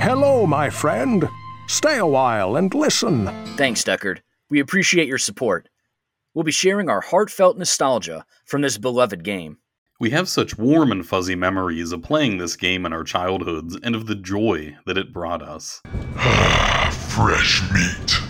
Hello, my friend. Stay a while and listen. Thanks, Deckard. We appreciate your support. We'll be sharing our heartfelt nostalgia from this beloved game. We have such warm and fuzzy memories of playing this game in our childhoods and of the joy that it brought us. Fresh meat.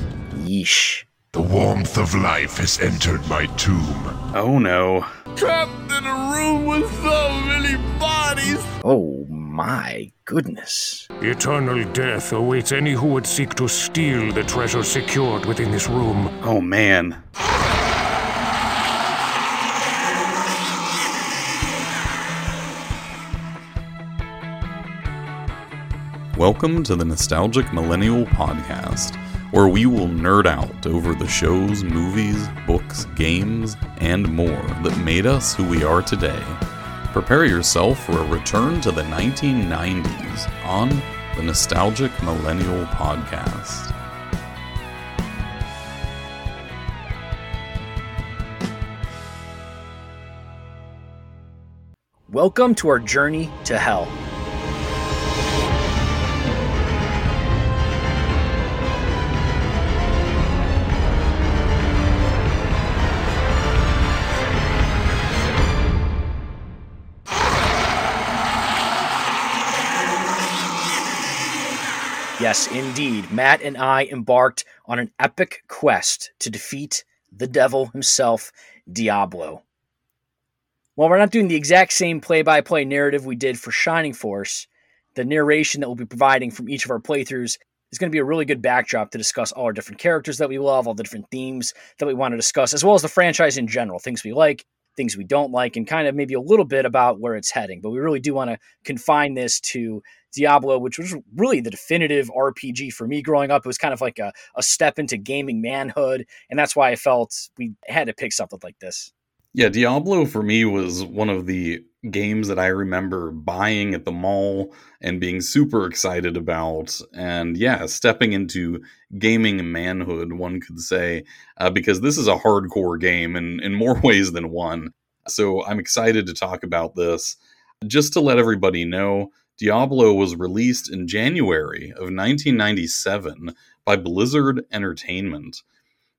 Yeesh. The warmth of life has entered my tomb. Oh no. Trapped in a room with so many bodies. Oh my goodness. Eternal death awaits any who would seek to steal the treasure secured within this room. Oh man. Welcome to the Nostalgic Millennial Podcast, where we will nerd out over the shows, movies, books, games, and more that made us who we are today. Prepare yourself for a return to the 1990s on the Nostalgic Millennial Podcast. Welcome to our journey to hell. Yes, indeed. Matt and I embarked on an epic quest to defeat the devil himself, Diablo. While we're not doing the exact same play by play narrative we did for Shining Force, the narration that we'll be providing from each of our playthroughs is going to be a really good backdrop to discuss all our different characters that we love, all the different themes that we want to discuss, as well as the franchise in general, things we like, things we don't like, and kind of maybe a little bit about where it's heading. But we really do want to confine this to Diablo, which was really the definitive RPG for me growing up. It was kind of like a, a step into gaming manhood. And that's why I felt we had to pick something like this. Yeah, Diablo for me was one of the games that I remember buying at the mall and being super excited about. And yeah, stepping into gaming manhood, one could say, uh, because this is a hardcore game in, in more ways than one. So I'm excited to talk about this. Just to let everybody know, Diablo was released in January of 1997 by Blizzard Entertainment.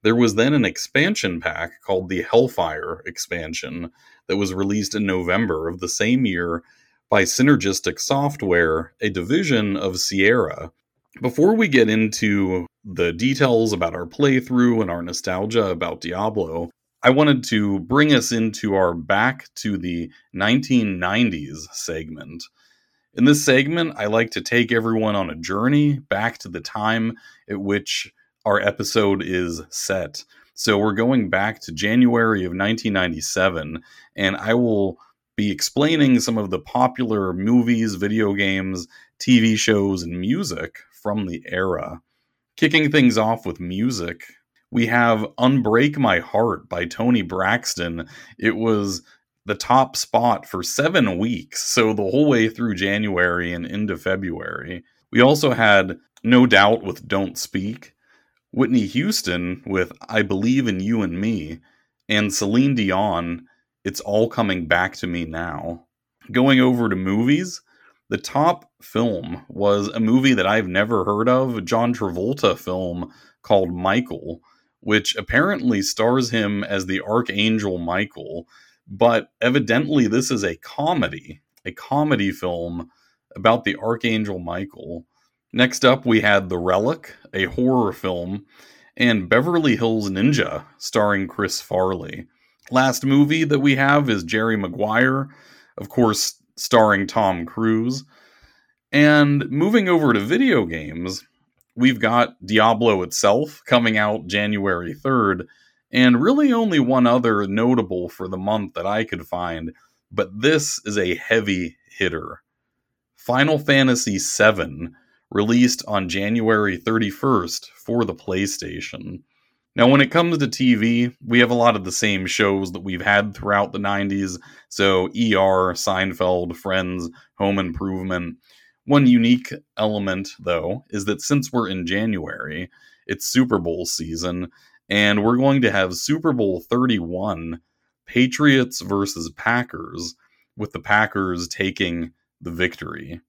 There was then an expansion pack called the Hellfire expansion that was released in November of the same year by Synergistic Software, a division of Sierra. Before we get into the details about our playthrough and our nostalgia about Diablo, I wanted to bring us into our back to the 1990s segment. In this segment, I like to take everyone on a journey back to the time at which our episode is set. So we're going back to January of 1997, and I will be explaining some of the popular movies, video games, TV shows, and music from the era. Kicking things off with music, we have Unbreak My Heart by Toni Braxton. It was the top spot for seven weeks, so the whole way through January and into February. We also had No Doubt with Don't Speak, Whitney Houston with I Believe in You and Me, and Celine Dion, It's All Coming Back to Me Now. Going over to movies, the top film was a movie that I've never heard of, a John Travolta film called Michael, which apparently stars him as the Archangel Michael, but evidently this is a comedy, a comedy film about the Archangel Michael. Next up, we had The Relic, a horror film, and Beverly Hills Ninja, starring Chris Farley. Last movie that we have is Jerry Maguire, of course, starring Tom Cruise. And moving over to video games, we've got Diablo itself coming out January 3rd, and really only one other notable for the month that I could find, but this is a heavy hitter. Final Fantasy VII released on January 31st for the PlayStation. Now, when it comes to TV, we have a lot of the same shows that we've had throughout the 90s. So, ER, Seinfeld, Friends, Home Improvement. One unique element, though, is that since we're in January, it's Super Bowl season, and we're going to have Super Bowl 31 Patriots versus Packers, with the Packers taking the victory.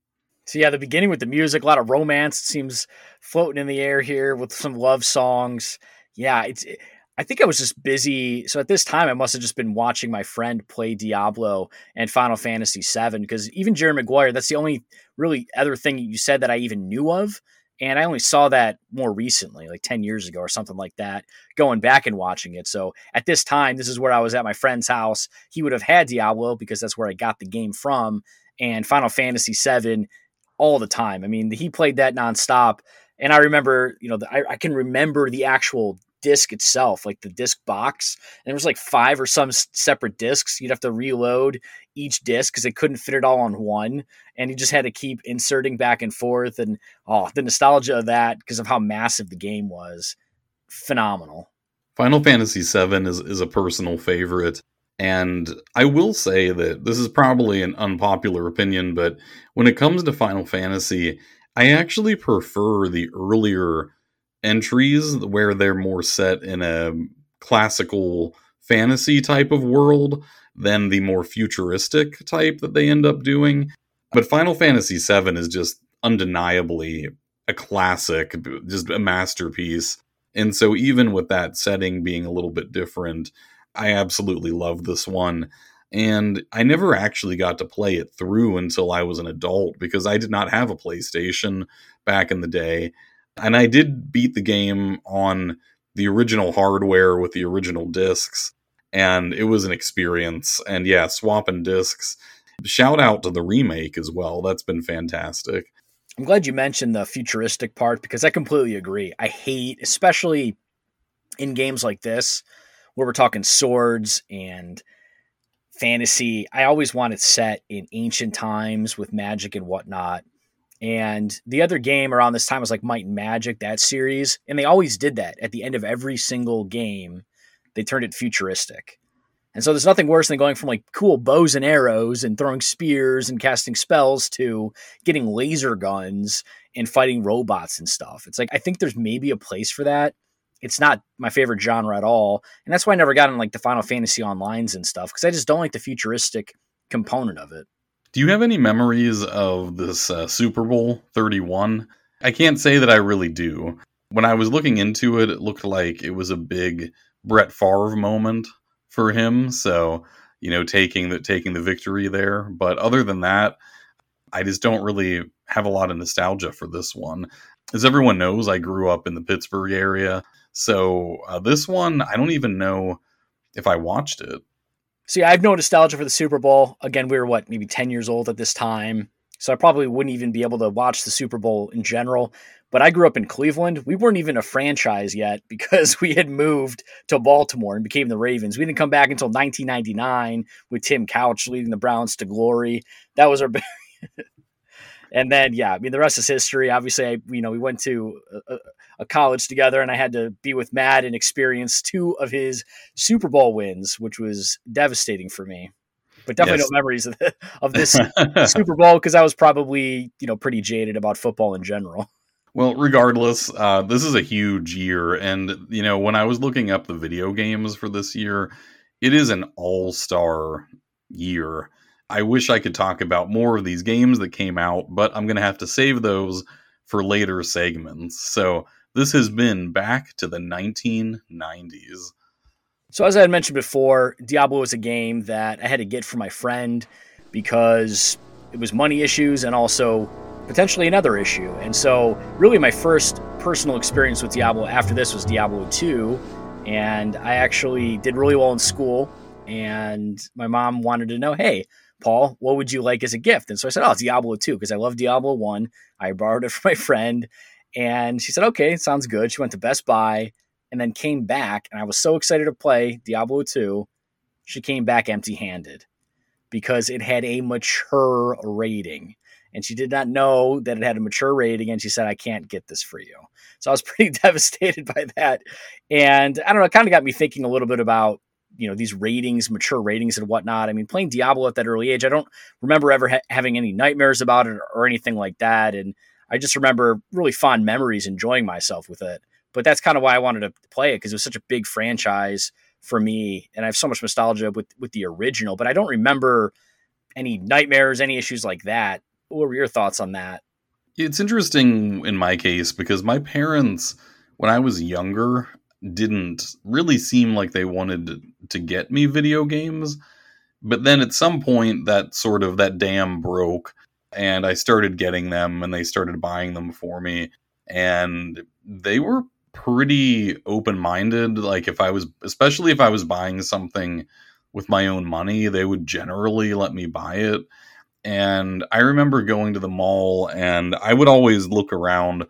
So yeah, the beginning with the music, a lot of romance seems floating in the air here with some love songs. Yeah, it's. I think I was just busy. So at this time, I must have just been watching my friend play Diablo and Final Fantasy VII because even Jerry Maguire, that's the only really other thing you said that I even knew of. And I only saw that more recently, like 10 years ago or something like that, going back and watching it. So at this time, this is where I was at my friend's house. He would have had Diablo because that's where I got the game from, and Final Fantasy VII all the time. I mean, he played that nonstop. And I remember, you know, the, I, I can remember the actual disc itself, like the disc box. And there was like five or some separate discs. You'd have to reload each disc because they couldn't fit it all on one. And you just had to keep inserting back and forth. And oh, the nostalgia of that because of how massive the game was, phenomenal. Final Fantasy VII is, is a personal favorite. And I will say that this is probably an unpopular opinion, but when it comes to Final Fantasy, I actually prefer the earlier entries where they're more set in a classical fantasy type of world than the more futuristic type that they end up doing. But Final Fantasy VII is just undeniably a classic, just a masterpiece. And so, even with that setting being a little bit different, I absolutely love this one. And I never actually got to play it through until I was an adult because I did not have a PlayStation back in the day. And I did beat the game on the original hardware with the original discs, and it was an experience. And yeah, swapping discs. Shout out to the remake as well. That's been fantastic. I'm glad you mentioned the futuristic part because I completely agree. I hate, especially in games like this, where we're talking swords and fantasy. I always want it set in ancient times with magic and whatnot. And the other game around this time was like Might and Magic, that series. And they always did that at the end of every single game. They turned it futuristic. And so there's nothing worse than going from like cool bows and arrows and throwing spears and casting spells to getting laser guns and fighting robots and stuff. It's like I think there's maybe a place for that. It's not my favorite genre at all. And that's why I never got in like the Final Fantasy onlines and stuff because I just don't like the futuristic component of it. Do you have any memories of this uh, Super Bowl 31? I can't say that I really do. When I was looking into it, it looked like it was a big Brett Favre moment for him. So, you know, taking the taking the victory there. But other than that, I just don't really have a lot of nostalgia for this one. As everyone knows, I grew up in the Pittsburgh area. So uh, this one, I don't even know if I watched it. See, I have no nostalgia for the Super Bowl. Again, we were what, maybe 10 years old at this time. So I probably wouldn't even be able to watch the Super Bowl in general. But I grew up in Cleveland. We weren't even a franchise yet because we had moved to Baltimore and became the Ravens. We didn't come back until 1999 with Tim Couch leading the Browns to glory. That was our. and then, yeah, I mean, the rest is history. Obviously, I, you know, we went to a, a college together, and I had to be with Matt and experience two of his Super Bowl wins, which was devastating for me. But definitely yes. no memories of, the, of this Super Bowl because I was probably you know pretty jaded about football in general. Well, regardless, uh, this is a huge year, and you know when I was looking up the video games for this year, it is an all-star year. I wish I could talk about more of these games that came out, but I'm going to have to save those for later segments. So this has been back to the 1990s. So, as I had mentioned before, Diablo was a game that I had to get for my friend because it was money issues and also potentially another issue. And so, really, my first personal experience with Diablo after this was Diablo 2. And I actually did really well in school. And my mom wanted to know, hey, Paul, what would you like as a gift? And so I said, oh, Diablo 2, because I love Diablo 1. I borrowed it from my friend and she said, okay, sounds good. She went to Best Buy and then came back. And I was so excited to play Diablo 2. She came back empty handed because it had a mature rating. And she did not know that it had a mature rating. And she said, I can't get this for you. So I was pretty devastated by that. And I don't know, it kind of got me thinking a little bit about you know these ratings mature ratings and whatnot i mean playing diablo at that early age i don't remember ever ha- having any nightmares about it or anything like that and I just remember really fond memories enjoying myself with it. But that's kind of why I wanted to play it because it was such a big franchise for me, and I have so much nostalgia with with the original. But I don't remember any nightmares, any issues like that What were your thoughts on that? It's interesting in my case because my parents, when I was younger, didn't really seem like they wanted to get me video games. But then at some point, that sort of that dam broke, and I started getting them, and they started buying them for me, and they were pretty open minded. Like if I was, especially if I was buying something with my own money, they would generally let me buy it. And I remember going to the mall, and I would always look around.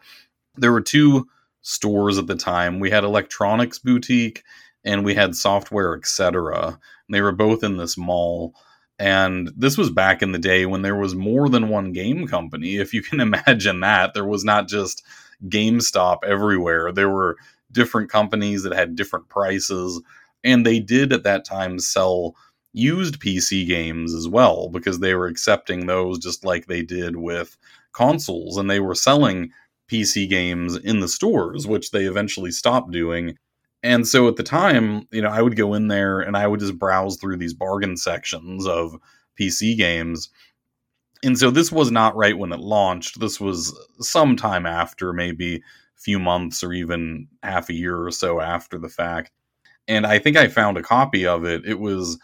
There were two stores at the time. We had electronics boutique and we had software, etc. They were both in this mall. And this was back in the day when there was more than one game company. If you can imagine that, there was not just GameStop everywhere. There were different companies that had different prices. And they did at that time sell used PC games as well because they were accepting those just like they did with consoles. And they were selling PC games in the stores, which they eventually stopped doing. And so at the time, you know, I would go in there and I would just browse through these bargain sections of PC games. And so this was not right when it launched. This was sometime after, maybe a few months or even half a year or so after the fact. And I think I found a copy of it. It was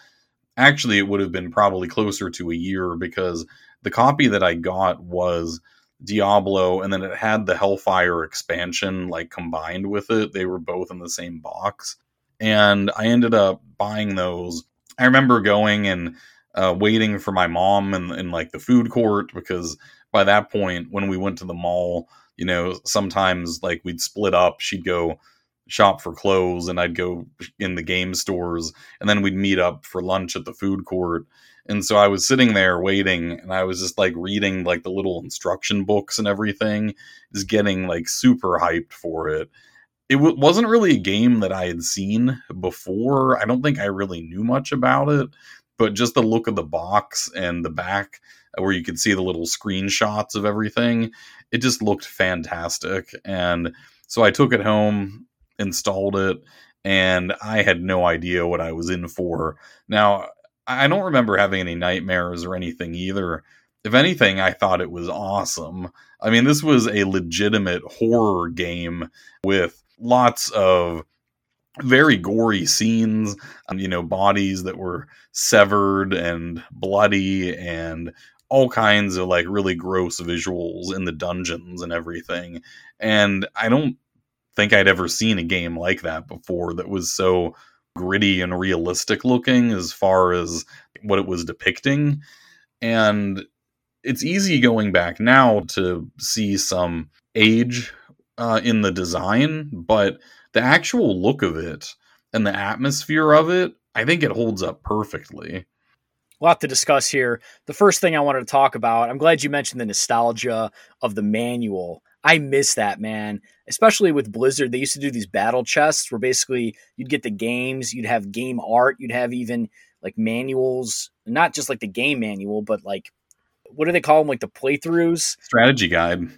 actually, it would have been probably closer to a year because the copy that I got was Diablo, and then it had the Hellfire expansion like combined with it. They were both in the same box, and I ended up buying those. I remember going and uh, waiting for my mom in, in like the food court because by that point, when we went to the mall, you know, sometimes like we'd split up. She'd go shop for clothes, and I'd go in the game stores, and then we'd meet up for lunch at the food court and so I was sitting there waiting and I was just like reading like the little instruction books and everything, just getting like super hyped for it. It w- wasn't really a game that I had seen before. I don't think I really knew much about it, but just the look of the box and the back uh, where you could see the little screenshots of everything, it just looked fantastic. And so I took it home, installed it, and I had no idea what I was in for. Now, I don't remember having any nightmares or anything either. If anything, I thought it was awesome. I mean, this was a legitimate horror game with lots of very gory scenes, um, you know, bodies that were severed and bloody and all kinds of like really gross visuals in the dungeons and everything. And I don't think I'd ever seen a game like that before that was so gritty and realistic looking as far as what it was depicting. And it's easy going back now to see some age uh, in the design, but the actual look of it and the atmosphere of it, I think it holds up perfectly. A lot to discuss here. The first thing I wanted to talk about, I'm glad you mentioned the nostalgia of the manual. I miss that, man. Especially with Blizzard, they used to do these battle chests where basically you'd get the games, you'd have game art, you'd have even like manuals, not just like the game manual, but like what do they call them? Like the playthroughs, strategy guide.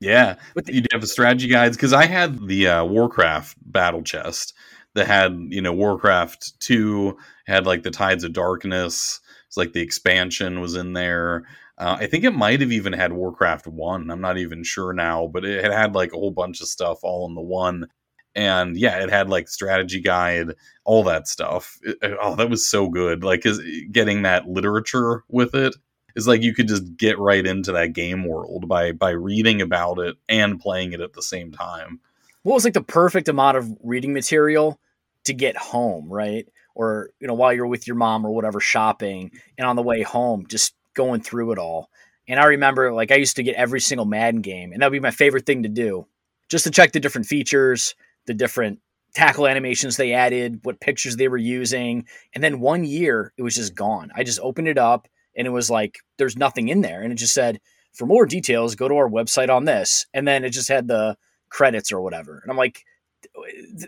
Yeah, the, you'd have the strategy guides because I had the uh, Warcraft battle chest that had you know Warcraft two had like the Tides of Darkness. It's like the expansion was in there. Uh, I think it might have even had Warcraft 1. I'm not even sure now, but it had, like a whole bunch of stuff all in the one. And yeah, it had like strategy guide, all that stuff. It, oh, that was so good. Like is getting that literature with it is like you could just get right into that game world by by reading about it and playing it at the same time. What was like the perfect amount of reading material to get home, right? Or you know, while you're with your mom or whatever shopping, and on the way home, just going through it all. And I remember like I used to get every single Madden game, and that would be my favorite thing to do, just to check the different features, the different tackle animations they added, what pictures they were using. And then one year it was just gone. I just opened it up and it was like there's nothing in there. And it just said, for more details, go to our website on this. And then it just had the credits or whatever. And I'm like,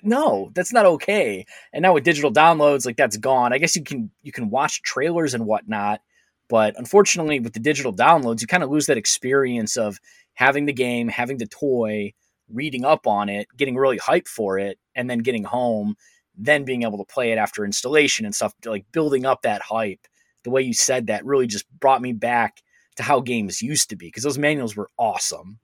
no, that's not okay. And now with digital downloads, like that's gone. I guess you can you can watch trailers and whatnot, but unfortunately, with the digital downloads, you kind of lose that experience of having the game, having the toy, reading up on it, getting really hyped for it, and then getting home, then being able to play it after installation and stuff, like building up that hype. The way you said that really just brought me back to how games used to be because those manuals were awesome.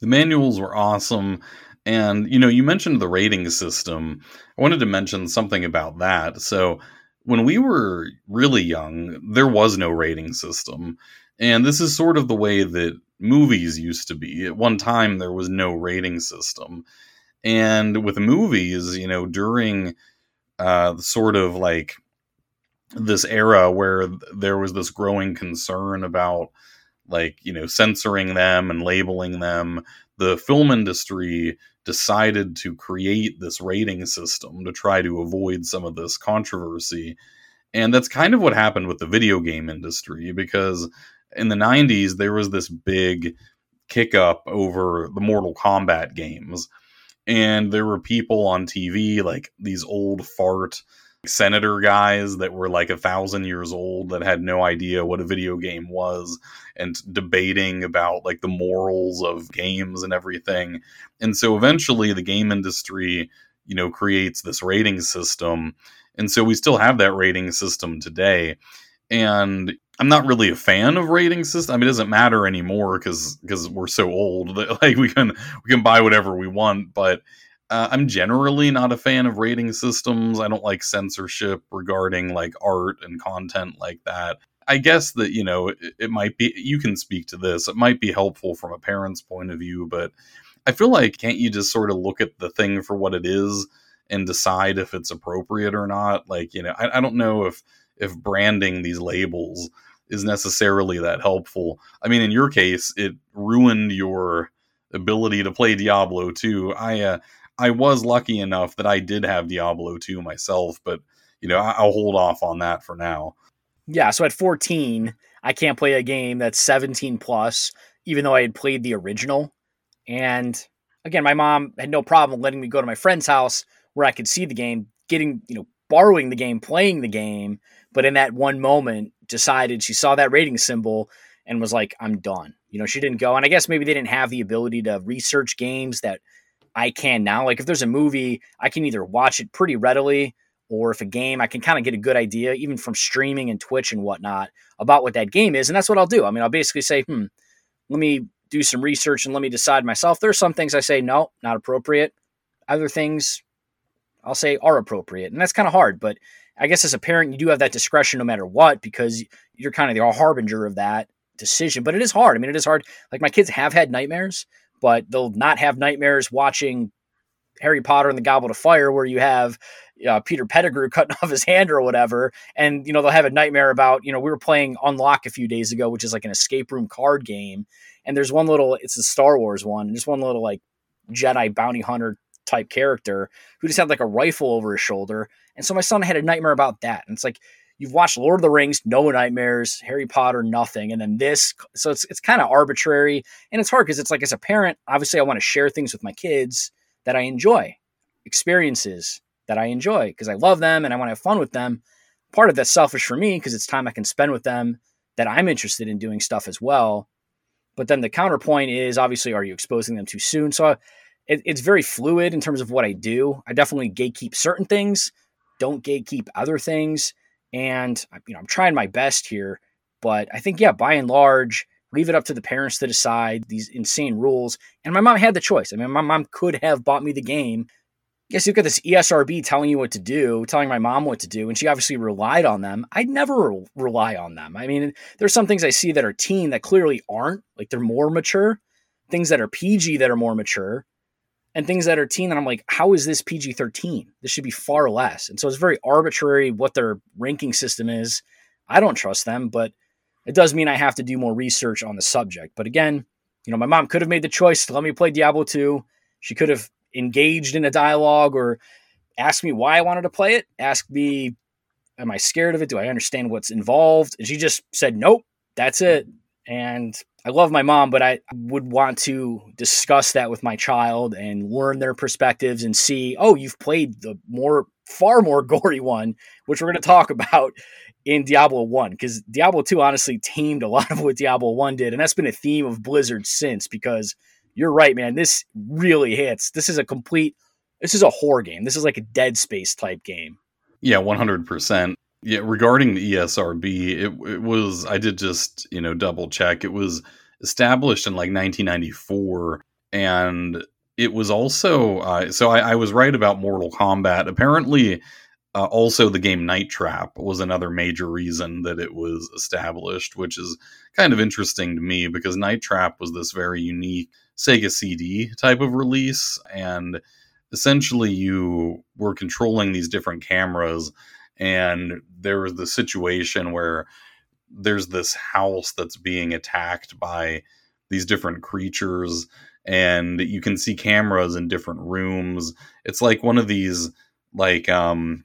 The manuals were awesome. And, you know, you mentioned the rating system. I wanted to mention something about that. So, when we were really young, there was no rating system. And this is sort of the way that movies used to be. At one time, there was no rating system. And with movies, you know, during uh, sort of like this era where there was this growing concern about like, you know, censoring them and labeling them, the film industry decided to create this rating system to try to avoid some of this controversy. And that's kind of what happened with the video game industry because in the 90s there was this big kick up over the Mortal Kombat games. And there were people on TV like these old fart senator guys that were like a thousand years old that had no idea what a video game was and debating about like the morals of games and everything. And so eventually the game industry, you know, creates this rating system. And so we still have that rating system today. And I'm not really a fan of rating system. I mean, it doesn't matter anymore because because we're so old that like we can we can buy whatever we want. But uh, I'm generally not a fan of rating systems. I don't like censorship regarding like art and content like that. I guess that you know it, it might be. You can speak to this. It might be helpful from a parent's point of view, but I feel like can't you just sort of look at the thing for what it is and decide if it's appropriate or not? Like you know, I, I don't know if if branding these labels is necessarily that helpful. I mean, in your case, it ruined your ability to play Diablo 2. I uh, I was lucky enough that I did have Diablo 2 myself, but you know, I- will hold off on that for now. Yeah, so at 14, I can't play a game that's 17 plus, even though I had played the original. And again, my mom had no problem letting me go to my friend's house where I could see the game, getting, you know, borrowing the game, playing the game, but in that one moment decided she saw that rating symbol and was like, I'm done. You know, she didn't go. And I guess maybe they didn't have the ability to research games that I can now. Like if there's a movie, I can either watch it pretty readily or if a game, I can kind of get a good idea, even from streaming and Twitch and whatnot, about what that game is. And that's what I'll do. I mean, I'll basically say, hmm, let me do some research and let me decide myself. There's some things I say, no, not appropriate. Other things I'll say are appropriate. And that's kind of hard, but I guess as a parent, you do have that discretion no matter what because you're kind of the harbinger of that decision. But it is hard. I mean, it is hard. Like my kids have had nightmares, but they'll not have nightmares watching Harry Potter and the Goblet of Fire, where you have uh, Peter Pettigrew cutting off his hand or whatever. And, you know, they'll have a nightmare about, you know, we were playing Unlock a few days ago, which is like an escape room card game. And there's one little, it's a Star Wars one, and there's one little like Jedi bounty hunter type character who just had like a rifle over his shoulder. And so my son had a nightmare about that. And it's like, you've watched Lord of the Rings, no nightmares, Harry Potter, nothing. And then this. So it's, it's kind of arbitrary. And it's hard because it's like, as a parent, obviously I want to share things with my kids that I enjoy, experiences that I enjoy because I love them and I want to have fun with them. Part of that's selfish for me because it's time I can spend with them that I'm interested in doing stuff as well. But then the counterpoint is obviously, are you exposing them too soon? So it, it's very fluid in terms of what I do. I definitely gatekeep certain things, don't gatekeep other things, and uh, you know I'm trying my best here. But I think yeah, by and large, leave it up to the parents to decide these insane rules. And my mom had the choice. I mean, my mom could have bought me the game. Yes, you've got this ESRB telling you what to do, telling my mom what to do, and she obviously relied on them. I'd never re- rely on them. I mean, there's some things I see that are teen that clearly aren't, like they're more mature, things that are PG that are more mature and things that are teen and i'm like how is this pg-13 this should be far less. And so it's very arbitrary what their ranking system is. I don't trust them but it does mean i have to do more research on the subject. But again you know my mom could have made the choice to let me play diablo 2 she could have engaged in a dialogue or asked me why i wanted to play it asked me am i scared of it? Do i understand what's involved? And she just said nope that's it. And I love my mom, but I would want to discuss that with my child and learn their perspectives and see, oh, you've played the more, far more gory one, which we're going to talk about in Diablo 1. Because Diablo 2 honestly tamed a lot of what Diablo 1 did. And that's been a theme of Blizzard since, because you're right, man. This really hits. This is a complete, this is a horror game. This is like a Dead Space type game. Yeah, 100%. Yeah, regarding the ESRB, it, it was I did just you know double check. It was established in like 1994, and it was also uh, so I, I, was right about Mortal Kombat. Apparently, uh, also the game Night Trap was another major reason that it was established, which is kind of interesting to me because Night Trap was this very unique Sega CD type of release, and essentially you were controlling these different cameras and there was the situation where there's this house that's being attacked by these different creatures and you can see cameras in different rooms. It's like one of these like um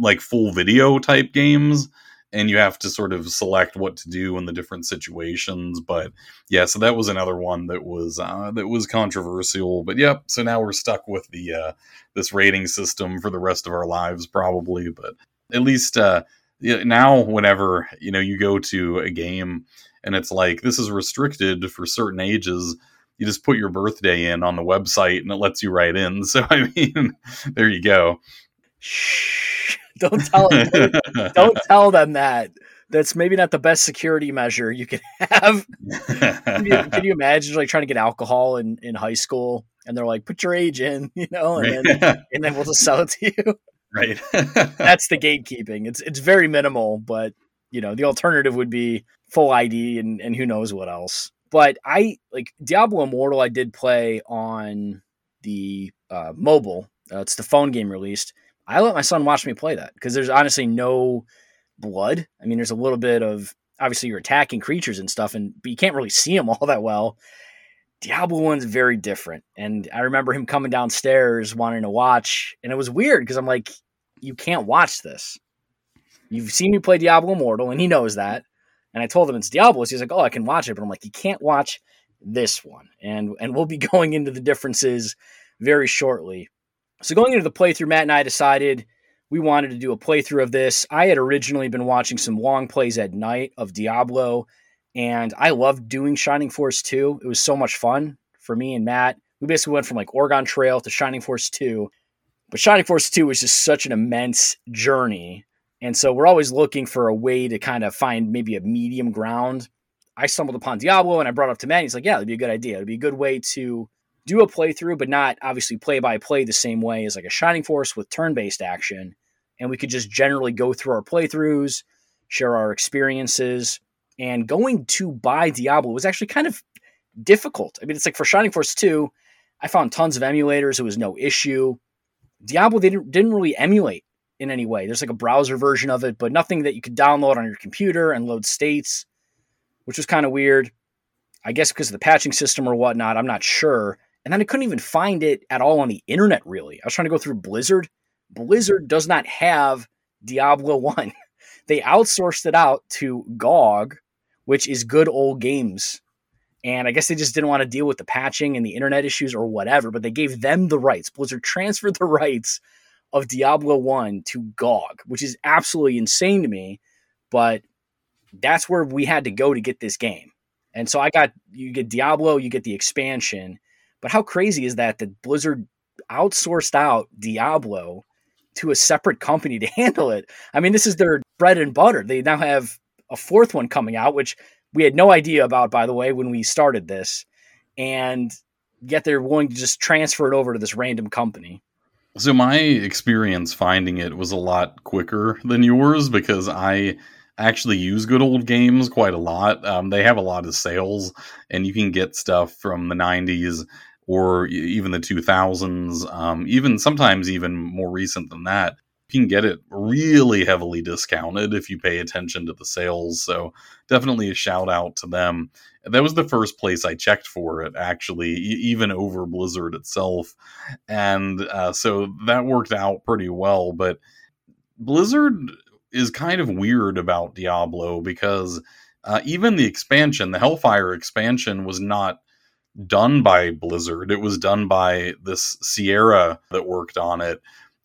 like full video type games and you have to sort of select what to do in the different situations but yeah so that was another one that was uh, that was controversial but yep so now we're stuck with the uh, this rating system for the rest of our lives probably but at least uh, now whenever you know you go to a game and it's like this is restricted for certain ages you just put your birthday in on the website and it lets you right in. So i mean there you go. Shh, don't tell them, don't, don't tell them that. That's maybe not the best security measure you can have. Can, you, can, you, imagine like trying to get alcohol in, in high school and they're like put your age in you know and then and then we'll just sell it to you right. That's the gatekeeping. It's it's very minimal but you know the alternative would be full id and and who knows what else. But i like diablo immortal i did play on the uh, mobile. Uh, it's the phone game released. I let my son watch me play that because there's honestly no blood. I mean there's a little bit of obviously you're attacking creatures and stuff and but you can't really see them all that well. Diablo 1's very different. And I remember him coming downstairs wanting to watch. And it was weird because I'm like, you can't watch this. You've seen me play Diablo Immortal, and he knows that. And I told him it's Diablo. So he's like, "Oh, I can watch it," but I'm like, "You can't watch this one." And and we'll be going into the differences very shortly. So going into the playthrough, Matt and I decided we wanted to do a playthrough of this. I had originally been watching some long plays at night of Diablo, and I loved doing Shining Force 2. It was so much fun for me and Matt. We basically went from like Oregon Trail to Shining Force 2 but Shining Force 2 was just such an immense journey. And so we're always looking for a way to kind of find maybe a medium ground. I stumbled upon Diablo and I brought up to Matt. He's like, yeah, it'd be a good idea. It'd be a good way to do a playthrough, but not obviously play by play the same way as like a Shining Force with turn based action. And we could just generally go through our playthroughs, share our experiences. And going to buy Diablo was actually kind of difficult. I mean, it's like for Shining Force 2, I found tons of emulators. It was no issue. Diablo didn't didn't really emulate in any way. There's like a browser version of it, but nothing that you could download on your computer and load states, which was kind of weird. I guess because of the patching system or whatnot, I'm not sure. And then I couldn't even find it at all on the internet, really. I was trying to go through Blizzard. Blizzard does not have Diablo 1. they outsourced it out to GOG, which is good old games. And I guess they just didn't want to deal with the patching and the internet issues or whatever, but they gave them the rights. Blizzard transferred the rights of Diablo 1 to GOG, which is absolutely insane to me. But that's where we had to go to get this game. And so I got, you get Diablo, you get the expansion. But how crazy is that that Blizzard outsourced out Diablo to a separate company to handle it? I mean, this is their bread and butter. They now have a fourth one coming out, which we had no idea about, by the way, when we started this. And yet they're willing to just transfer it over to this random company. So my experience finding it was a lot quicker than yours because I actually use good old games quite a lot. Um, they have a lot of sales, and you can get stuff from the '90s or even the 2000s, um, even sometimes even more recent than that you can get it really heavily discounted if you pay attention to the sales. So definitely a shout out to them. That was the first place I checked for it, actually, even over Blizzard itself. And uh, so that worked out pretty well. But Blizzard is kind of weird about Diablo because uh, even the expansion, the Hellfire expansion, was not done by Blizzard. It was done by this Sierra that worked on it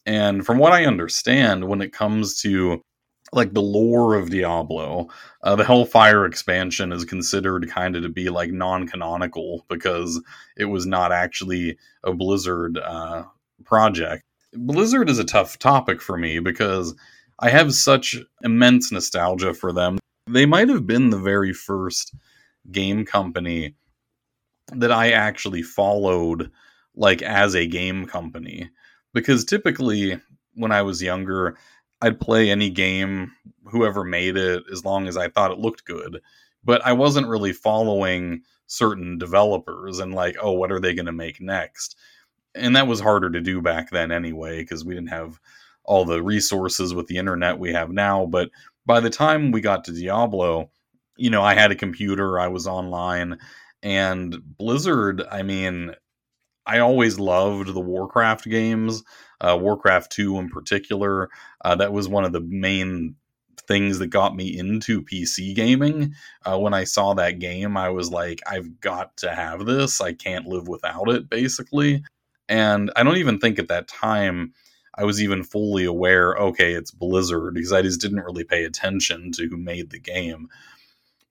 and from what I understand, when it comes to like the lore of Diablo, uh, the Hellfire expansion is considered kind of to be like non-canonical because it was not actually a Blizzard uh, project. Blizzard is a tough topic for me because I have such immense nostalgia for them. They might have been the very first game company that I actually followed like as a game company because typically when I was younger I'd play any game whoever made it as long as I thought it looked good. But I wasn't really following certain developers and like oh what are they going to make next? And that was harder to do back then anyway because we didn't have all the resources with the internet we have now. But by the time we got to Diablo you know I had a computer I was online and Blizzard, I mean, I always loved the Warcraft games, uh, Warcraft 2 in particular. Uh, that was one of the main things that got me into PC gaming. Uh, when I saw that game, I was like, I've got to have this. I can't live without it, basically. And I don't even think at that time I was even fully aware, okay, it's Blizzard, because I just didn't really pay attention to who made the game.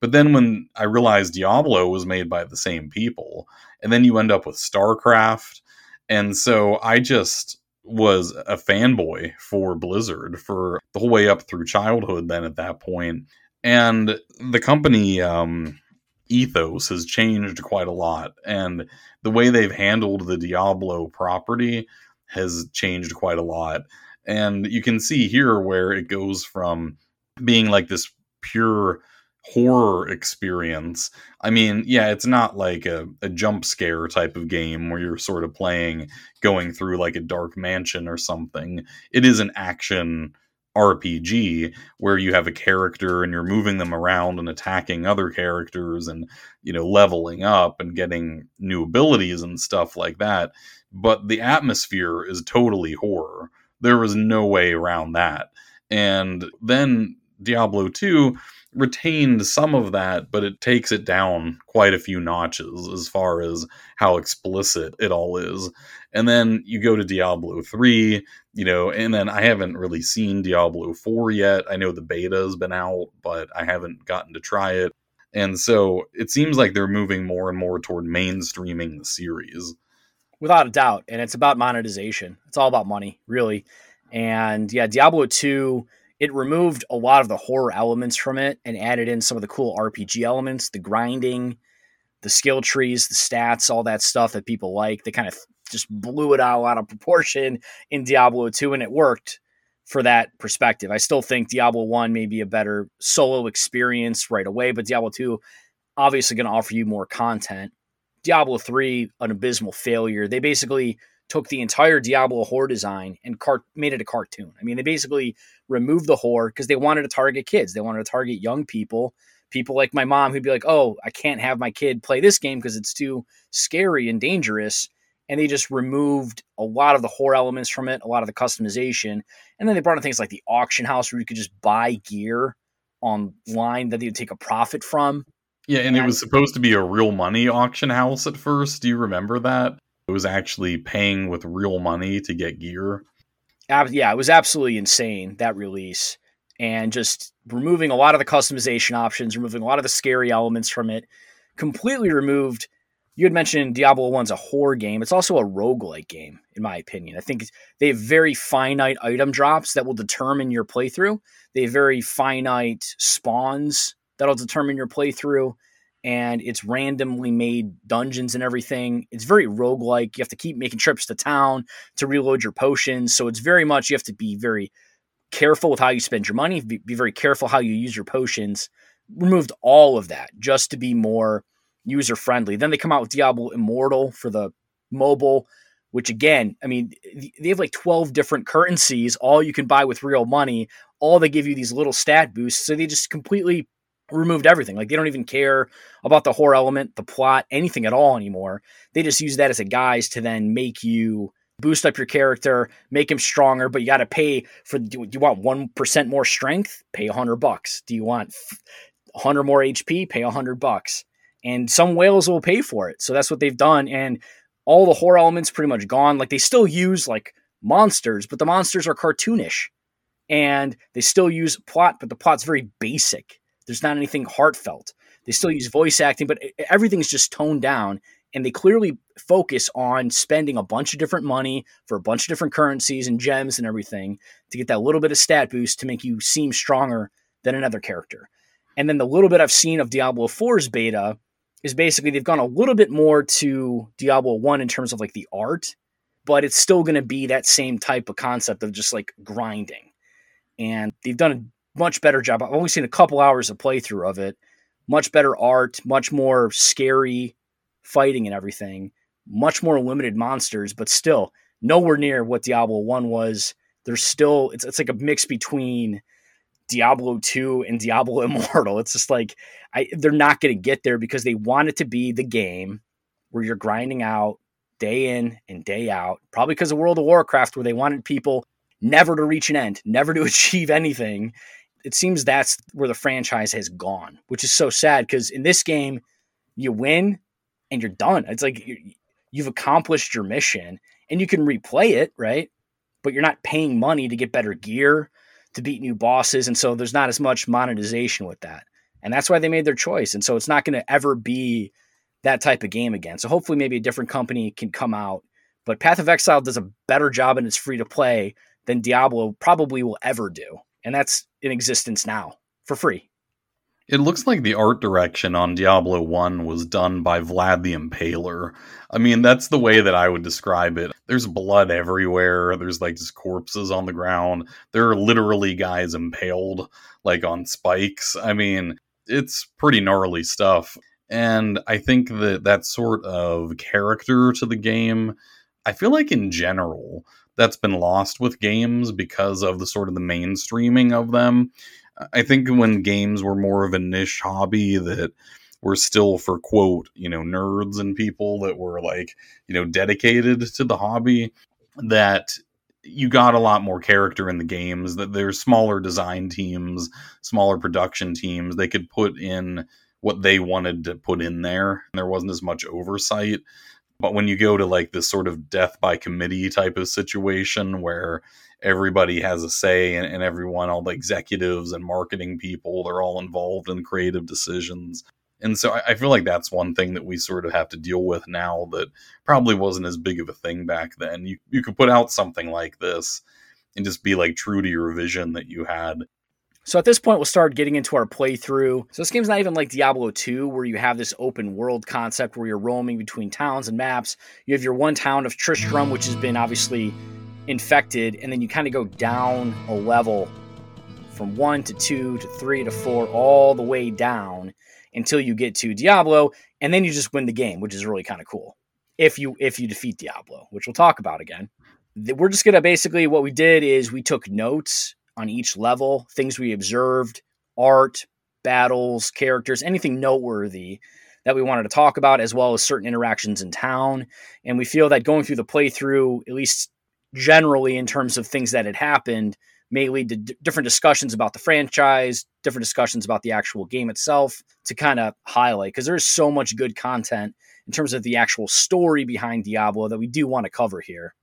But then when I realized Diablo was made by the same people, and then you end up with StarCraft. And so I just was a fanboy for Blizzard for the whole way up through childhood, then at that point. And the company um, ethos has changed quite a lot. And the way they've handled the Diablo property has changed quite a lot. And you can see here where it goes from being like this pure horror experience. I mean, yeah, it's not like a, a jump scare type of game where you're sort of playing going through like a dark mansion or something. It is an action RPG where you have a character and you're moving them around and attacking other characters and you know leveling up and getting new abilities and stuff like that. But the atmosphere is totally horror. There was no way around that. And then Diablo 2 retained some of that, but it takes it down quite a few notches as far as how explicit it all is. And then you go to Diablo 3, you know, and then I haven't really seen Diablo 4 yet. I know the beta has been out, but I haven't gotten to try it. And so it seems like they're moving more and more toward mainstreaming the series. Without a doubt. And it's about monetization. It's all about money, really. And yeah, Diablo 2 it removed a lot of the horror elements from it and added in some of the cool RPG elements, the grinding, the skill trees, the stats, all that stuff that people like. They kind of just blew it out, out of proportion in Diablo 2, and it worked for that perspective. I still think Diablo 1 may be a better solo experience right away, but Diablo 2 obviously going to offer you more content. Diablo 3, an abysmal failure. They basically took the entire Diablo horror design and cart- made it a cartoon. I mean, they basically removed the horror because they wanted to target kids. They wanted to target young people, people like my mom who'd be like, "Oh, I can't have my kid play this game because it's too scary and dangerous." And they just removed a lot of the horror elements from it, a lot of the customization, and then they brought in things like the auction house where you could just buy gear online that they'd take a profit from. Yeah, and, and it was supposed to be a real money auction house at first. Do you remember that? Was actually paying with real money to get gear. Yeah, it was absolutely insane that release, and just removing a lot of the customization options, removing a lot of the scary elements from it, completely removed. You had mentioned Diablo 1's a horror game. It's also a roguelike game, in my opinion. I think they have very finite item drops that will determine your playthrough. They have very finite spawns that'll determine your playthrough and it's randomly made dungeons and everything. It's very roguelike. You have to keep making trips to town to reload your potions. So it's very much you have to be very careful with how you spend your money, be, be very careful how you use your potions. Removed all of that just to be more user friendly. Then they come out with Diablo Immortal for the mobile, which again, I mean, they have like 12 different currencies, all you can buy with real money. All they give you these little stat boosts. So they just completely removed everything. Like they don't even care about the horror element, the plot, anything at all anymore. They just use that as a guise to then make you boost up your character, make him stronger, but you got to pay for do you want 1% more strength? Pay 100 bucks. Do you want 100 more HP? Pay 100 bucks. And some whales will pay for it. So that's what they've done and all the horror elements pretty much gone. Like they still use like monsters, but the monsters are cartoonish. And they still use plot, but the plot's very basic there's not anything heartfelt. They still use voice acting, but everything's just toned down And they clearly focus on spending a bunch of different money for a bunch of different currencies and gems and everything to get that little bit of stat boost to make you seem stronger than another character. And then the little bit I've seen of Diablo 4's beta is basically they've gone a little bit more to Diablo 1 in terms of like the art, but it's still going to be that same type of concept of just like grinding. And they've done a much better job. I've only seen a couple hours of playthrough of it. Much better art, much more scary fighting and everything, much more limited monsters, but still nowhere near what Diablo 1 was. There's still it's it's like a mix between Diablo 2 and Diablo Immortal. It's just like I, they're not going to get there because they want it to be the game where you're grinding out day in and day out. Probably because of World of Warcraft, where they wanted people never to reach an end, never to achieve anything. It seems that's where the franchise has gone, which is so sad because in this game, you win and you're done. It's like you've accomplished your mission and you can replay it, right? But you're not paying money to get better gear to beat new bosses. And so there's not as much monetization with that. And that's why they made their choice. And so it's not going to ever be that type of game again. So hopefully maybe a different company can come out. But Path of Exile does a better job and it's free to play than Diablo probably will ever do. And that's in existence now for free. It looks like the art direction on Diablo 1 was done by Vlad the Impaler. I mean, that's the way that I would describe it. There's blood everywhere. There's like just corpses on the ground. There are literally guys impaled like on spikes. I mean, it's pretty gnarly stuff. And I think that that sort of character to the game, I feel like in general, that's been lost with games because of the sort of the mainstreaming of them. I think when games were more of a niche hobby that were still for quote, you know, nerds and people that were like, you know, dedicated to the hobby, that you got a lot more character in the games that there's smaller design teams smaller production teams. They could put in what they wanted to put in there. There wasn't as much oversight but when you go to like this sort of death by committee type of situation where everybody has a say and, and everyone, all the executives and marketing people, they're all involved in creative decisions. And so I, I feel like that's one thing that we sort of have to deal with now that probably wasn't as big of a thing back then. You you could put out something like this and just be like true to your vision that you had. So at this point, we'll start getting into our playthrough. So this game's not even like Diablo 2, where you have this open world concept where you're roaming between towns and maps. You have your one town of Tristram, which has been obviously infected, and then you kind of go down a level from one to two to three to four, all the way down until you get to Diablo, and then you just win the game, which is really kind of cool. If you if you defeat Diablo, which we'll talk about again. We're just gonna basically what we did is we took notes on each level, things we observed, art, battles, characters, anything noteworthy that we wanted to talk about, as well as certain interactions in town. And we feel that going through the playthrough, at least generally in terms of things that had happened, may lead to d- different discussions about the franchise, different discussions about the actual game itself to kind of highlight because there's so much good content in terms of the actual story behind Diablo that we do want to cover here.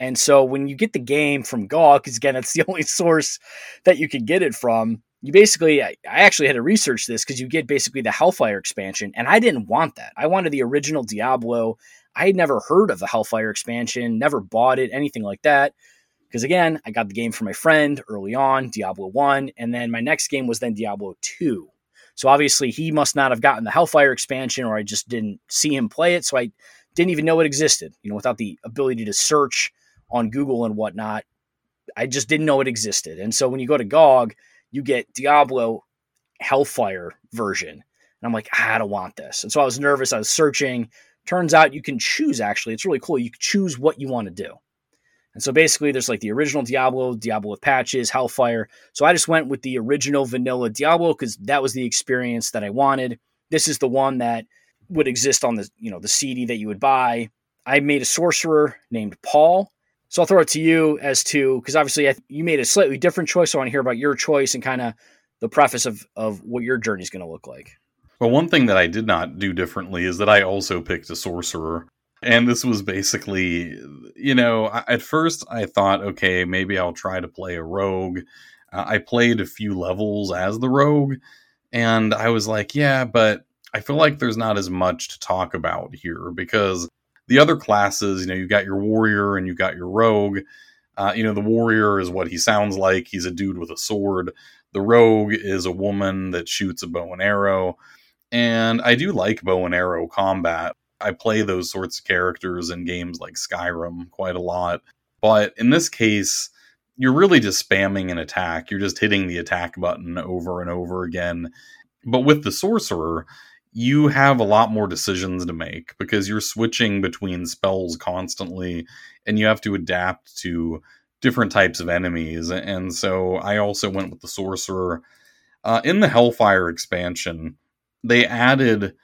And so when you get the game from GOG, because again, it's the only source that you can get it from, you basically, I, I actually had to research this because you get basically the Hellfire expansion, and I didn't want that. I wanted the original Diablo. I had never heard of the Hellfire expansion, never bought it, anything like that. Because again, I got the game from my friend early on, Diablo 1, and then my next game was then Diablo 2. So obviously he must not have gotten the Hellfire expansion, or I just didn't see him play it. So I didn't even know it existed, you know, without the ability to search on Google and whatnot. I just didn't know it existed. And so when you go to GOG, you get Diablo Hellfire version. And I'm like, ah, I don't want this. And so I was nervous. I was searching. Turns out you can choose, actually. It's really cool. You choose what you want to do. And so basically, there's like the original Diablo, Diablo with patches, Hellfire. So I just went with the original vanilla Diablo because that was the experience that I wanted. This is the one that would exist on the you know the CD that you would buy. I made a sorcerer named Paul, so I'll throw it to you as to because obviously you made a slightly different choice. So I want to hear about your choice and kind of the preface of of what your journey is going to look like. Well, one thing that I did not do differently is that I also picked a sorcerer. And this was basically, you know, at first I thought, okay, maybe I'll try to play a rogue. Uh, I played a few levels as the rogue, and I was like, yeah, but I feel like there's not as much to talk about here because the other classes, you know, you've got your warrior and you've got your rogue. Uh, you know, the warrior is what he sounds like. He's a dude with a sword. The rogue is a woman that shoots a bow and arrow. And I do like bow and arrow combat. I play those sorts of characters in games like Skyrim quite a lot. But in this case, you're really just spamming an attack. You're just hitting the attack button over and over again. But with the sorcerer, you have a lot more decisions to make because you're switching between spells constantly and you have to adapt to different types of enemies. And so I also went with the sorcerer. Uh, in the Hellfire expansion, they added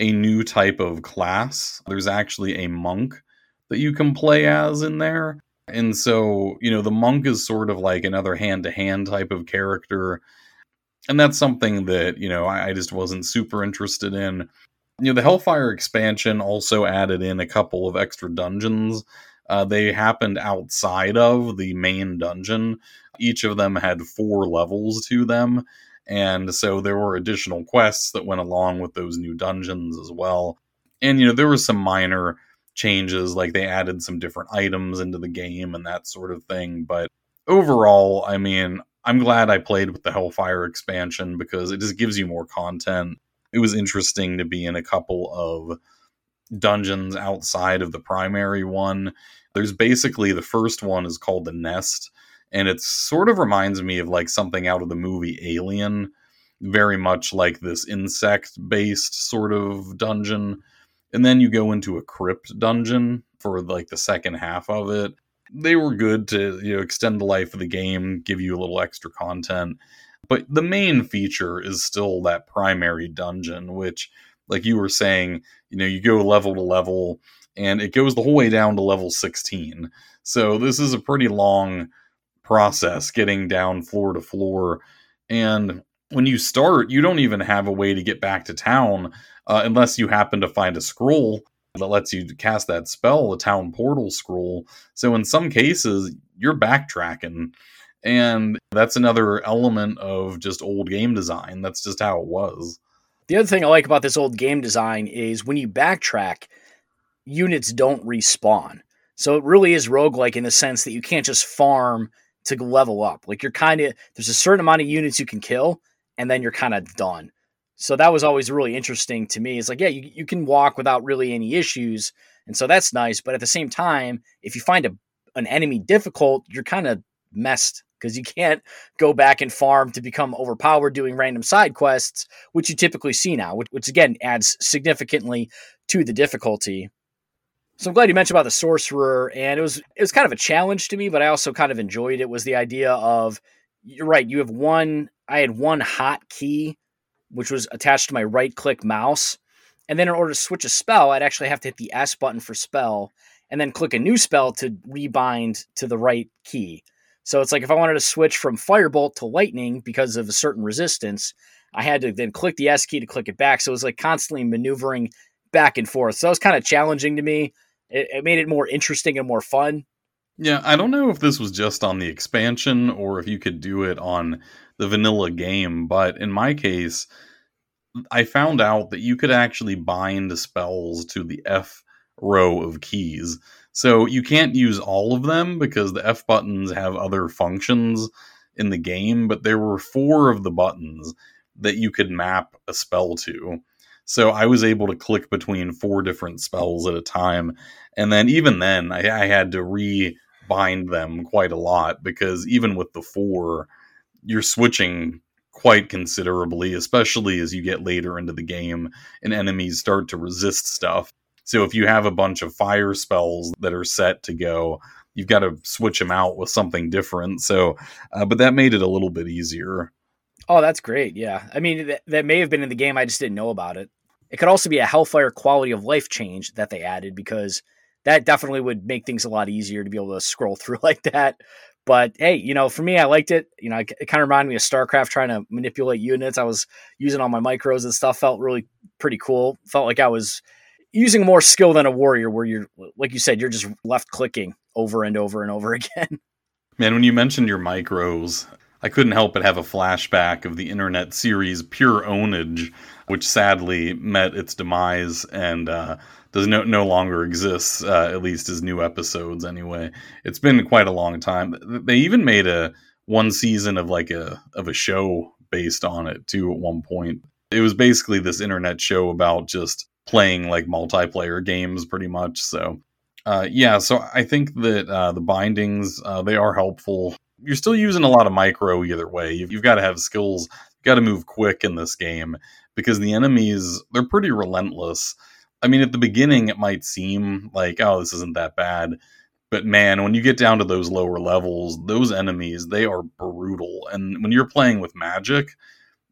a new type of class. There's actually a monk that you can play as in there. And so, you know, the monk is sort of like another hand to hand type of character. And that's something that, you know, I, I, just wasn't super interested in. You know, the Hellfire expansion also added in a couple of extra dungeons. Uh, they happened outside of the main dungeon. Each of them had four levels to them. And so there were additional quests that went along with those new dungeons as well. And, you know, there were some minor changes, like they added some different items into the game and that sort of thing. But overall, I mean, I'm glad I played with the Hellfire expansion because it just gives you more content. It was interesting to be in a couple of dungeons outside of the primary one. There's basically the first one is called the Nest, and it sort of reminds me of like something out of the movie Alien, very much like this insect based sort of dungeon and then you go into a crypt dungeon for like the second half of it. They were good to you know extend the life of the game, give you a little extra content. But the main feature is still that primary dungeon, which, like you were saying, you know, you go level to level and it goes the whole way down to level 16. So this is a pretty long process getting down floor to floor. And when you start, you don't even have a way to get back to town uh, unless you happen to find a scroll that lets you cast that spell, the town portal scroll. So in some cases, you're backtracking. And that's another element of just old game design. That's just how it was. The other thing I like about this old game design is when you backtrack, units don't respawn. So it really is roguelike in the sense that you can't just farm to level up. Like you're kind of, there's a certain amount of units you can kill, and then you're kind of done. So that was always really interesting to me. It's like, yeah, you, you can walk without really any issues. And so that's nice. But at the same time, if you find a, an enemy difficult, you're kind of messed because you can't go back and farm to become overpowered doing random side quests, which you typically see now, which, which again adds significantly to the difficulty. So I'm glad you mentioned about the sorcerer, and it was it was kind of a challenge to me, but I also kind of enjoyed it. Was the idea of you're right, you have one. I had one hot key which was attached to my right click mouse. And then in order to switch a spell, I'd actually have to hit the S button for spell and then click a new spell to rebind to the right key. So it's like if I wanted to switch from Firebolt to Lightning because of a certain resistance, I had to then click the S key to click it back. So it was like constantly maneuvering back and forth. So it was kind of challenging to me. It, it made it more interesting and more fun. Yeah, I don't know if this was just on the expansion or if you could do it on the vanilla game, but in my case, I found out that you could actually bind spells to the F row of keys. So you can't use all of them because the F buttons have other functions in the game, but there were four of the buttons that you could map a spell to. So I was able to click between four different spells at a time. And then even then, I, I had to rebind them quite a lot because even with the four, you're switching quite considerably, especially as you get later into the game and enemies start to resist stuff. So if you have a bunch of fire spells that are set to go, you've got to switch them out with something different. So, uh, but that made it a little bit easier. Oh, that's great. Yeah. I mean, that, that may have been in the game. I just didn't know about it. It could also be a Hellfire quality of life change that they added because that definitely would make things a lot easier to be able to scroll through like that but hey, you know, for me, I liked it. You know, it, it kind of reminded me of StarCraft trying to manipulate units. I was using all my micros and stuff. Felt really pretty cool. Felt like I was using more skill than a warrior, where you're, like you said, you're just left clicking over and over and over again. Man, when you mentioned your micros, I couldn't help but have a flashback of the internet series Pure Ownage, which sadly met its demise and uh, does no no longer exists. Uh, at least as new episodes, anyway. It's been quite a long time. They even made a one season of like a of a show based on it too. At one point, it was basically this internet show about just playing like multiplayer games, pretty much. So. Uh, yeah, so I think that uh, the bindings uh, they are helpful you're still using a lot of micro either way. You've, you've got to have skills. You've got to move quick in this game because the enemies they're pretty relentless. I mean, at the beginning it might seem like oh this isn't that bad, but man, when you get down to those lower levels, those enemies they are brutal. And when you're playing with magic,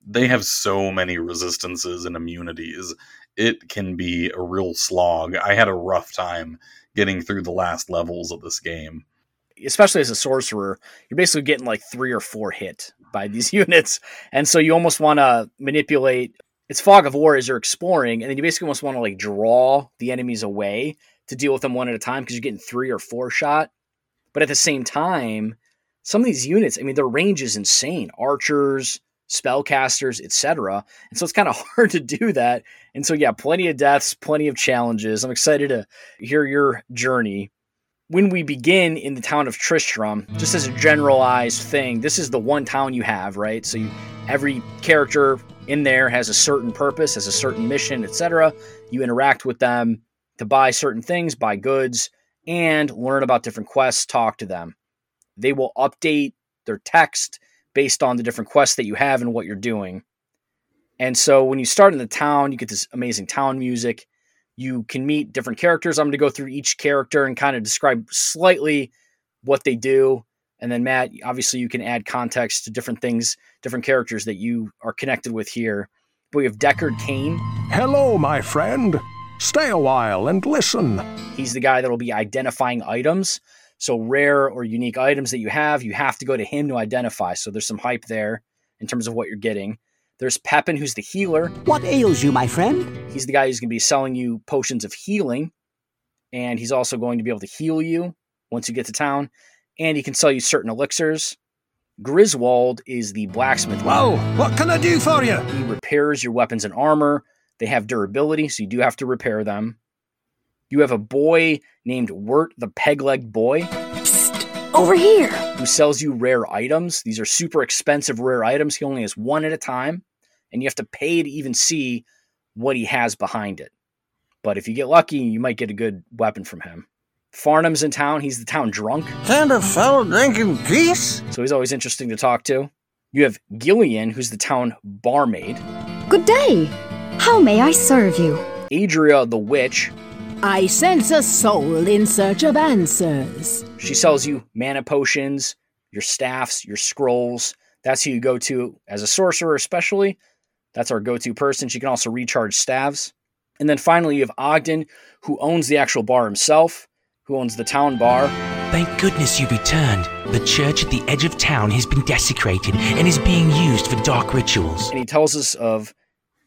they have so many resistances and immunities. It can be a real slog. I had a rough time getting through the last levels of this game especially as a sorcerer, you're basically getting like three or four hit by these units. And so you almost want to manipulate it's fog of war as you're exploring, and then you basically almost want to like draw the enemies away to deal with them one at a time because you're getting three or four shot. But at the same time, some of these units, I mean, their range is insane. Archers, spellcasters, etc. And so it's kind of hard to do that. And so yeah, plenty of deaths, plenty of challenges. I'm excited to hear your journey when we begin in the town of Tristram, just as a generalized thing, this is the one town you have, right? So you, every character in there has a certain purpose, has a certain mission, etc. You interact with them to buy certain things, buy goods, and learn about different quests, talk to them. They will update their text based on the different quests that you have and what you're doing. And so when you start in the town, you get this amazing town music you can meet different characters. I'm going to go through each character and kind of describe slightly what they do. And then, Matt, obviously, you can add context to different things, different characters that you are connected with here. But we have Deckard Cain. Hello, my friend. Stay a while and listen. He's the guy that will be identifying items. So, rare or unique items that you have, you have to go to him to identify. So, there's some hype there in terms of what you're getting. There's Pepin, who's the healer. What ails you, my friend? He's the guy who's going to be selling you potions of healing. And he's also going to be able to heal you once you get to town. And he can sell you certain elixirs. Griswold is the blacksmith. Whoa, what can I do for you? He repairs your weapons and armor. They have durability, so you do have to repair them. You have a boy named Wirt the Peg Legged Boy. Psst, over here. Who sells you rare items. These are super expensive rare items. He only has one at a time and you have to pay to even see what he has behind it. But if you get lucky, you might get a good weapon from him. Farnham's in town. He's the town drunk. Can a fellow drink in peace? So he's always interesting to talk to. You have Gillian, who's the town barmaid. Good day. How may I serve you? Adria, the witch. I sense a soul in search of answers. She sells you mana potions, your staffs, your scrolls. That's who you go to as a sorcerer, especially that's our go to person. She can also recharge staves. And then finally, you have Ogden, who owns the actual bar himself, who owns the town bar. Thank goodness you returned. The church at the edge of town has been desecrated and is being used for dark rituals. And he tells us of,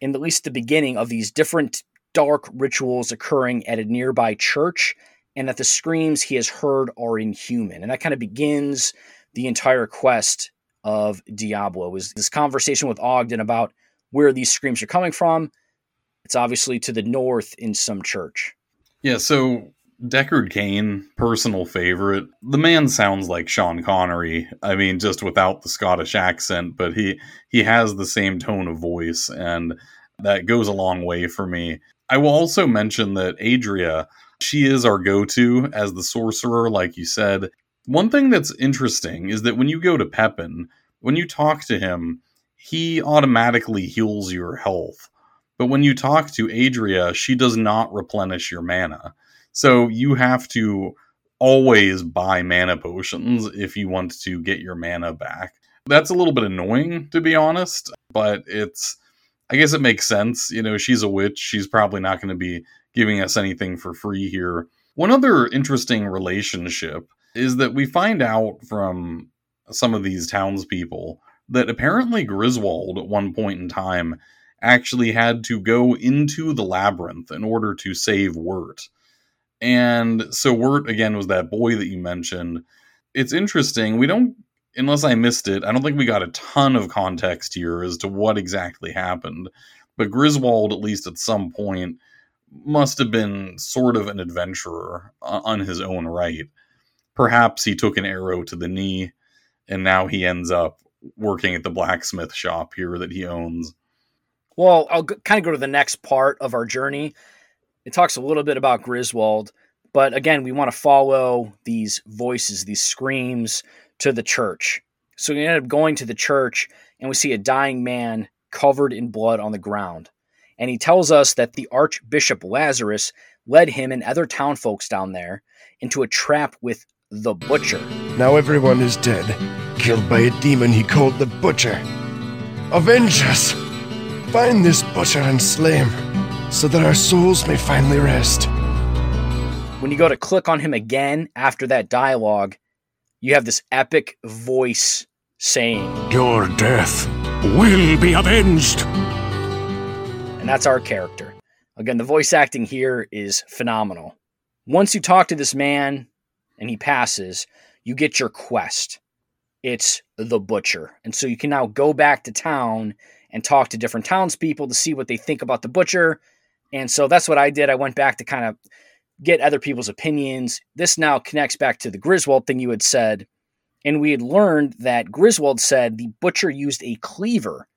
in at least the beginning, of these different dark rituals occurring at a nearby church, and that the screams he has heard are inhuman. And that kind of begins the entire quest of Diablo, is this conversation with Ogden about where these screams are coming from. It's obviously to the north in some church. Yeah, so Deckard Cain, personal favorite. The man sounds like Sean Connery. I mean, just without the Scottish accent, but he he has the same tone of voice, and that goes a long way for me. I will also mention that Adria, she is our go-to as the sorcerer, like you said. One thing that's interesting is that when you go to Pepin, when you talk to him, he automatically heals your health. But when you talk to Adria, she does not replenish your mana. So you have to always buy mana potions if you want to get your mana back. That's a little bit annoying, to be honest, but it's. I guess it makes sense. You know, she's a witch. She's probably not going to be giving us anything for free here. One other interesting relationship is that we find out from some of these townspeople that apparently Griswold at one point in time actually had to go into the labyrinth in order to save Wirt. And so Wirt again was that boy that you mentioned. It's interesting. We don't unless I missed it, I don't think we got a ton of context here as to what exactly happened. But Griswold, at least at some point, must have been sort of an adventurer uh, on his own right. Perhaps he took an arrow to the knee, and now he ends up working at the blacksmith shop here that he owns. Well, I'll g- kind of go to the next part of our journey. It talks a little bit about Griswold, but again, we want to follow these voices, these screams to the church. So we end up going to the church and we see a dying man covered in blood on the ground. And he tells us that the Archbishop Lazarus led him and other town folks down there into a trap with the Butcher. Now everyone is dead, killed by a demon he called the Butcher. Avenge us! Find this Butcher and slay him, so that our souls may finally rest. When you go to click on him again after that dialogue, you have this epic voice saying, Your death will be avenged. And that's our character. Again, the voice acting here is phenomenal. Once you talk to this man and he passes, you get your quest. It's the butcher. And so you can now go back to town and talk to different townspeople to see what they think about the butcher. And so that's what I did. I went back to kind of get other people's opinions. This now connects back to the Griswold thing you had said. And we had learned that Griswold said the butcher used a cleaver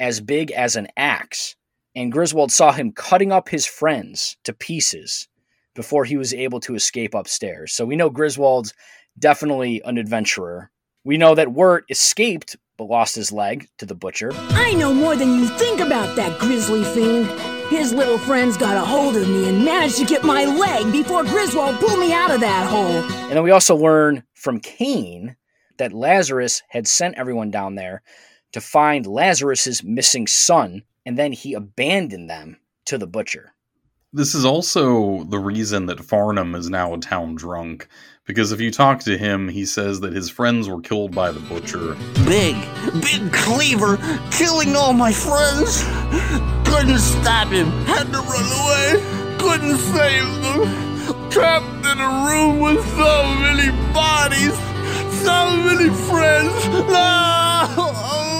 as big as an axe. And Griswold saw him cutting up his friends to pieces before he was able to escape upstairs. So we know Griswold's definitely an adventurer. We know that Wirt escaped but lost his leg to the butcher. I know more than you think about that grisly fiend. His little friends got a hold of me and managed to get my leg before Griswold pulled me out of that hole. And then we also learn from Cain that Lazarus had sent everyone down there to find Lazarus's missing son, and then he abandoned them to the butcher. This is also the reason that Farnham is now a town drunk. Because if you talk to him, he says that his friends were killed by the butcher. Big, big cleaver, killing all my friends. Couldn't stop him. Had to run away. Couldn't save them. Trapped in a room with so many bodies. So many friends. No!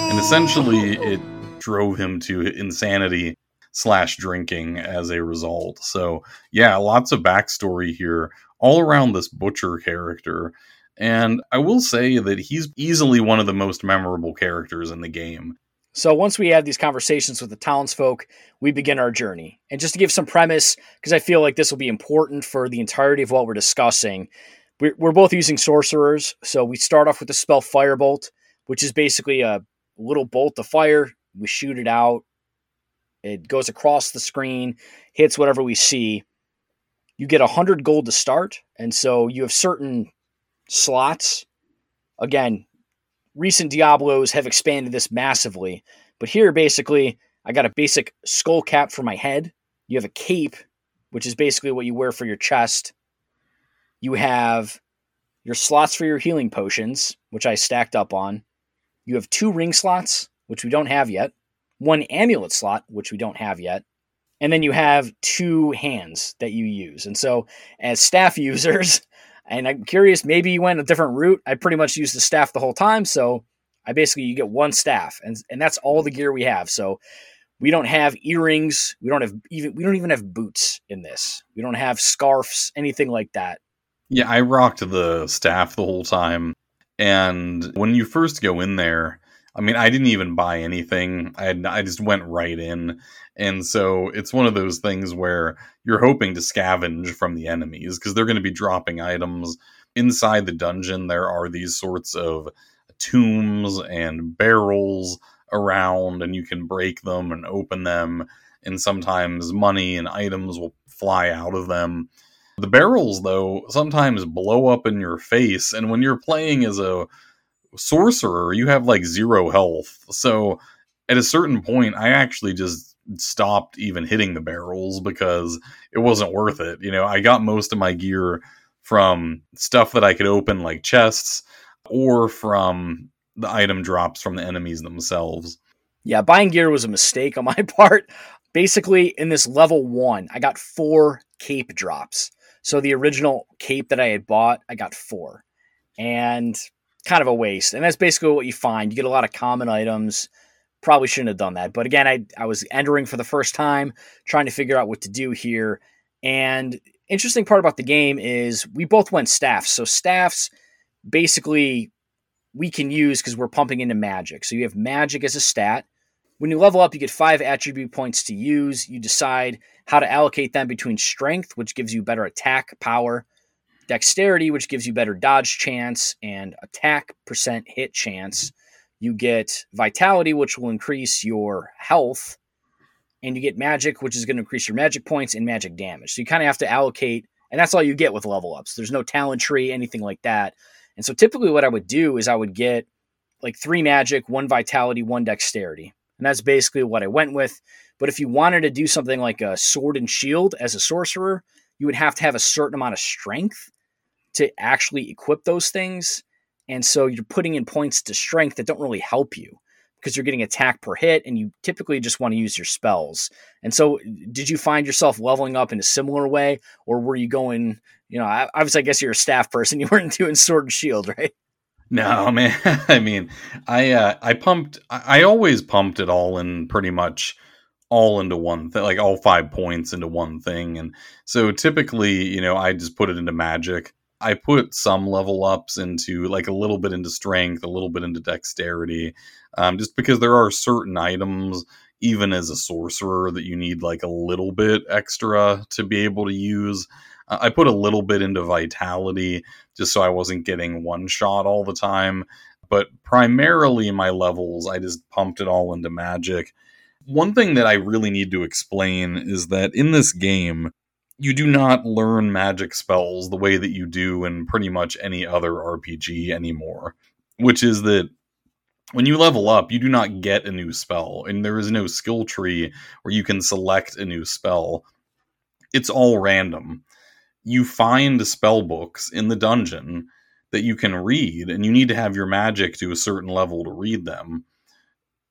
And essentially, it drove him to insanity slash drinking as a result. So, yeah, lots of backstory here all around this butcher character. And I will say that he's easily one of the most memorable characters in the game. So once we have these conversations with the townsfolk, we begin our journey. And just to give some premise, because I feel like this will be important for the entirety of what we're discussing, we're, we're both using sorcerers. So we start off with the spell Firebolt, which is basically a little bolt of fire. We shoot it out. It goes across the screen, hits whatever we see. You get 100 gold to start. And so you have certain slots. Again, recent Diablos have expanded this massively. But here, basically, I got a basic skull cap for my head. You have a cape, which is basically what you wear for your chest. You have your slots for your healing potions, which I stacked up on. You have two ring slots, which we don't have yet. One amulet slot, which we don't have yet. And then you have two hands that you use. And so, as staff users, and I'm curious, maybe you went a different route. I pretty much used the staff the whole time. So I basically, you get one staff and, and that's all the gear we have. So we don't have earrings. We don't have even, we don't even have boots in this. We don't have scarves, anything like that. Yeah, I rocked the staff the whole time. And when you first go in there, I mean, I didn't even buy anything. I had, I just went right in, and so it's one of those things where you're hoping to scavenge from the enemies because they're going to be dropping items inside the dungeon. There are these sorts of tombs and barrels around, and you can break them and open them. And sometimes money and items will fly out of them. The barrels, though, sometimes blow up in your face, and when you're playing as a sorcerer, you have like zero health. So at a certain point, I actually just stopped even hitting the barrels because it wasn't worth it. You know, I got most of my gear from stuff that I could open, like chests, or from the item drops from the enemies themselves. Yeah, buying gear was a mistake on my part. Basically, in this level one, I got four cape drops. So the original cape that I had bought, I got four. And kind of a waste. And that's basically what you find. You get a lot of common items. Probably shouldn't have done that. But again, I, I was entering for the first time, trying to figure out what to do here. And interesting part about the game is we both went staffs. So staffs basically we can use because we're pumping into magic. So you have magic as a stat. When you level up, you get five attribute points to use. You decide how to allocate them between strength, which gives you better attack power, dexterity, which gives you better dodge chance, and attack percent hit chance. You get vitality, which will increase your health, and you get magic, which is going to increase your magic points and magic damage. So you kind of have to allocate, and that's all you get with level ups. There's no talent tree, anything like that. And so typically what I would do is I would get like three magic, one vitality, one dexterity. And that's basically what I went with. But if you wanted to do something like a sword and shield as a sorcerer, you would have to have a certain amount of strength to actually equip those things. And so you're putting in points to strength that don't really help you because you're getting attack per hit and you typically just want to use your spells. And so did you find yourself leveling up in a similar way or were you going, you know, obviously I guess you're a staff person, you weren't doing sword and shield, right? No, man. I mean, I uh, I pumped I, I always pumped it all in pretty much all into one thing, like all five points into one thing. And so typically, you know, I just put it into magic I put some level ups into like a little bit into strength, a little bit into dexterity, um, just because there are certain items, even as a sorcerer, that you need like a little bit extra to be able to use. Uh, I put a little bit into vitality just so I wasn't getting one shot all the time. But primarily, my levels, I just pumped it all into magic. One thing that I really need to explain is that in this game, you do not learn magic spells the way that you do in pretty much any other RPG anymore, which is that when you level up, you do not get a new spell, and there is no skill tree where you can select a new spell. It's all random. You find spell books in the dungeon that you can read, and you need to have your magic to a certain level to read them.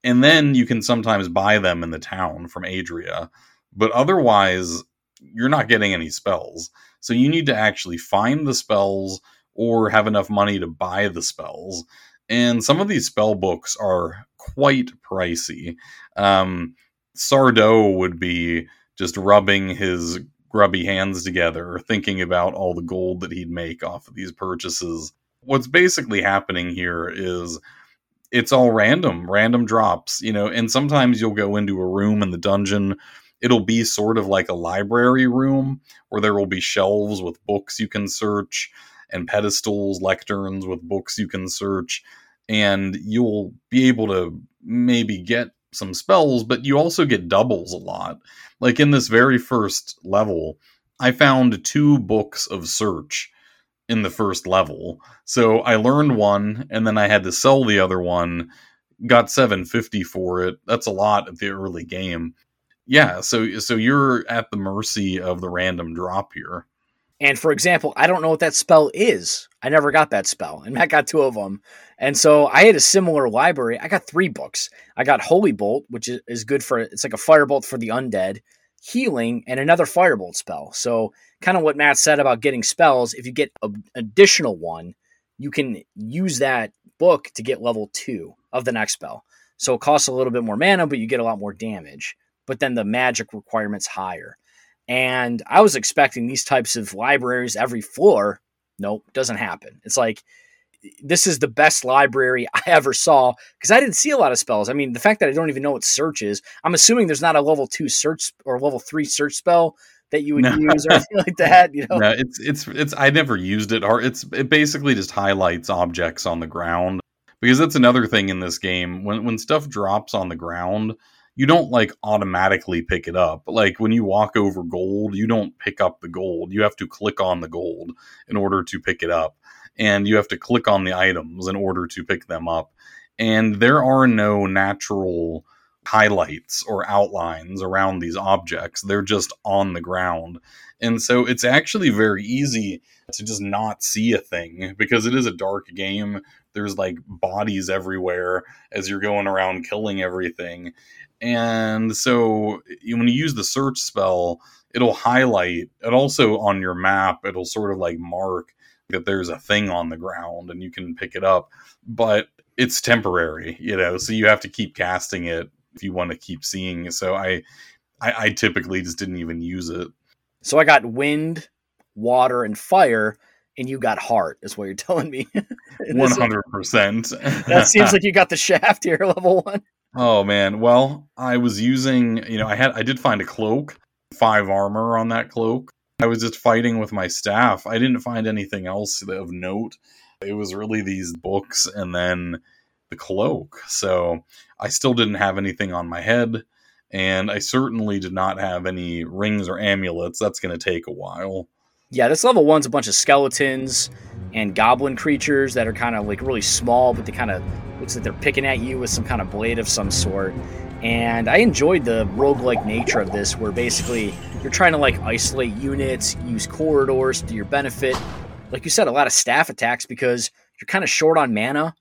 And then you can sometimes buy them in the town from Adria. But otherwise, you're not getting any spells. So you need to actually find the spells or have enough money to buy the spells. And some of these spell books are quite pricey. Um, Sardo would be just rubbing his grubby hands together, thinking about all the gold that he'd make off of these purchases. What's basically happening here is it's all random, random drops, you know, and sometimes you'll go into a room in the dungeon it'll be sort of like a library room where there will be shelves with books you can search and pedestals, lecterns with books you can search. And you'll be able to maybe get some spells, but you also get doubles a lot. Like in this very first level, I found two books of search in the first level. So I learned one and then I had to sell the other one. Got 750 for it. That's a lot at the early game yeah so so you're at the mercy of the random drop here and for example i don't know what that spell is i never got that spell and matt got two of them and so i had a similar library i got three books i got holy bolt which is, is good for it's like a firebolt for the undead healing and another firebolt spell so kind of what matt said about getting spells if you get an additional one you can use that book to get level two of the next spell so it costs a little bit more mana but you get a lot more damage but then the magic requirements higher. And I was expecting these types of libraries every floor. Nope, doesn't happen. It's like this is the best library I ever saw because I didn't see a lot of spells. I mean, the fact that I don't even know what search is, I'm assuming there's not a level two search or level three search spell that you would no. use or anything like that. You know, no, it's it's it's. I never used it. Or it's it basically just highlights objects on the ground because that's another thing in this game. When when stuff drops on the ground, you don't like automatically pick it up. Like when you walk over gold, you don't pick up the gold. You have to click on the gold in order to pick it up. And you have to click on the items in order to pick them up. And there are no natural highlights or outlines around these objects. They're just on the ground. And so it's actually very easy to just not see a thing because it is a dark game. There's like bodies everywhere as you're going around killing everything. And so when you use the search spell, it'll highlight, it also on your map, it'll sort of like mark that there's a thing on the ground and you can pick it up, but it's temporary, you know, so you have to keep casting it if you want to keep seeing. So I, I, I typically just didn't even use it. So I got wind, water, and fire, and you got heart, is what you're telling me. One hundred percent. That seems like you got the shaft here, level one. Oh man. Well, I was using, you know, I had I did find a cloak, five armor on that cloak. I was just fighting with my staff. I didn't find anything else of note. It was really these books and then the cloak. So I still didn't have anything on my head, and I certainly did not have any rings or amulets. That's going to take a while. Yeah, this level one's a bunch of skeletons and goblin creatures that are kind of like really small, but they kind of looks like they're picking at you with some kind of blade of some sort. And I enjoyed the roguelike nature of this, where basically you're trying to like isolate units, use corridors to your benefit. Like you said, a lot of staff attacks because you're kind of short on mana.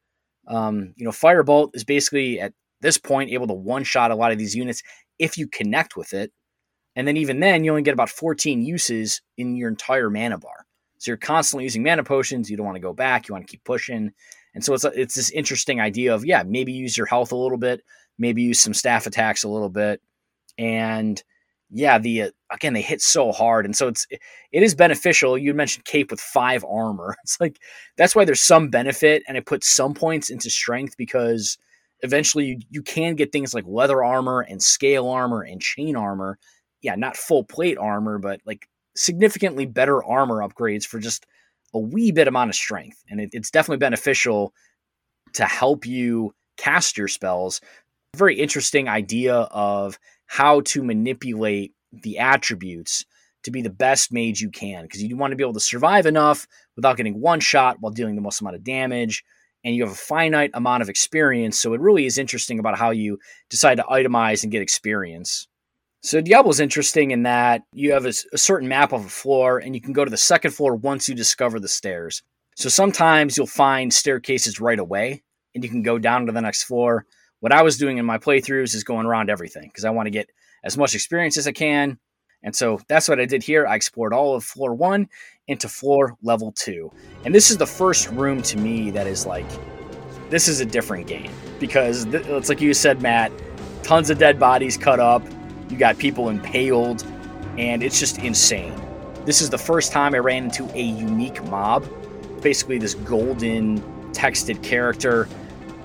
Um, you know, Firebolt is basically at this point able to one shot a lot of these units if you connect with it. And then even then, you only get about 14 uses in your entire mana bar. So you're constantly using mana potions. You don't want to go back. You want to keep pushing. And so it's it's this interesting idea of yeah, maybe use your health a little bit, maybe use some staff attacks a little bit, and yeah, the uh, again they hit so hard, and so it's it is beneficial. You mentioned cape with five armor. It's like that's why there's some benefit, and it puts some points into strength because eventually you, you can get things like leather armor and scale armor and chain armor. Yeah, not full plate armor, but like significantly better armor upgrades for just a wee bit amount of strength. And it, it's definitely beneficial to help you cast your spells. Very interesting idea of how to manipulate the attributes to be the best mage you can because you want to be able to survive enough without getting one shot while dealing the most amount of damage and you have a finite amount of experience so it really is interesting about how you decide to itemize and get experience so Diablo's interesting in that you have a, a, certain map of a floor, and you can go to the second floor once you discover the stairs. So sometimes you'll find staircases right away, and you can go down to the next floor. What I was doing in my playthroughs is going around everything because I want to get as much experience as I can. And so that's what I did here. I explored all of floor one into floor level two. And this is the first room to me that is like, this is a different game because th- it's like you said, Matt, tons of dead bodies cut up you got people impaled, and it's just insane. This is the first time I ran into a unique mob. Basically, this golden texted character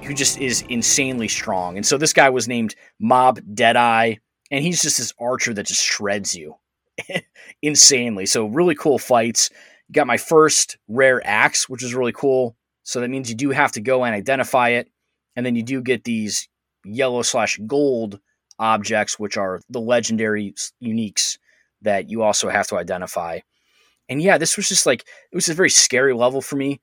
who just is insanely strong. And so this guy was named Mob Deadeye, and he's just this archer that just shreds you insanely. So, really cool fights. Got my first rare axe, which is really cool. So, that means you do have to go and identify it. And then you do get these yellow slash gold objects, which are the legendary uniques that you also have to identify. And yeah, this was just like, it was a very scary level for me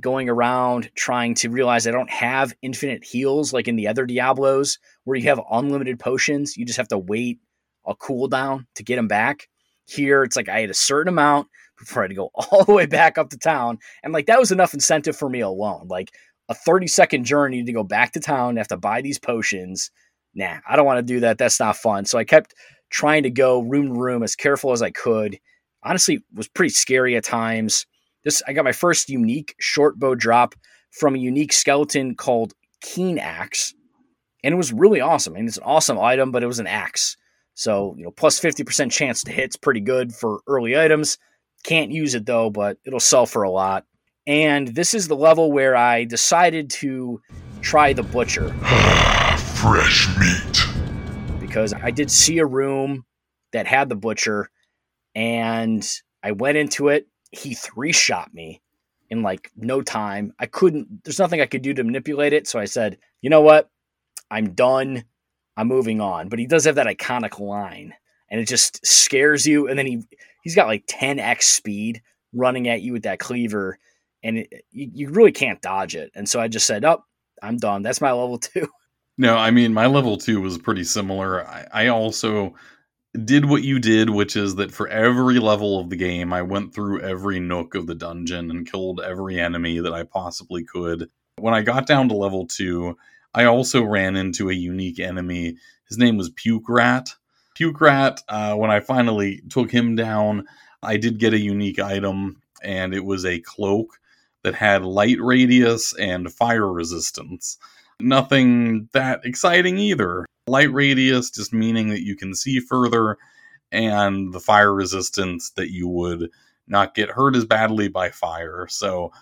going around trying to realize I don't have infinite heals like in the other Diablos where you have unlimited potions. You just have to wait a cooldown to get them back. Here, it's like I had a certain amount before I had to go all the way back up to town. And like that was enough incentive for me alone. Like a 30 second journey to go back to town, have to buy these potions nah, I don't want to do that. That's not fun. So I kept trying to go room to room as careful as I could. Honestly, was pretty scary at times. This I got my first unique short bow drop from a unique skeleton called Keen Axe, and it was really awesome. I and mean, it's an awesome item, but it was an axe, so you know, plus fifty percent chance to hit's pretty good for early items. Can't use it though, but it'll sell for a lot. And this is the level where I decided to try the butcher. fresh meat. Because I did see a room that had the butcher, and I went into it. He three shot me in like no time. I couldn't, there's nothing I could do to manipulate it. So I said, you know what? I'm done. I'm moving on. But he does have that iconic line, and it just scares you. And then he, he's got like 10x speed running at you with that cleaver, and it, you, you really can't dodge it. And so I just said, oh, I'm done. That's my level two. No, I mean my level two was pretty similar. I, I, also did what you did, which is that for every level of the game, I went through every nook of the dungeon and killed every enemy that I possibly could. When I got down to level two, I also ran into a unique enemy. His name was Puke Rat. Puke Rat, uh, when I finally took him down, I did get a unique item and it was a cloak that had light radius and fire resistance. Nothing that exciting either. Light radius just meaning that you can see further, and the fire resistance that you would not get hurt as badly by fire. So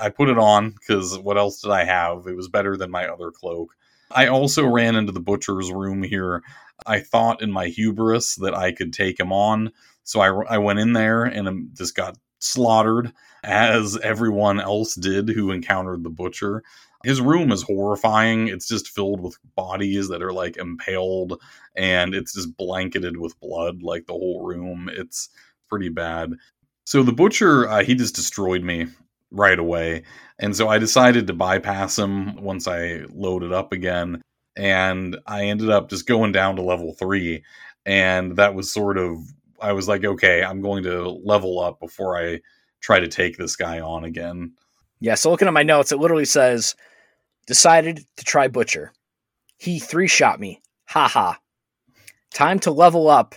I put it on because what else did I have? It was better than my other cloak. I also ran into the butcher's room here. I thought in my hubris that I could take him on. So I, I went in there and um, just got slaughtered as everyone else did who encountered the butcher. His room is horrifying. It's just filled with bodies that are like impaled and it's just blanketed with blood, like the whole room. It's pretty bad. So the butcher, uh, he just destroyed me right away. And so I decided to bypass him once I loaded up again. And I ended up just going down to level three. And that was sort of, I was like, okay, I'm going to level up before I try to take this guy on again. Yeah, so looking at my notes, it literally says, decided to try Butcher. He three shot me. Ha ha. Time to level up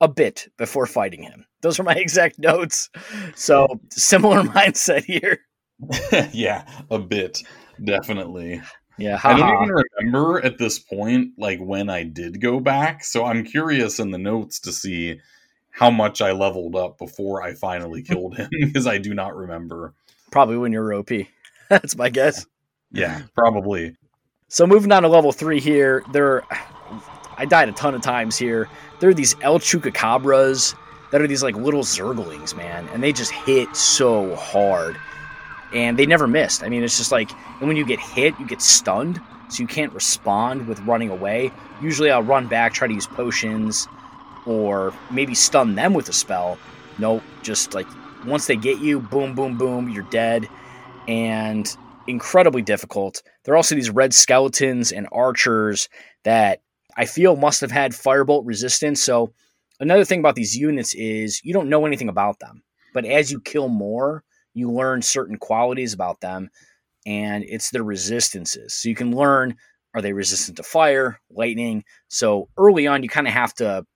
a bit before fighting him. Those are my exact notes. So similar mindset here. yeah, a bit, definitely. Yeah, I don't even remember at this point like when I did go back. So I'm curious in the notes to see how much I leveled up before I finally killed him because I do not remember. Probably when you're OP. That's my guess. Yeah, probably. So moving on to level three here, there I died a ton of times here. There are these El Chupacabras that are these like little zerglings, man, and they just hit so hard. And they never missed. I mean, it's just like, and when you get hit, you get stunned, so you can't respond with running away. Usually, I'll run back, try to use potions, or maybe stun them with a spell. Nope, just like once they get you, boom, boom, boom, you're dead. And incredibly difficult. There are also these red skeletons and archers that I feel must have had firebolt resistance. So another thing about these units is you don't know anything about them, but as you kill more, you learn certain qualities about them, and it's their resistances. So you can learn are they resistant to fire, lightning. So early on, you kind of have to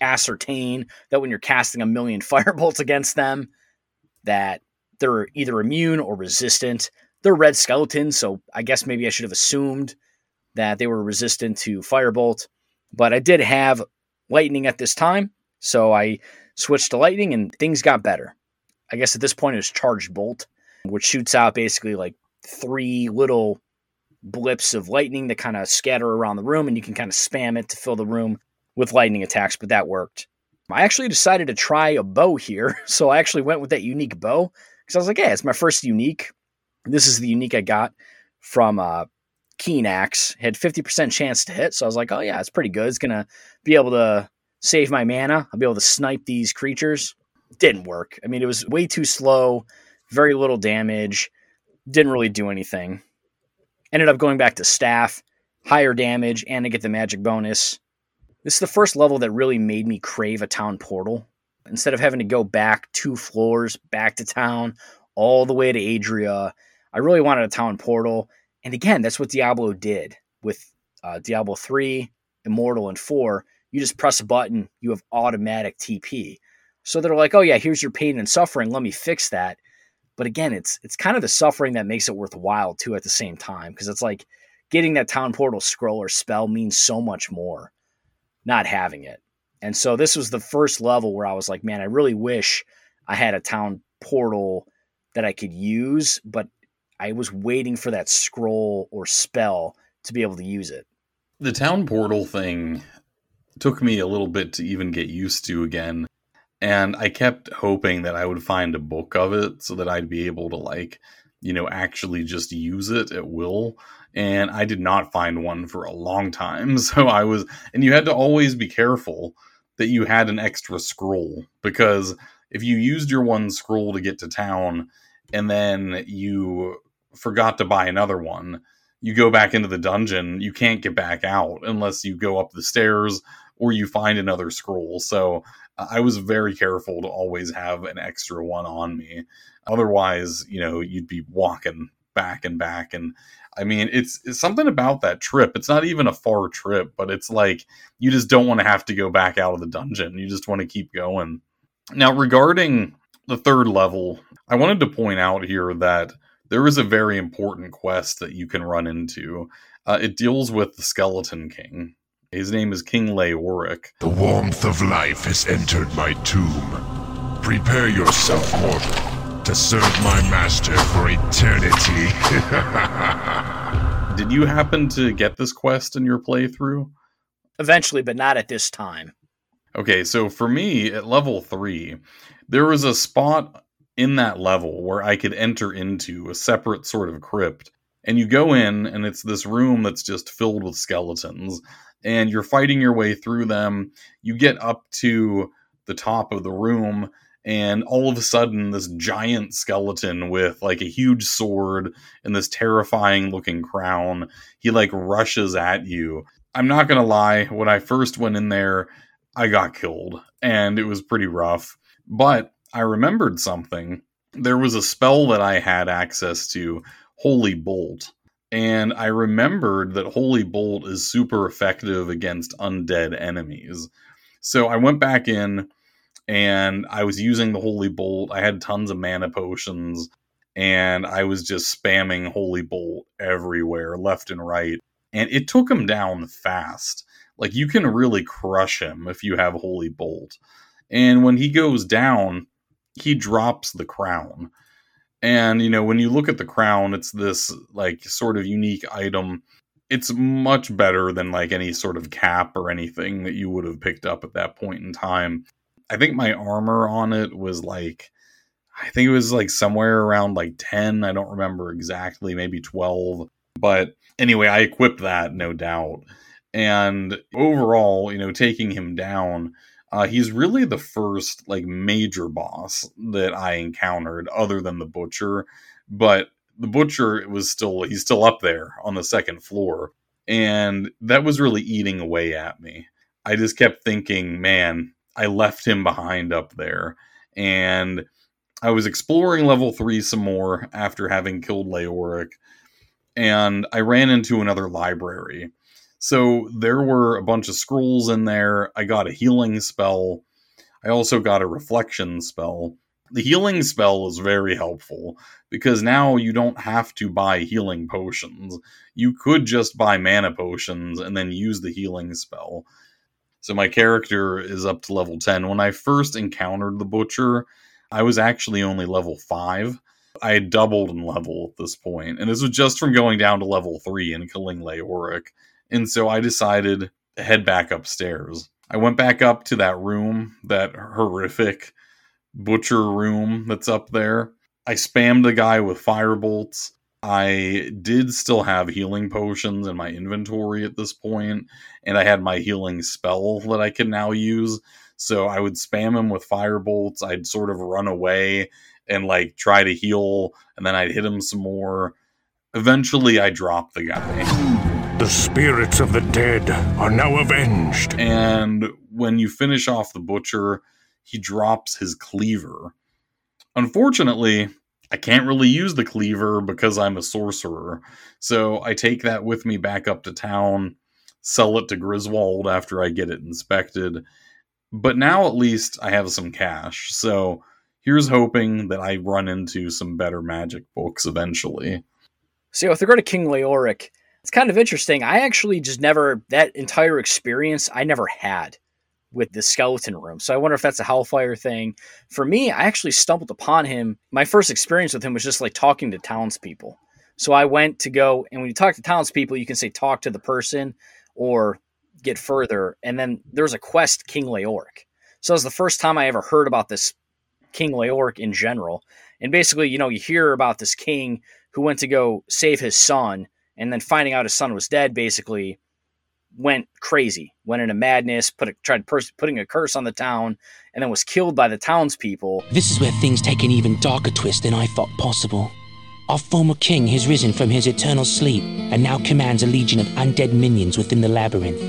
ascertain that when you're casting a million firebolts against them, that they're either immune or resistant. They're red skeletons, so I guess maybe I should have assumed that they were resistant to firebolt. But I did have lightning at this time, so I switched to lightning and things got better. I guess at this point it was charged bolt, which shoots out basically like three little blips of lightning that kind of scatter around the room, and you can kind of spam it to fill the room with lightning attacks, but that worked. I actually decided to try a bow here, so I actually went with that unique bow because I was like, "Hey, it's my first unique. This is the unique I got from uh, Keen Axe. Had fifty percent chance to hit, so I was like, "Oh yeah, it's pretty good. It's gonna be able to save my mana. I'll be able to snipe these creatures." Didn't work. I mean, it was way too slow, very little damage. Didn't really do anything. Ended up going back to staff, higher damage, and to get the magic bonus. This is the first level that really made me crave a town portal. Instead of having to go back two floors, back to town, all the way to Adria, I really wanted a town portal. And again, that's what Diablo did with uh, Diablo 3, Immortal, and 4. You just press a button, you have automatic TP. So they're like, oh, yeah, here's your pain and suffering. Let me fix that. But again, it's it's kind of the suffering that makes it worthwhile too at the same time because it's like getting that town portal scroll or spell means so much more not having it. And so this was the first level where I was like, man, I really wish I had a town portal that I could use, but I was waiting for that scroll or spell to be able to use it. The town portal thing took me a little bit to even get used to again. And I kept hoping that I would find a book of it so that I'd be able to, like, you know, actually just use it at will and I did not find one for a long time. So I was, and you had to always be careful that you had an extra scroll because if you used your one scroll to get to town and then you forgot to buy another one, you go back into the dungeon, you can't get back out unless you go up the stairs or you find another scroll. So I was very careful to always have an extra one on me. Otherwise, you know, you'd be walking back and back and I mean, it's, it's something about that trip. It's not even a far trip, but it's like you just don't want to have to go back out of the dungeon. You just want to keep going. Now, regarding the third level, I wanted to point out here that there is a very important quest that you can run into. Uh, it deals with the Skeleton King. His name is King Leoric. The warmth of life has entered my tomb. Prepare yourself, mortal, to serve my master for eternity. Did you happen to get this quest in your playthrough? Eventually, but not at this time. Okay, so for me at level three, there was a spot in that level where I could enter into a separate sort of crypt. And you go in, and it's this room that's just filled with skeletons, and you're fighting your way through them. You get up to the top of the room, and all of a sudden this giant skeleton with like a huge sword and this terrifying looking crown he like rushes at you i'm not gonna lie when i first went in there i got killed and it was pretty rough but i remembered something there was a spell that i had access to holy bolt and i remembered that holy bolt is super effective against undead enemies so i went back in and I was using the Holy Bolt. I had tons of mana potions, and I was just spamming Holy Bolt everywhere, left and right. And it took him down fast. Like, you can really crush him if you have Holy Bolt. And when he goes down, he drops the crown. And, you know, when you look at the crown, it's this, like, sort of unique item. It's much better than, like, any sort of cap or anything that you would have picked up at that point in time I think my armor on it was like I think it was like somewhere around like 10, I don't remember exactly, maybe 12. But anyway, I equipped that no doubt. And overall, you know, taking him down, uh, he's really the first like major boss that I encountered other than the butcher. But the butcher was still he's still up there on the second floor. And that was really eating away at me. I just kept thinking, man, I left him behind up there. And I was exploring level three some more after having killed Leoric, and I ran into another library. So there were a bunch of scrolls in there. I got a healing spell. I also got a reflection spell. The healing spell is very helpful because now you don't have to buy healing potions. You could just buy mana potions and then use the healing spell. So my character is up to level 10. When I first encountered the Butcher, I was actually only level 5. I had doubled in level at this point, and this was just from going down to level 3 and killing Leoric. And so I decided to head back upstairs. I went back up to that room, that horrific butcher room that's up there. I spammed the guy with fire bolts. I did still have healing potions in my inventory at this point, and I had my healing spell that I can now use. So I would spam him with fire bolts. I'd sort of run away and like try to heal, and then I'd hit him some more. Eventually, I dropped the guy. The spirits of the dead are now avenged. And when you finish off the butcher, he drops his cleaver. Unfortunately, I can't really use the cleaver because I'm a sorcerer. So I take that with me back up to town, sell it to Griswold after I get it inspected. But now at least I have some cash. So here's hoping that I run into some better magic books eventually. So with regard to King Leoric, it's kind of interesting. I actually just never that entire experience I never had with the skeleton room. So I wonder if that's a Hellfire thing. For me, I actually stumbled upon him. My first experience with him was just like talking to townspeople. So I went to go, and when you talk to townspeople, you can say talk to the person or get further. And then there's a quest, King Leoric. So it was the first time I ever heard about this King Leoric in general. And basically, you know, you hear about this king who went to go save his son, and then finding out his son was dead, basically went crazy, went into madness, put a, tried pers- putting a curse on the town, and then was killed by the townspeople. This is where things take an even darker twist than I thought possible. Our former king has risen from his eternal sleep and now commands a legion of undead minions within the labyrinth.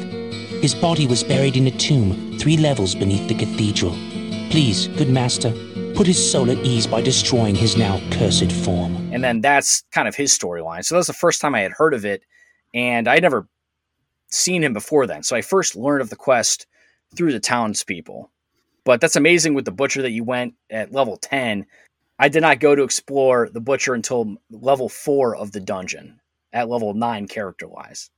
His body was buried in a tomb three levels beneath the cathedral. Please, good master, put his soul at ease by destroying his now cursed form. And then that's kind of his storyline. So that was the first time I had heard of it, and I never seen him before then. So I first learned of the quest through the townspeople. But that's amazing with the butcher that you went at level 10. I did not go to explore the butcher until level 4 of the dungeon at level 9 character wise.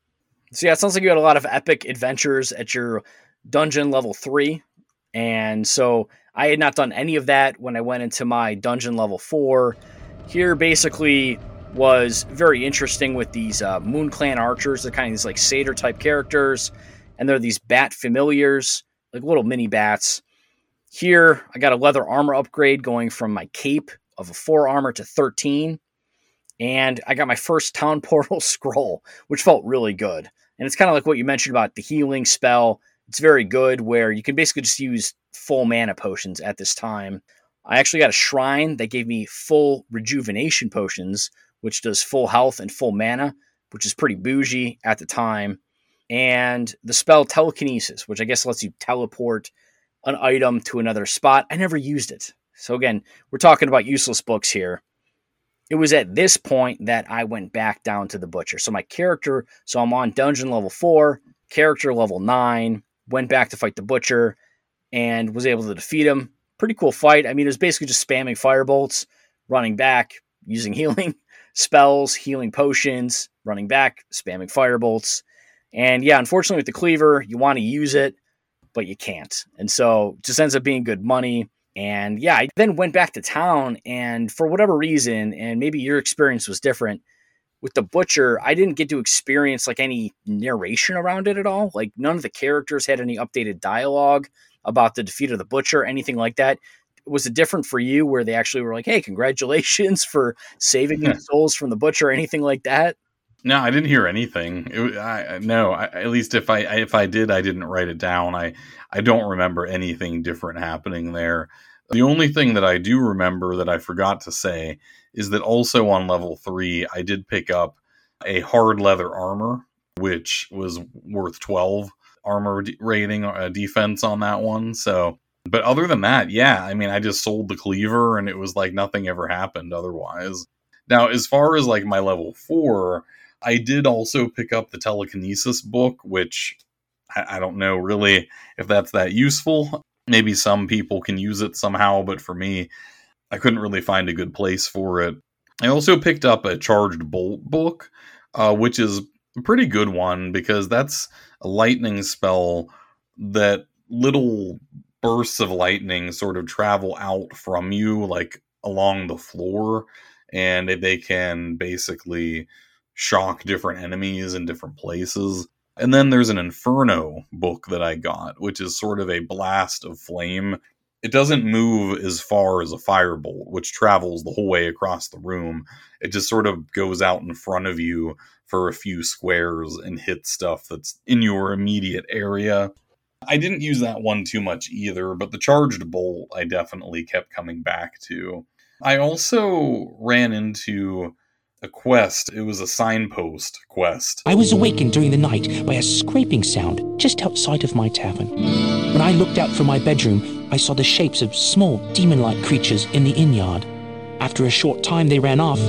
So yeah, it sounds like you had a lot of epic adventures at your dungeon level 3. And so I had not done any of that when I went into my dungeon level 4. Here basically was very interesting with these uh, Moon Clan archers. They're kind of these like satyr type characters, and they're these bat familiars, like little mini bats. Here, I got a leather armor upgrade going from my cape of a four armor to 13. And I got my first town portal scroll, which felt really good. And it's kind of like what you mentioned about the healing spell. It's very good where you can basically just use full mana potions at this time. I actually got a shrine that gave me full rejuvenation potions, which does full health and full mana, which is pretty bougie at the time. And the spell telekinesis, which I guess lets you teleport an item to another spot. I never used it. So again, we're talking about useless books here. It was at this point that I went back down to the butcher. So my character, so I'm on dungeon level 4, character level 9, went back to fight the butcher and was able to defeat him. Pretty cool fight. I mean, it was basically just spamming firebolts, running back, using healing spells, healing potions, running back, spamming firebolts. And yeah, unfortunately with the cleaver, you want to use it, but you can't. And so just ends up being good money. And yeah, I then went back to town and for whatever reason, and maybe your experience was different with the butcher, I didn't get to experience like any narration around it at all. Like none of the characters had any updated dialogue about the defeat of the butcher, anything like that. Was it different for you where they actually were like, "Hey, congratulations for saving the souls from the butcher," or anything like that? No, I didn't hear anything. It, I, no, I, at least if I if I did, I didn't write it down. I I don't remember anything different happening there. The only thing that I do remember that I forgot to say is that also on level three, I did pick up a hard leather armor, which was worth twelve armor rating uh, defense on that one. So, but other than that, yeah, I mean, I just sold the cleaver, and it was like nothing ever happened otherwise. Now, as far as like my level four I did also pick up the telekinesis book, which I, I don't know really if that's that useful. Maybe some people can use it somehow, but for me, I couldn't really find a good place for it. I also picked up a charged bolt book, uh, which is a pretty good one because that's a lightning spell that little bursts of lightning sort of travel out from you, like along the floor, and they can basically shock different enemies in different places. And then there's an Inferno book that I got, which is sort of a blast of flame. It doesn't move as far as a firebolt, which travels the whole way across the room. It just sort of goes out in front of you for a few squares and hits stuff that's in your immediate area. I didn't use that one too much either, but the charged bolt I definitely kept coming back to. I also ran into a quest. It was a signpost quest. I was awakened during the night by a scraping sound just outside of my tavern. When I looked out from my bedroom, I saw the shapes of small demon like creatures in the inn yard. After a short time, they ran off,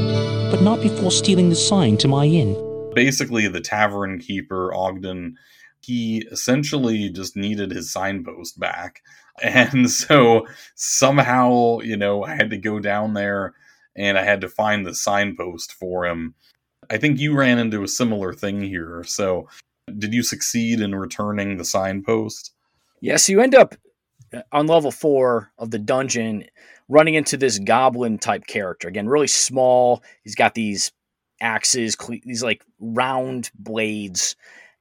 but not before stealing the sign to my inn. Basically, the tavern keeper, Ogden, he essentially just needed his signpost back. And so somehow, you know, I had to go down there and I had to find the signpost for him. I think you ran into a similar thing here. So, did you succeed in returning the signpost? Yes, you end up uh, on level four of the dungeon running into this goblin type character. Again, really small. He's got these axes, these like round blades,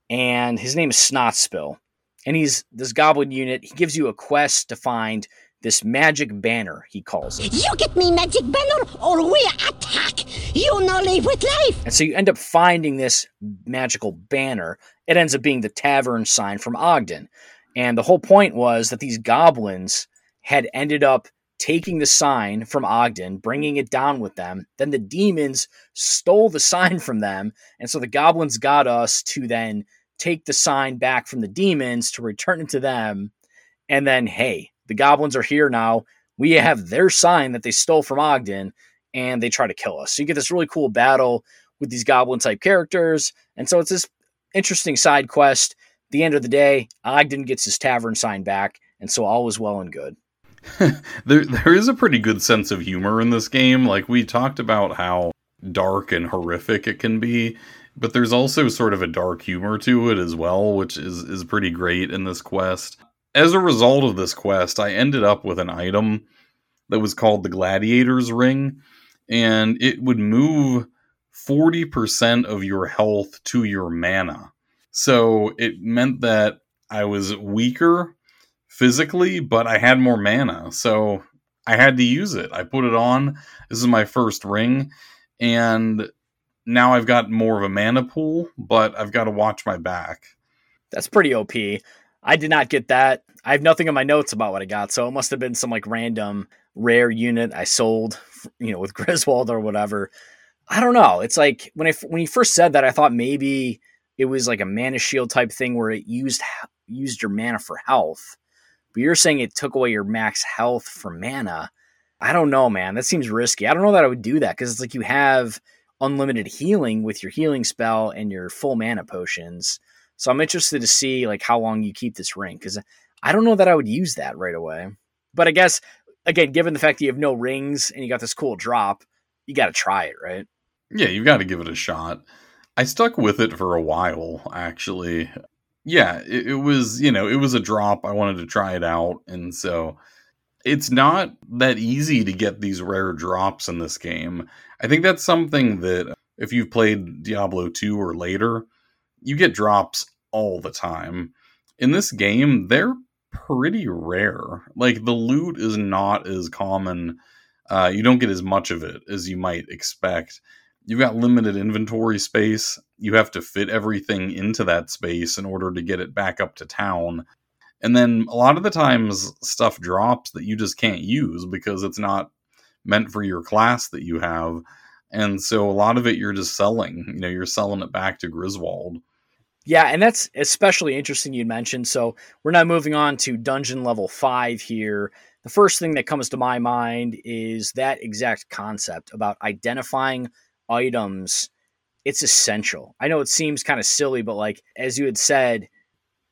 and his name is Snotspill. And he's this goblin unit. He gives you a quest to find this magic banner, he calls it. You get me magic banner or we attack. You no live with life. And so you end up finding this magical banner. It ends up being the tavern sign from Ogden. And the whole point was that these goblins had ended up taking the sign from Ogden, bringing it down with them. Then the demons stole the sign from them. And so the goblins got us to then take the sign back from the demons to return it to them. And then, hey, the goblins are here now. We have their sign that they stole from Ogden, and they try to kill us. So you get this really cool battle with these goblin type characters. And so it's this interesting side quest. At the end of the day, Ogden gets his tavern sign back. And so all was well and good. there there is a pretty good sense of humor in this game. Like we talked about how dark and horrific it can be, but there's also sort of a dark humor to it as well, which is is pretty great in this quest. As a result of this quest, I ended up with an item that was called the Gladiator's Ring, and it would move 40% of your health to your mana. So it meant that I was weaker physically, but I had more mana. So I had to use it. I put it on. This is my first ring. And now I've got more of a mana pool, but I've got to watch my back. That's pretty OP. I did not get that. I have nothing in my notes about what I got, so it must have been some like random rare unit I sold, you know, with Griswold or whatever. I don't know. It's like when I when he first said that, I thought maybe it was like a mana shield type thing where it used used your mana for health. But you're saying it took away your max health for mana. I don't know, man. That seems risky. I don't know that I would do that because it's like you have unlimited healing with your healing spell and your full mana potions. So I'm interested to see like how long you keep this ring because I don't know that I would use that right away. But I guess again, given the fact that you have no rings and you got this cool drop, you got to try it, right? Yeah, you've got to give it a shot. I stuck with it for a while, actually. Yeah, it, it, was, you know, it was a drop. I wanted to try it out. And so it's not that easy to get these rare drops in this game. I think that's something that if you've played Diablo 2 or later, you get drops all the time. In this game, they're pretty rare. Like the loot is not as common. Uh, you don't get as much of it as you might expect. You've got limited inventory space. You have to fit everything into that space in order to get it back up to town. And then a lot of the times stuff drops that you just can't use because it's not meant for your class that you have. And so a lot of it you're just selling. You know, you're selling it back to Griswold. Yeah, and that's especially interesting you mentioned. So we're now moving on to dungeon level five here. The first thing that comes to my mind is that exact concept about identifying items. It's essential. I know it seems kind of silly, but like as you had said,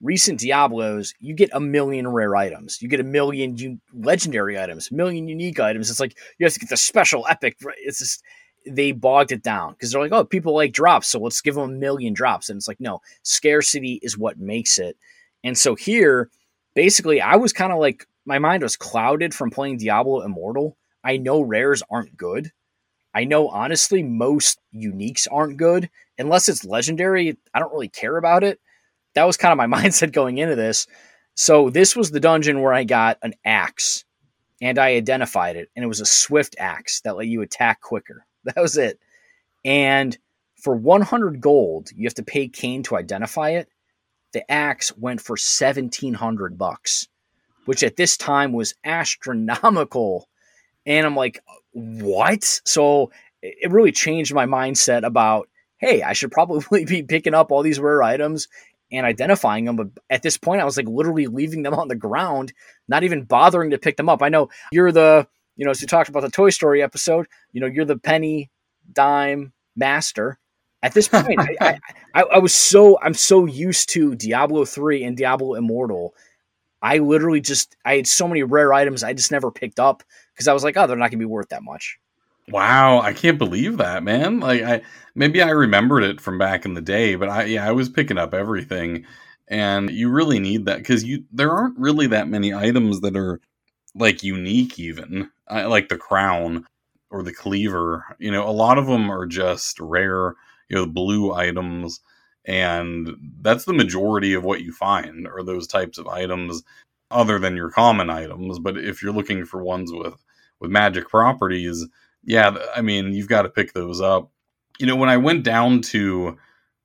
recent Diablos, you get a million rare items. You get a million legendary items, million unique items. It's like you have to get the special epic. Right? It's just they bogged it down because they're like, oh, people like drops, so let's give them a million drops. And it's like, no, scarcity is what makes it. And so here, basically, I was kind of like, my mind was clouded from playing Diablo Immortal. I know rares aren't good. I know, honestly, most uniques aren't good. Unless it's legendary, I don't really care about it. That was kind of my mindset going into this. So, this was the dungeon where I got an axe and I identified it, and it was a swift axe that let you attack quicker. That was it. And for 100 gold, you have to pay Cain to identify it. The axe went for 1700 bucks, which at this time was astronomical. And I'm like, what? So it really changed my mindset about, hey, I should probably be picking up all these rare items and identifying them. But at this point, I was like literally leaving them on the ground, not even bothering to pick them up. I know you're the you know, as we talked about the Toy Story episode, you know, you're the penny dime master. At this point, I, I, I, was so I'm so used to Diablo three and Diablo Immortal. I literally just I had so many rare items I just never picked up because I was like, oh, they're not gonna be worth that much. Wow, I can't believe that, man. Like I maybe I remembered it from back in the day, but I yeah, I was picking up everything. And you really need that because you there aren't really that many items that are like unique even I like the crown or the cleaver. You know, a lot of them are just rare, you know, blue items, and that's the majority of what you find are those types of items, other than your common items. But if you're looking for ones with with magic properties, yeah, I mean, you've got to pick those up. You know, when I went down to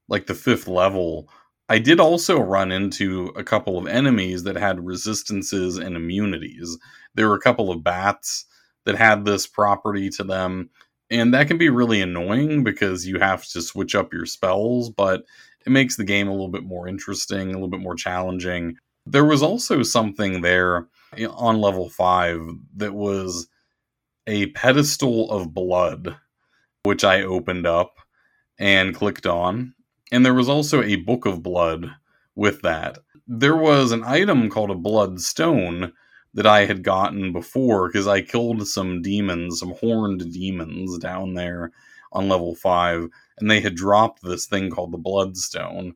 like the fifth level, I did also run into a couple of enemies that had resistances and immunities. There were a couple of bats that had this property to them. And that can be really annoying because you have to switch up your spells, but it makes the game a little bit more interesting, a little bit more challenging. There was also something there eh, on level 5 that was a pedestal of blood, which I opened up and clicked on. And there was also a book of blood with that. there was an item called a blood stone that I had gotten before because I killed some demons, some horned demons down there on level 5 and they had dropped this thing called the Blood Stone.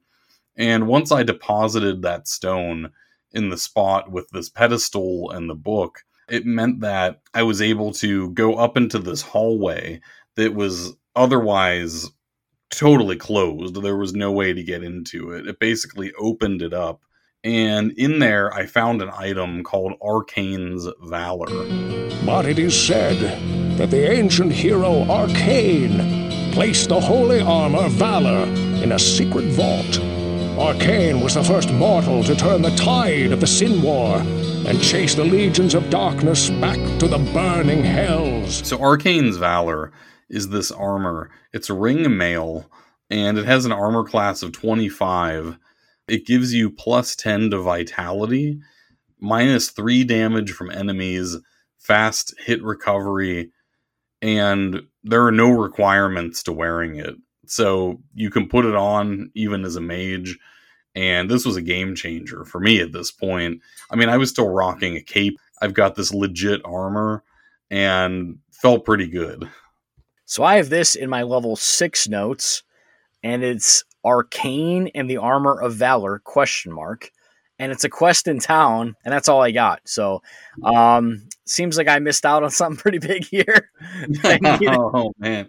And once I deposited that stone in the spot with this pedestal and the book, it meant that I was able to go up into this hallway that was otherwise totally closed. There was no way to get into it. It basically opened it up. And in there, I found an item called Arkaine's Valor. But it is said that the ancient hero Arkaine placed the holy armor Valor in a secret vault. Arkaine was the first mortal to turn the tide of the Sin War and chase the legions of darkness back to the burning hells. So, Arkaine's Valor is this armor. It's ring mail, and it has an armor class of 25. It gives you plus 10 to vitality, minus 3 damage from enemies, fast hit recovery, and there are no requirements to wearing it. So you can put it on even as a mage. And this was a game changer for me at this point. I mean, I was still rocking a cape. I've got this legit armor and felt pretty good. So I have this in my level six notes, and it's Arkaine and the armor of valor question mark. And it's a quest in town and that's all i got. So um seems like i missed out on something pretty big here. Oh man.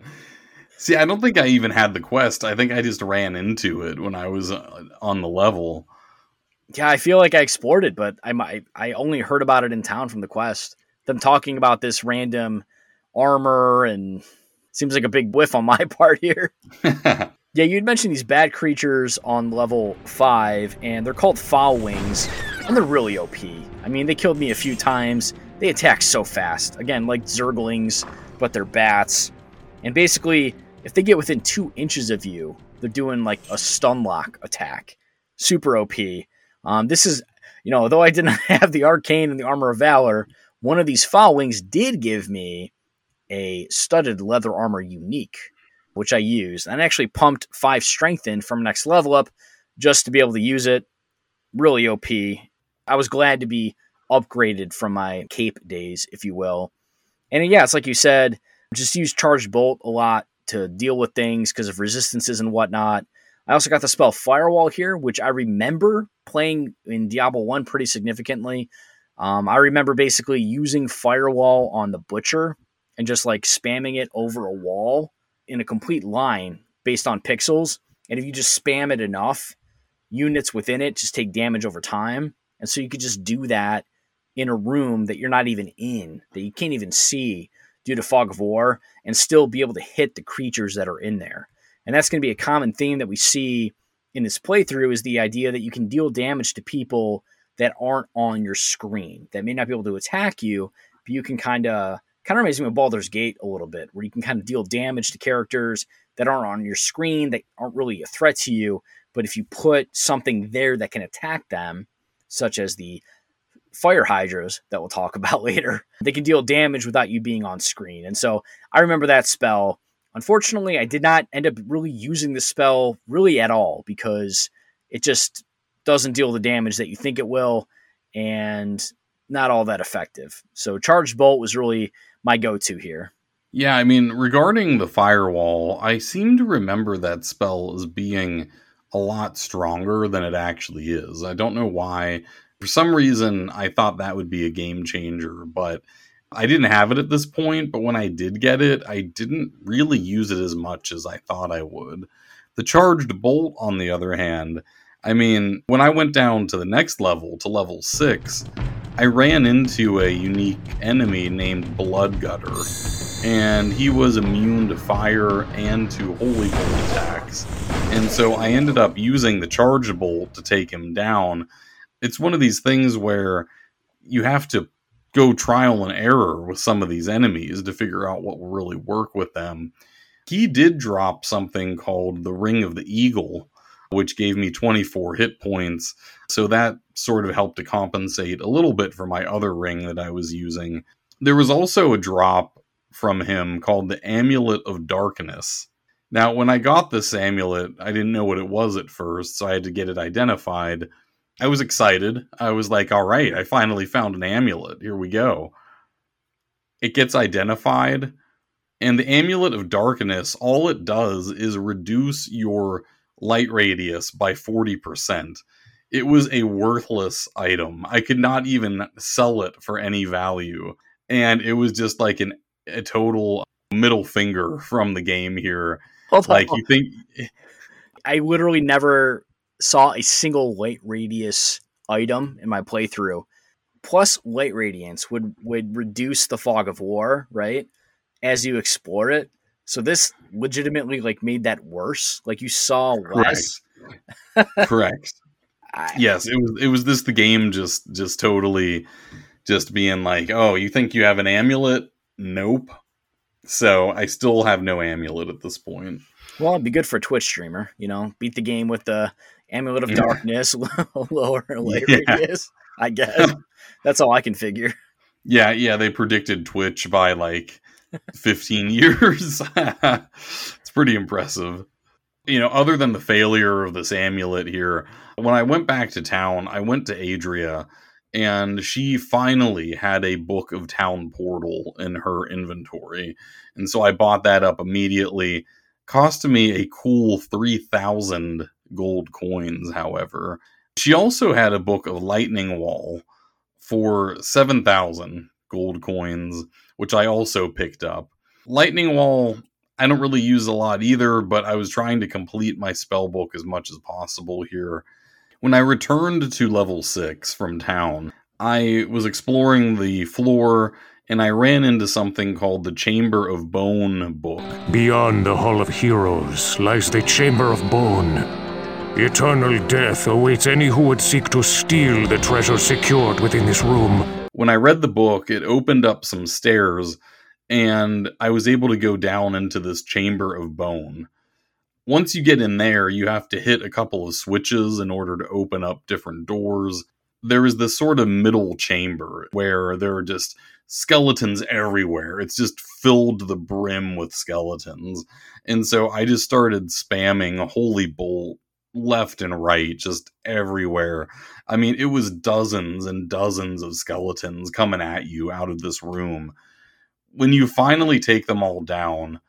See i don't think i even had the quest. I think i just ran into it when i was uh, on the level. Yeah i feel like i explored it but i might i only heard about it in town from the quest. Them talking about this random armor and seems like a big whiff on my part here yeah, you'd mentioned these bad creatures on level 5, and they're called Foul Wings, and they're really OP. I mean, they killed me a few times. They attack so fast. Again, like Zerglings, but they're bats. And basically, if they get within two inches of you, they're doing like a stun lock attack. Super OP. Um, this is, you know, though I did not have the Arkaine and the Armor of Valor, one of these Foul Wings did give me a studded leather armor unique which I used. And I actually pumped five strength in from next level up just to be able to use it. Really OP. I was glad to be upgraded from my cape days, if you will. And yeah, it's like you said, just use charged bolt a lot to deal with things because of resistances and whatnot. I also got the spell Firewall here, which I remember playing in Diablo 1 pretty significantly. Um, I remember basically using Firewall on the Butcher and just like spamming it over a wall in a complete line based on pixels. And if you just spam it enough, units within it just take damage over time. And so you could just do that in a room that you're not even in, that you can't even see due to fog of war, and still be able to hit the creatures that are in there. And that's going to be a common theme that we see in this playthrough is the idea that you can deal damage to people that aren't on your screen, that may not be able to attack you, but you can kind of kind of reminds me of Baldur's Gate a little bit, where you can kind of deal damage to characters that aren't on your screen, that aren't really a threat to you. But if you put something there that can attack them, such as the fire hydras that we'll talk about later, they can deal damage without you being on screen. And so I remember that spell. Unfortunately, I did not end up really using the spell really at all because it just doesn't deal the damage that you think it will and not all that effective. So charged bolt was really my go-to here. Yeah, I mean, regarding the firewall, I seem to remember that spell as being a lot stronger than it actually is. I don't know why. For some reason, I thought that would be a game changer, but I didn't have it at this point. But when I did get it, I didn't really use it as much as I thought I would. The charged bolt, on the other hand, I mean, when I went down to the next level, to level 6, I ran into a unique enemy named Bloodgutter, and he was immune to fire and to holy bolt attacks. And so I ended up using the charge bolt to take him down. It's one of these things where you have to go trial and error with some of these enemies to figure out what will really work with them. He did drop something called the Ring of the Eagle, which gave me 24 hit points. So that sort of helped to compensate a little bit for my other ring that I was using. There was also a drop from him called the Amulet of Darkness. Now, when I got this amulet, I didn't know what it was at first, so I had to get it identified. I was excited. I was like, all right, I finally found an amulet. Here we go. It gets identified. And the amulet of darkness, all it does is reduce your light radius by 40%. It was a worthless item. I could not even sell it for any value. And it was just like an, a total middle finger from the game here. Hold on. like, you think. I literally never saw a single light radius item in my playthrough. Plus, light radiance would would reduce the fog of war, right? As you explore it. So this legitimately like made that worse. Like you saw less. Correct. yes, it was it was this the game just just totally just being like, "Oh, you think you have an amulet? Nope." So, I still have no amulet at this point. Well, it'd be good for a Twitch streamer, you know, beat the game with the amulet of darkness, lower light Yeah. radius. I guess that's all I can figure. Yeah, yeah, they predicted Twitch by like 15 years. it's pretty impressive. You know, other than the failure of this amulet here, when I went back to town, I went to Adria and she finally had a book of town portal in her inventory. And so I bought that up immediately. Cost me a cool 3,000 gold coins, however. She also had a book of lightning wall for 7,000 gold coins, which I also picked up. Lightning Wall, I don't really use a lot either, but I was trying to complete my spell book as much as possible here. When I returned to level 6 from town, I was exploring the floor and I ran into something called the Chamber of Bone book. Beyond the Hall of Heroes lies the Chamber of Bone. Eternal death awaits any who would seek to steal the treasure secured within this room. When I read the book, it opened up some stairs and I was able to go down into this chamber of bone. Once you get in there, you have to hit a couple of switches in order to open up different doors. There is this sort of middle chamber where there are just skeletons everywhere. It's just filled to the brim with skeletons. And so I just started spamming Holy Bolt left and right, just everywhere. I mean, it was dozens and dozens of skeletons coming at you out of this room. When you finally take them all down,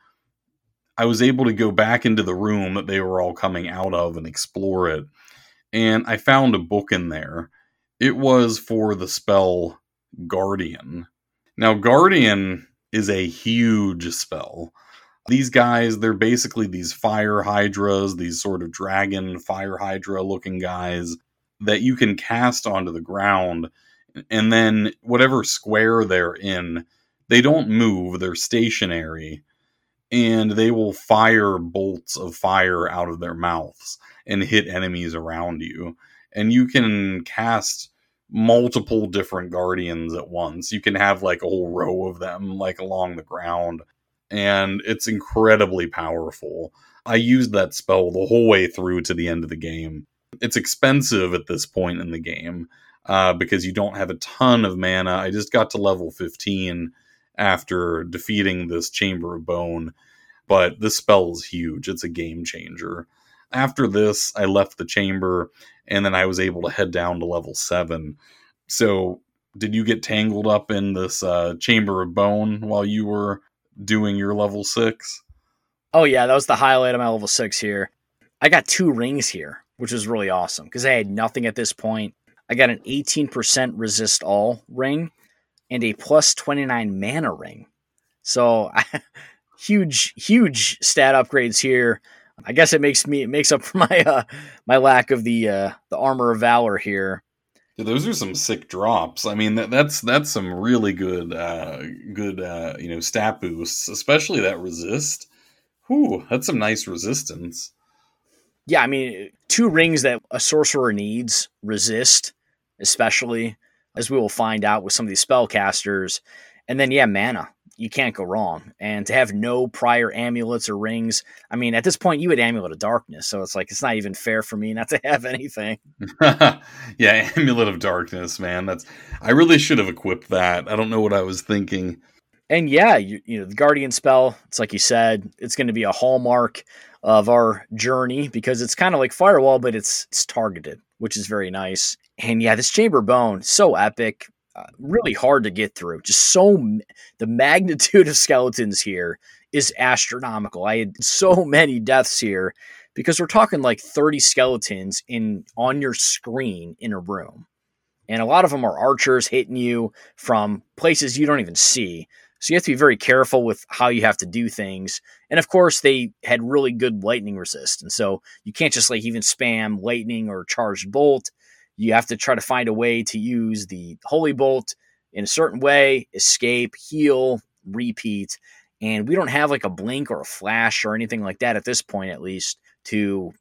I was able to go back into the room that they were all coming out of and explore it. And I found a book in there. It was for the spell Guardian. Now, Guardian is a huge spell. These guys, they're basically these fire hydras, these sort of dragon fire hydra looking guys that you can cast onto the ground. And then whatever square they're in, they don't move, they're stationary. And they will fire bolts of fire out of their mouths and hit enemies around you. And you can cast multiple different guardians at once. You can have like a whole row of them like along the ground and it's incredibly powerful. I used that spell the whole way through to the end of the game. It's expensive at this point in the game uh, because you don't have a ton of mana. I just got to level 15 after defeating this Chamber of Bone, but this spell is huge. It's a game changer. After this, I left the chamber and then I was able to head down to level 7. So, did you get tangled up in this uh, Chamber of Bone while you were doing your level 6? Oh yeah, that was the highlight of my level six here. I got two rings here, which was really awesome because I had nothing at this point. I got an 18% resist all ring and a plus 29 mana ring. So huge, huge stat upgrades here. I guess it makes me it makes up for my uh, my lack of the uh, the armor of valor here. Yeah, those are some sick drops. I mean, that, that's that's some really good, uh, good, uh, you know, stat boosts, especially that resist. Whew, that's some nice resistance. Yeah, I mean, two rings that a sorcerer needs resist, especially as we will find out with some of these spellcasters. And then, yeah, mana. You can't go wrong. And to have no prior amulets or rings, I mean, at this point, you had Amulet of Darkness. So it's like, it's not even fair for me not to have anything. yeah, Amulet of Darkness, man. That's I really should have equipped that. I don't know what I was thinking. And yeah, you, you know, the Guardian spell, it's like you said, it's going to be a hallmark of our journey because it's kind of like Firewall, but it's it's targeted, which is very nice. And yeah, this Chamber Bone, so epic, uh, really hard to get through. Just so the magnitude of skeletons here is astronomical. I had so many deaths here because we're talking like 30 skeletons in on your screen in a room. And a lot of them are archers hitting you from places you don't even see. So you have to be very careful with how you have to do things. And of course, they had really good lightning resist. And so you can't just like even spam lightning or charged bolt. You have to try to find a way to use the holy bolt in a certain way, escape, heal, repeat. And we don't have like a blink or a flash or anything like that at this point, at least, to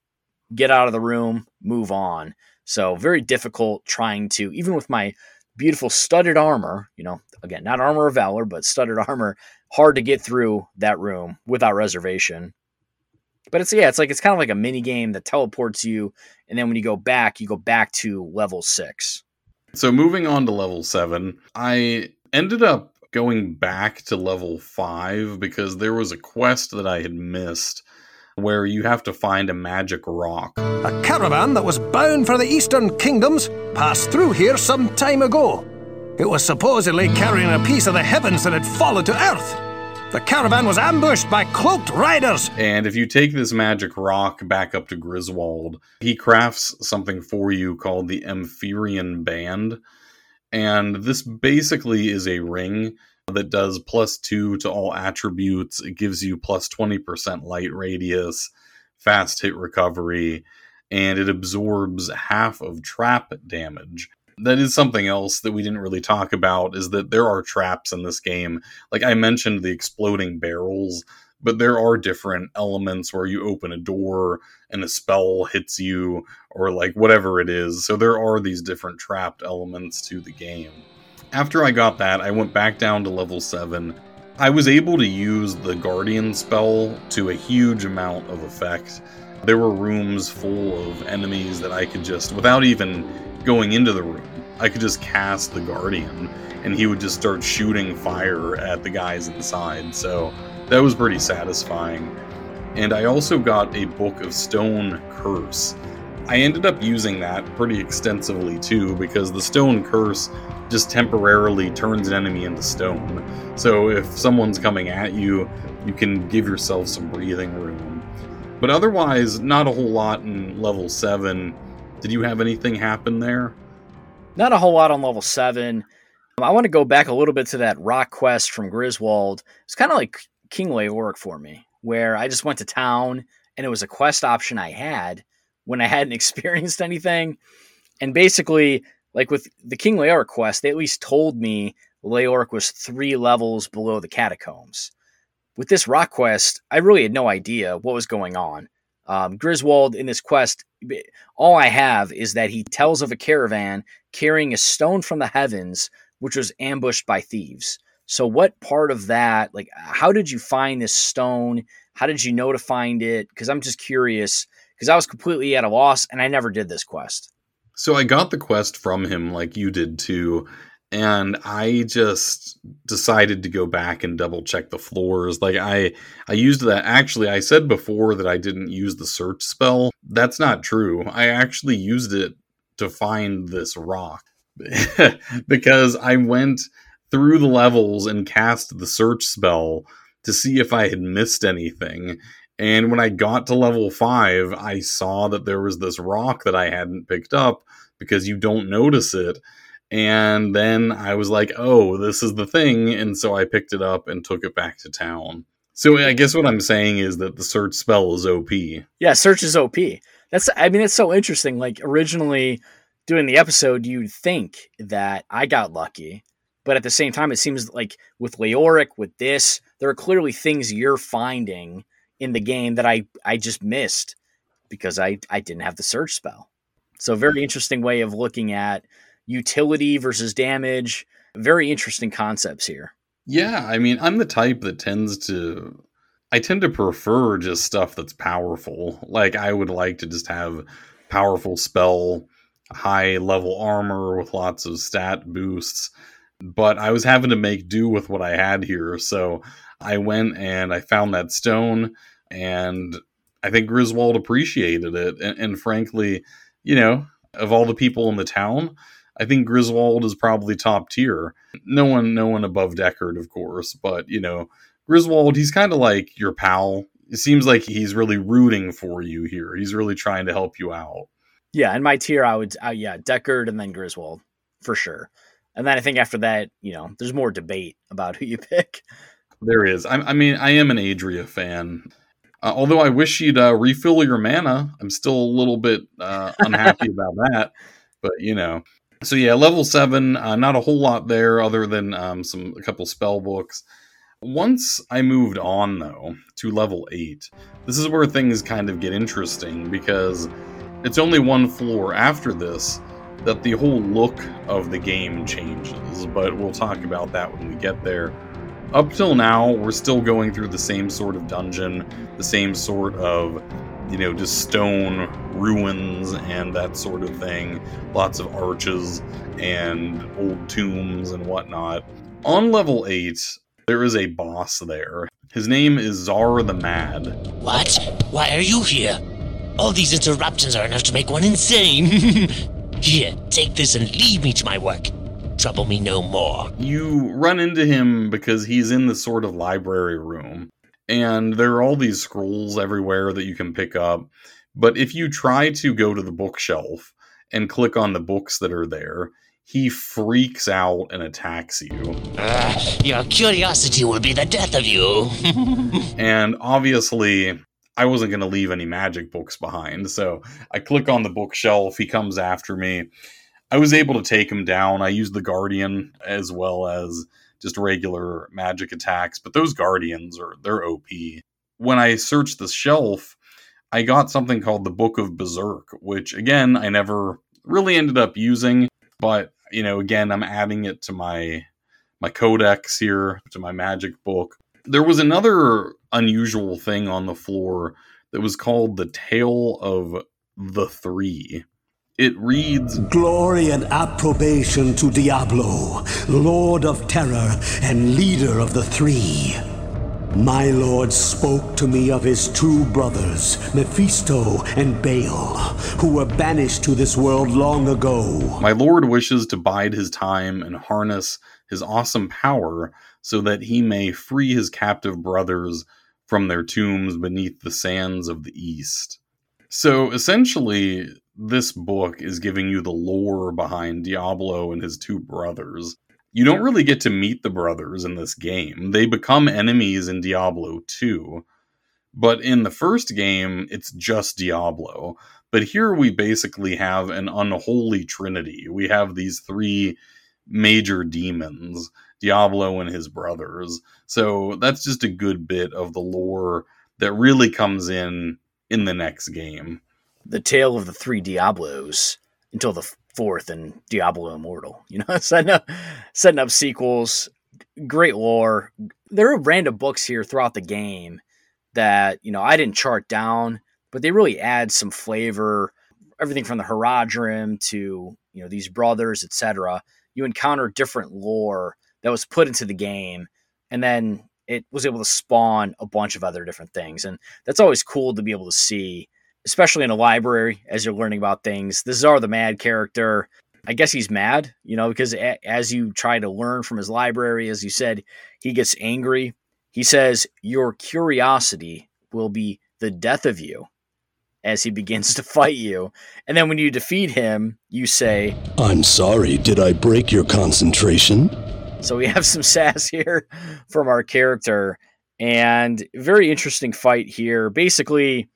get out of the room, move on. So very difficult trying to, even with my beautiful studded armor, you know, again, not armor of valor, but studded armor, hard to get through that room without reservation. But it's yeah, it's like it's kind of like a mini game that teleports you, and then when you go back, you go back to level six. So moving on to level seven, I ended up going back to level five because there was a quest that I had missed where you have to find a magic rock. A caravan that was bound for the Eastern Kingdoms passed through here some time ago. It was supposedly carrying a piece of the heavens that had fallen to earth. The caravan was ambushed by cloaked riders. And if you take this magic rock back up to Griswold, he crafts something for you called the Empyrean Band. And this basically is a ring that does plus two to all attributes. It gives you plus 20% light radius, fast hit recovery, and it absorbs half of trap damage. That is something else that we didn't really talk about is that there are traps in this game. Like I mentioned the exploding barrels, but there are different elements where you open a door and a spell hits you or like whatever it is. So there are these different trapped elements to the game. After I got that, I went back down to level 7. I was able to use the Guardian spell to a huge amount of effect. There were rooms full of enemies that I could just, without even going into the room, I could just cast the Guardian and he would just start shooting fire at the guys inside. So that was pretty satisfying. And I also got a Book of Stone Curse. I ended up using that pretty extensively too because the Stone Curse just temporarily turns an enemy into stone. So if someone's coming at you, you can give yourself some breathing room. But otherwise, not a whole lot in level 7. Did you have anything happen there? Not a whole lot on level 7. Um, I want to go back a little bit to that rock quest from Griswold. It's kind of like King Leoric for me, where I just went to town and it was a quest option I had when I hadn't experienced anything. And basically, like with the King Leoric quest, they at least told me Leoric was three levels below the catacombs. With this rock quest, I really had no idea what was going on. Um, Griswold in this quest, all I have is that he tells of a caravan carrying a stone from the heavens, which was ambushed by thieves. So, what part of that, like, how did you find this stone? How did you know to find it? Because I'm just curious, because I was completely at a loss and I never did this quest. So I got the quest from him like you did too. And I just decided to go back and double check the floors. Like I I used that actually I said before that I didn't use the search spell. That's not true. I actually used it to find this rock. because I went through the levels and cast the search spell to see if I had missed anything. And when I got to level five, I saw that there was this rock that I hadn't picked up because you don't notice it. And then I was like, oh, this is the thing. And so I picked it up and took it back to town. So I guess what I'm saying is that the search spell is OP. Yeah, search is OP. That's I mean it's so interesting. Like originally doing the episode, you'd think that I got lucky, but at the same time, it seems like with Leoric, with this, there are clearly things you're finding in the game that I I just missed because I I didn't have the search spell. So very interesting way of looking at utility versus damage. Very interesting concepts here. Yeah, I mean, I'm the type that tends to I tend to prefer just stuff that's powerful. Like I would like to just have powerful spell, high level armor with lots of stat boosts. But I was having to make do with what I had here, so I went and I found that stone and I think Griswold appreciated it. And, and frankly, you know, of all the people in the town, I think Griswold is probably top tier. No one, no one above Deckard, of course, but you know, Griswold, he's kind of like your pal. It seems like he's really rooting for you here. He's really trying to help you out. Yeah, in my tier, I would, uh, yeah, Deckard and then Griswold for sure. And then I think after that, you know, there's more debate about who you pick. There is. I, I mean, I am an Adria fan. Uh, although I wish you'd uh, refill your mana. I'm still a little bit uh, unhappy about that. But, you know. So, yeah, level 7, uh, not a whole lot there other than um, some a couple spell books. Once I moved on, though, to level 8, this is where things kind of get interesting because it's only one floor after this that the whole look of the game changes, but we'll talk about that when we get there. Up till now, we're still going through the same sort of dungeon, the same sort of, you know, just stone ruins and that sort of thing. Lots of arches and old tombs and whatnot. On level 8, there is a boss there. His name is Zhar the Mad. What? Why are you here? All these interruptions are enough to make one insane. Here, take this and leave me to my work. Trouble me no more. You run into him because he's in the sort of library room, and there are all these scrolls everywhere that you can pick up. But if you try to go to the bookshelf and click on the books that are there, he freaks out and attacks you. Uh, your curiosity will be the death of you. and obviously, I wasn't going to leave any magic books behind. So I click on the bookshelf. He comes after me. I was able to take him down. I used the Guardian as well as just regular magic attacks, but those Guardians are they're OP. When I searched the shelf, I got something called the Book of Berserk, which again I never really ended up using, but you know, again I'm adding it to my my codex here, to my magic book. There was another unusual thing on the floor that was called the Tale of the Three. It reads Glory and approbation to Diablo, Lord of Terror and leader of the Three. My lord spoke to me of his two brothers, Mephisto and Baal, who were banished to this world long ago. My lord wishes to bide his time and harness his awesome power so that he may free his captive brothers from their tombs beneath the sands of the east. So essentially, this book is giving you the lore behind Diablo and his two brothers. You don't really get to meet the brothers in this game. They become enemies in Diablo 2. But in the first game, it's just Diablo. But here we basically have an unholy trinity. We have these three major demons Diablo and his brothers. So that's just a good bit of the lore that really comes in in the next game. The tale of the three Diablos until the fourth and Diablo Immortal. You know, setting up setting up sequels, great lore. There are random books here throughout the game that you know I didn't chart down, but they really add some flavor. Everything from the Horadrim to you know these brothers, etc. You encounter different lore that was put into the game, and then it was able to spawn a bunch of other different things, and that's always cool to be able to see, especially in a library as you're learning about things. This Zhar the Mad character. I guess he's mad, you know, because a- as you try to learn from his library, as you said, he gets angry. He says, Your curiosity will be the death of you as he begins to fight you. And then when you defeat him, you say, I'm sorry, did I break your concentration? So we have some sass here from our character, and very interesting fight here. Basically,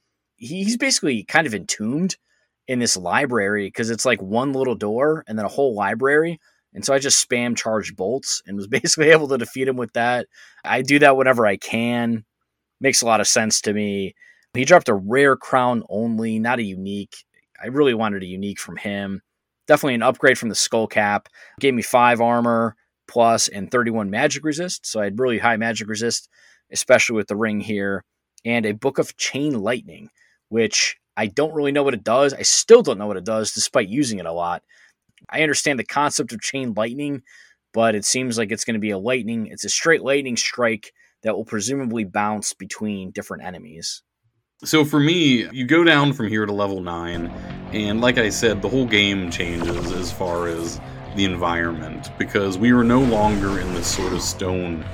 he's basically kind of entombed in this library because it's like one little door and then a whole library. And so I just spam charged bolts and was basically able to defeat him with that. I do that whenever I can. Makes a lot of sense to me. He dropped a rare crown only, not a unique. I really wanted a unique from him. Definitely an upgrade from the skull cap. Gave me five armor, plus and 31 magic resist. So I had really high magic resist, especially with the ring here, and a book of chain lightning, which I don't really know what it does. I still don't know what it does, despite using it a lot. I understand the concept of chain lightning, but it seems like it's going to be a lightning. It's a straight lightning strike that will presumably bounce between different enemies. So for me, you go down from here to level 9, And like I said, the whole game changes as far as the environment because we were no longer in this sort of stone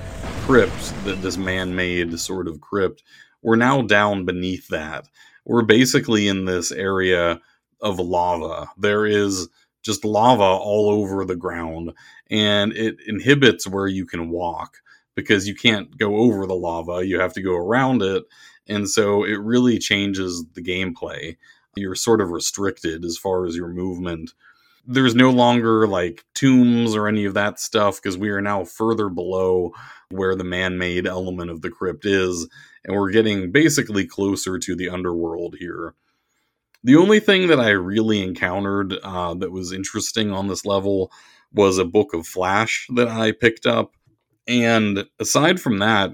crypt that this man-made sort of crypt. We're now down beneath that. We're basically in this area of lava. There is just lava all over the ground and it inhibits where you can walk because you can't go over the lava, you have to go around it. And so it really changes the gameplay. You're sort of restricted as far as your movement. There's no longer like tombs or any of that stuff because we are now further below where the man made element of the crypt is. And we're getting basically closer to the underworld here. The only thing that I really encountered uh, that was interesting on this level was a book of Flash that I picked up. And aside from that,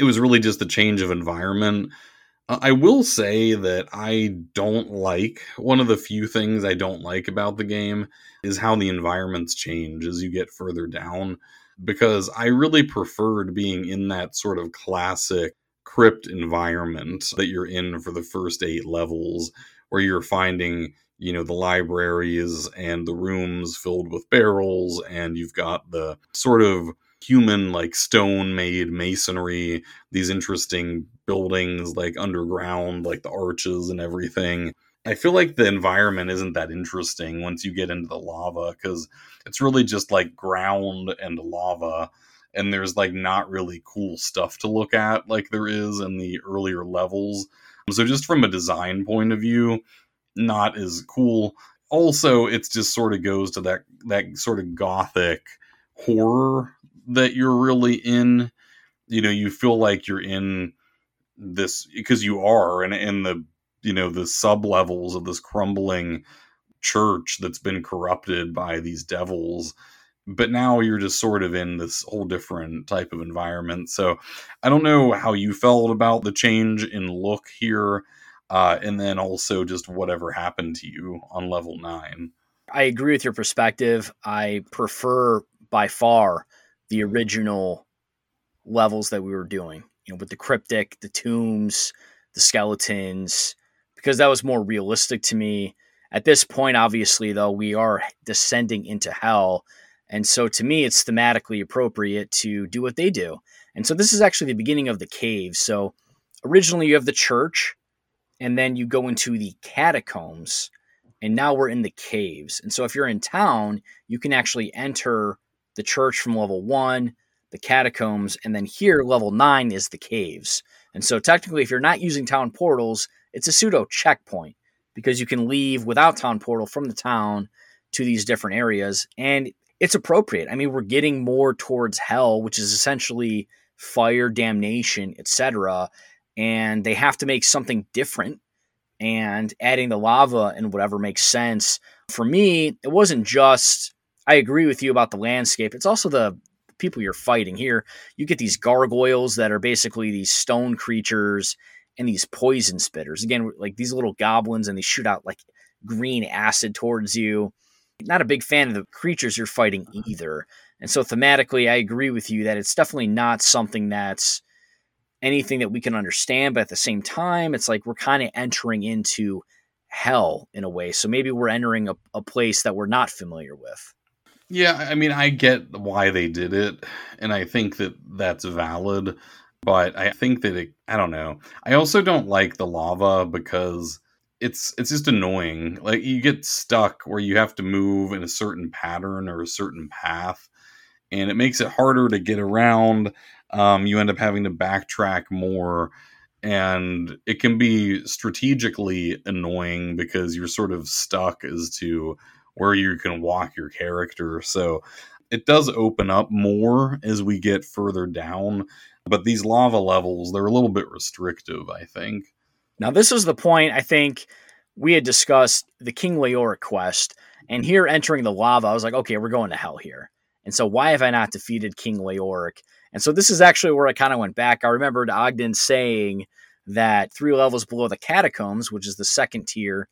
it was really just a change of environment. Uh, I will say that I don't like one of the few things I don't like about the game is how the environments change as you get further down because I really preferred being in that sort of classic crypt environment that you're in for the first 8 levels where you're finding you know the libraries and the rooms filled with barrels and you've got the sort of human like stone made masonry these interesting buildings like underground like the arches and everything. I feel like the environment isn't that interesting once you get into the lava because it's really just like ground and lava and there's like not really cool stuff to look at like there is in the earlier levels so just from a design point of view, not as cool. Also, it just sort of goes to that that sort of gothic horror that you're really in. You know, you feel like you're in this because you are, and in the you know the sub levels of this crumbling church that's been corrupted by these devils but now you're just sort of in this whole different type of environment. So I don't know how you felt about the change in look here, uh, and then also just whatever happened to you on level nine. I agree with your perspective. I prefer by far the original levels that we were doing, you know, with the cryptic, the tombs, the skeletons, because that was more realistic to me. At this point, obviously, though, we are descending into hell and so to me, it's thematically appropriate to do what they do. And so this is actually the beginning of the cave. So originally you have the church, and then you go into the catacombs, and now we're in the caves. And so if you're in town, you can actually enter the church from level one, the catacombs, and then here, level nine is the caves. And so technically, if you're not using town portals, it's a pseudo checkpoint because you can leave without town portal from the town to these different areas. And it's appropriate. I mean, we're getting more towards hell, which is essentially fire, damnation, etc. And they have to make something different. And adding the lava and whatever makes sense. For me, it wasn't just, I agree with you about the landscape. It's also the people you're fighting here. You get these gargoyles that are basically these stone creatures and these poison spitters. Again, like these little goblins, and they shoot out like green acid towards you not a big fan of the creatures you're fighting either. And so thematically, I agree with you that it's definitely not something that's anything that we can understand, but at the same time, it's like we're kind of entering into hell in a way. So maybe we're entering a, a place that we're not familiar with. Yeah, I mean, I get why they did it, and I think that that's valid, but I think that it, I don't know. I also don't like the lava because it's it's just annoying. Like you get stuck where you have to move in a certain pattern or a certain path, and it makes it harder to get around. Um, you end up having to backtrack more, and it can be strategically annoying because you're sort of stuck as to where you can walk your character. So it does open up more as we get further down, but these lava levels they're a little bit restrictive, I think. Now, this is the point I think we had discussed the King Leoric quest, and here entering the lava, I was like, okay, we're going to hell here. And so, why have I not defeated King Leoric? And so, this is actually where I kind of went back. I remembered Ogden saying that three levels below the catacombs, which is the second tier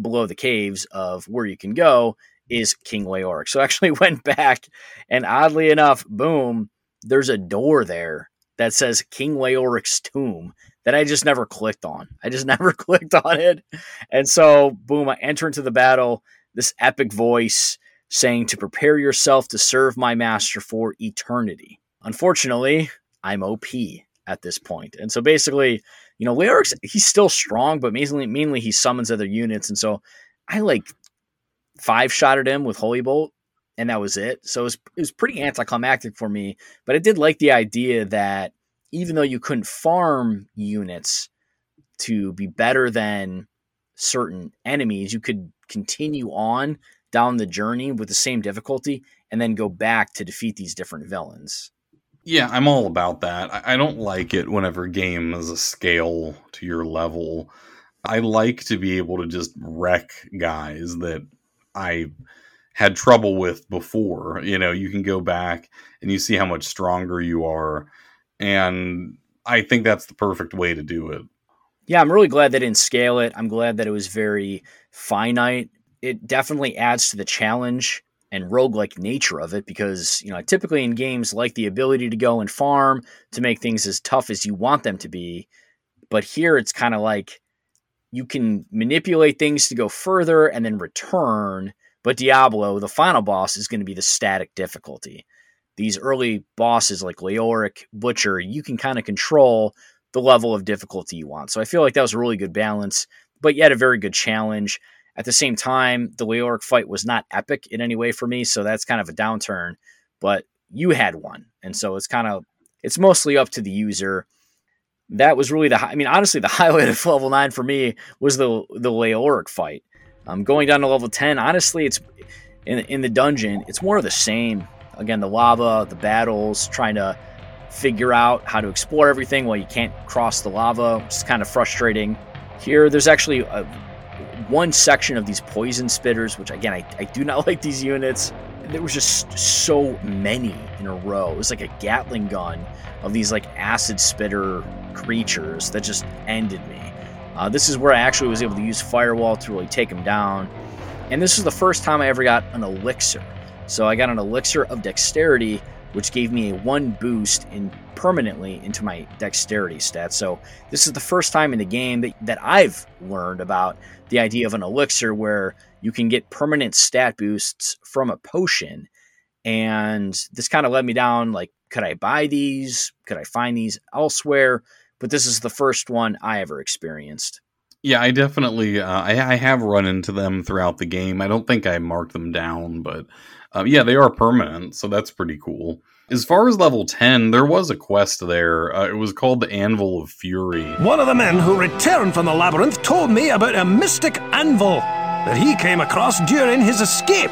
below the caves of where you can go, is King Leoric. So, I actually went back, and oddly enough, boom, there's a door there that says King Leoric's tomb that I just never clicked on. I just never clicked on it. And so, boom, I enter into the battle, this epic voice saying to prepare yourself to serve my master for eternity. Unfortunately, I'm OP at this point. And so basically, you know, Leoric's he's still strong, but mainly mainly he summons other units. And so I like five shot at him with Holy Bolt, and that was it. So it was, it was pretty anticlimactic for me. But I did like the idea that even though you couldn't farm units to be better than certain enemies, you could continue on down the journey with the same difficulty and then go back to defeat these different villains. Yeah, I'm all about that. I, don't like it whenever games scale to your level. I like to be able to just wreck guys that I had trouble with before. You know, you can go back and you see how much stronger you are. And I think that's the perfect way to do it. Yeah, I'm really glad they didn't scale it. I'm glad that it was very finite. It definitely adds to the challenge and roguelike nature of it because, you know, typically in games like the ability to go and farm to make things as tough as you want them to be. But here it's kind of like you can manipulate things to go further and then return. But Diablo, the final boss, is going to be the static difficulty. These early bosses like Leoric, Butcher, you can kind of control the level of difficulty you want. So I feel like that was a really good balance, but yet a very good challenge. At the same time, the Leoric fight was not epic in any way for me, so that's kind of a downturn. But you had one, and so it's kind of it's mostly up to the user. That was really the I mean, honestly, the highlight of level nine for me was the the Leoric fight. Um, going down to level ten, honestly, it's in in the dungeon. It's more of the same. Again, the lava, the battles, trying to figure out how to explore everything while you can't cross the lava. It's kind of frustrating. Here, there's actually a, one section of these poison spitters, which again, I, I do not like these units. There was just so many in a row. It was like a Gatling gun of these like acid spitter creatures that just ended me. Uh, this is where I actually was able to use Firewall to really take them down. And this was the first time I ever got an elixir. So I got an elixir of dexterity, which gave me a one boost in permanently into my dexterity stat. So this is the first time in the game that, that I've learned about the idea of an elixir where you can get permanent stat boosts from a potion. And this kind of led me down like, could I buy these? Could I find these elsewhere? But this is the first one I ever experienced. Yeah, I definitely uh, I, I, have run into them throughout the game. I don't think I marked them down, but uh, yeah, they are permanent, so that's pretty cool. As far as level 10, there was a quest there. Uh, it was called the Anvil of Fury. One of the men who returned from the labyrinth told me about a mystic anvil that he came across during his escape.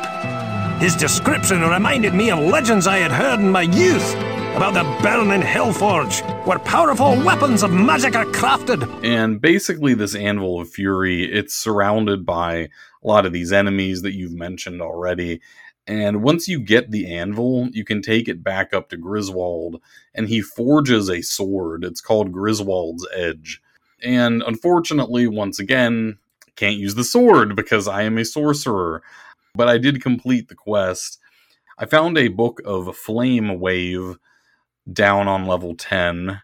His description reminded me of legends I had heard in my youth about the burning Hellforge, where powerful weapons of magic are crafted. And basically, this Anvil of Fury, it's surrounded by a lot of these enemies that you've mentioned already. And once you get the anvil, you can take it back up to Griswold, and he forges a sword. It's called Griswold's Edge. And unfortunately, once again, can't use the sword because I am a sorcerer. But I did complete the quest. I found a book of Flame Wave down on level 10,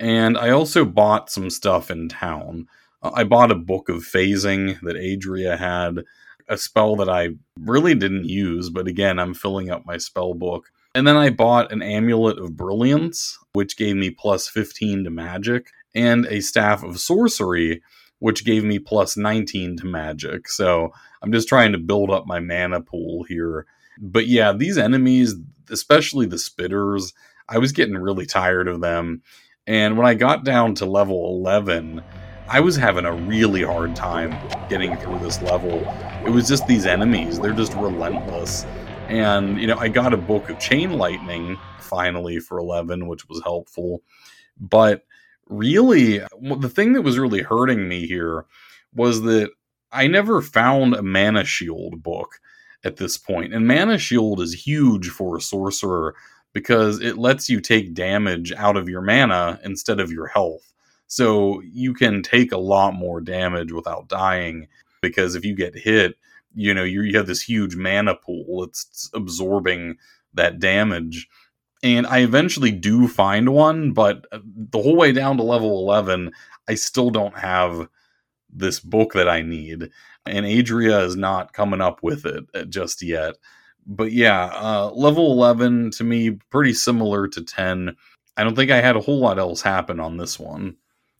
and I also bought some stuff in town. Uh, I bought a book of phasing that Adria had a spell that I really didn't use, but again, I'm filling up my spell book. And then I bought an Amulet of Brilliance, which gave me plus 15 to magic, and a Staff of Sorcery, which gave me plus 19 to magic. So I'm just trying to build up my mana pool here. But yeah, these enemies, especially the spitters, I was getting really tired of them. And when I got down to level 11, I was having a really hard time getting through this level. It was just these enemies, they're just relentless. And, you know, I got a book of Chain Lightning finally for 11, which was helpful. But really, the thing that was really hurting me here was that I never found a Mana Shield book at this point. And Mana Shield is huge for a sorcerer because it lets you take damage out of your mana instead of your health. So you can take a lot more damage without dying because if you get hit, you know, you, you have this huge mana pool. It's absorbing that damage. And I eventually do find one, but uh, the whole way down to level 11, I still don't have this book that I need. And Adria is not coming up with it uh, just yet. But yeah, uh, level 11 to me, pretty similar to 10. I don't think I had a whole lot else happen on this one.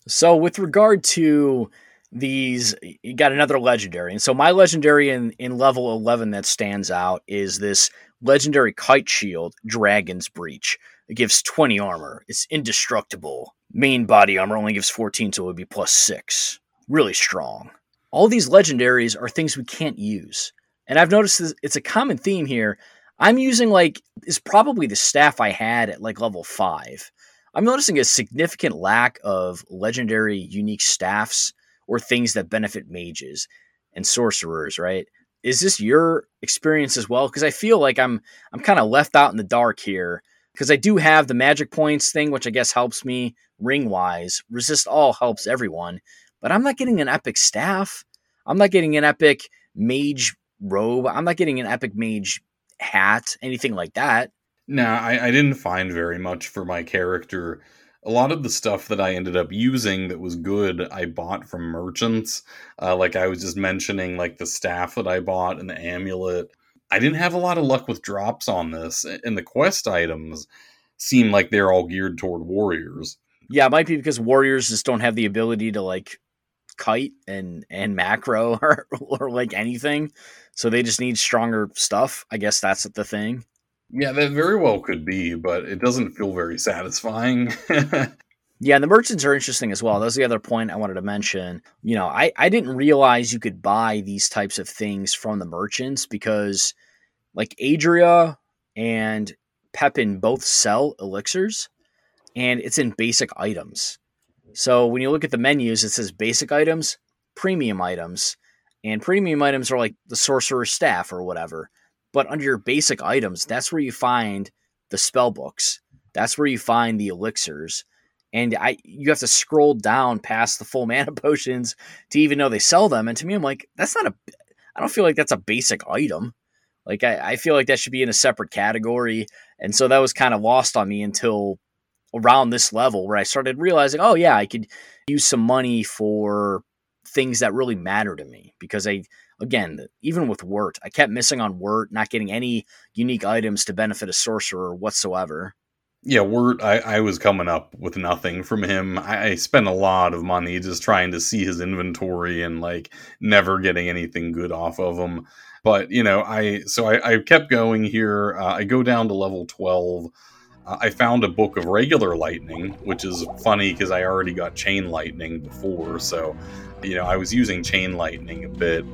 So, with regard to these, you got another legendary. And so, my legendary in, in level 11 that stands out is this legendary kite shield, Dragon's Breach. It gives 20 armor, it's indestructible. Main body armor only gives 14, so it would be plus 6. Really strong. All these legendaries are things we can't use. And I've noticed this, it's a common theme here. I'm using like is probably the staff I had at like level 5. I'm noticing a significant lack of legendary unique staffs or things that benefit mages and sorcerers, right? Is this your experience as well? Because I feel like I'm I'm kind of left out in the dark here. Because I do have the magic points thing, which I guess helps me ring wise. Resist all helps everyone, but I'm not getting an epic staff. I'm not getting an epic mage robe. I'm not getting an epic mage hat, anything like that. Nah, I, I didn't find very much for my character. A lot of the stuff that I ended up using that was good, I bought from merchants. Uh, like I was just mentioning, like the staff that I bought and the amulet. I didn't have a lot of luck with drops on this, and the quest items seem like they're all geared toward warriors. Yeah, it might be because warriors just don't have the ability to like kite and and macro or, or like anything, so they just need stronger stuff. I guess that's the thing. Yeah, that very well could be, but it doesn't feel very satisfying. yeah, the merchants are interesting as well. That was the other point I wanted to mention. You know, I, I didn't realize you could buy these types of things from the merchants because, like, Adria and Pepin both sell elixirs, and it's in basic items. So when you look at the menus, it says basic items, premium items, and premium items are like the sorcerer's staff or whatever. But under your basic items, that's where you find the spell books. That's where you find the elixirs. And I you have to scroll down past the full mana potions to even know they sell them. And to me, I'm like, that's not a I don't feel like that's a basic item. Like I, I feel like that should be in a separate category. And so that was kind of lost on me until around this level where I started realizing, oh yeah, I could use some money for things that really matter to me because I again, even with Wirt, I kept missing on Wirt, not getting any unique items to benefit a sorcerer whatsoever. Yeah, Wirt, I, I was coming up with nothing from him. I, I spent a lot of money just trying to see his inventory and like never getting anything good off of him. But you know, I so I, I kept going here. Uh, I go down to level twelve. Uh, I found a book of regular lightning, which is funny because I already got chain lightning before. So, you know, I was using chain lightning a bit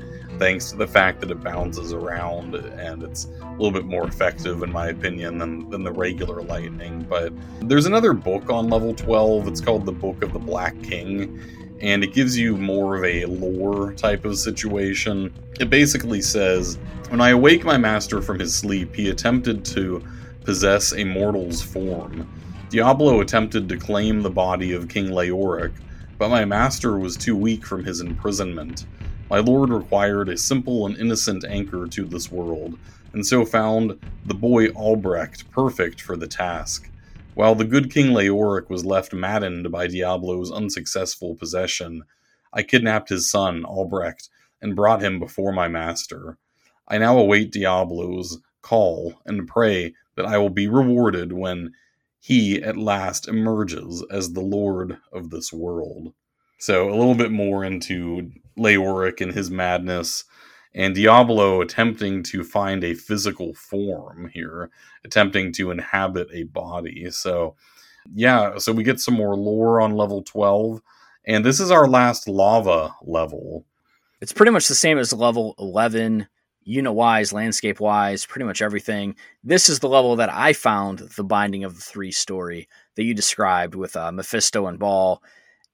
thanks to the fact that it bounces around and it's a little bit more effective, in my opinion, than, than the regular lightning. But there's another book on level 12. It's called The Book of the Black King, and it gives you more of a lore type of situation. It basically says When I awake my master from his sleep, he attempted to possess a mortal's form. Diablo attempted to claim the body of King Leoric, but my master was too weak from his imprisonment. My lord required a simple and innocent anchor to this world, and so found the boy Albrecht perfect for the task. While the good King Leoric was left maddened by Diablo's unsuccessful possession, I kidnapped his son, Albrecht, and brought him before my master. I now await Diablo's call and pray that I will be rewarded when he at last emerges as the lord of this world. So a little bit more into Leoric and his madness, and Diablo attempting to find a physical form here, attempting to inhabit a body. So yeah, so we get some more lore on level 12, and this is our last lava level. It's pretty much the same as level 11 unit wise, landscape wise, pretty much everything. This is the level that I found the binding of the three story that you described with uh, Mephisto and Baal.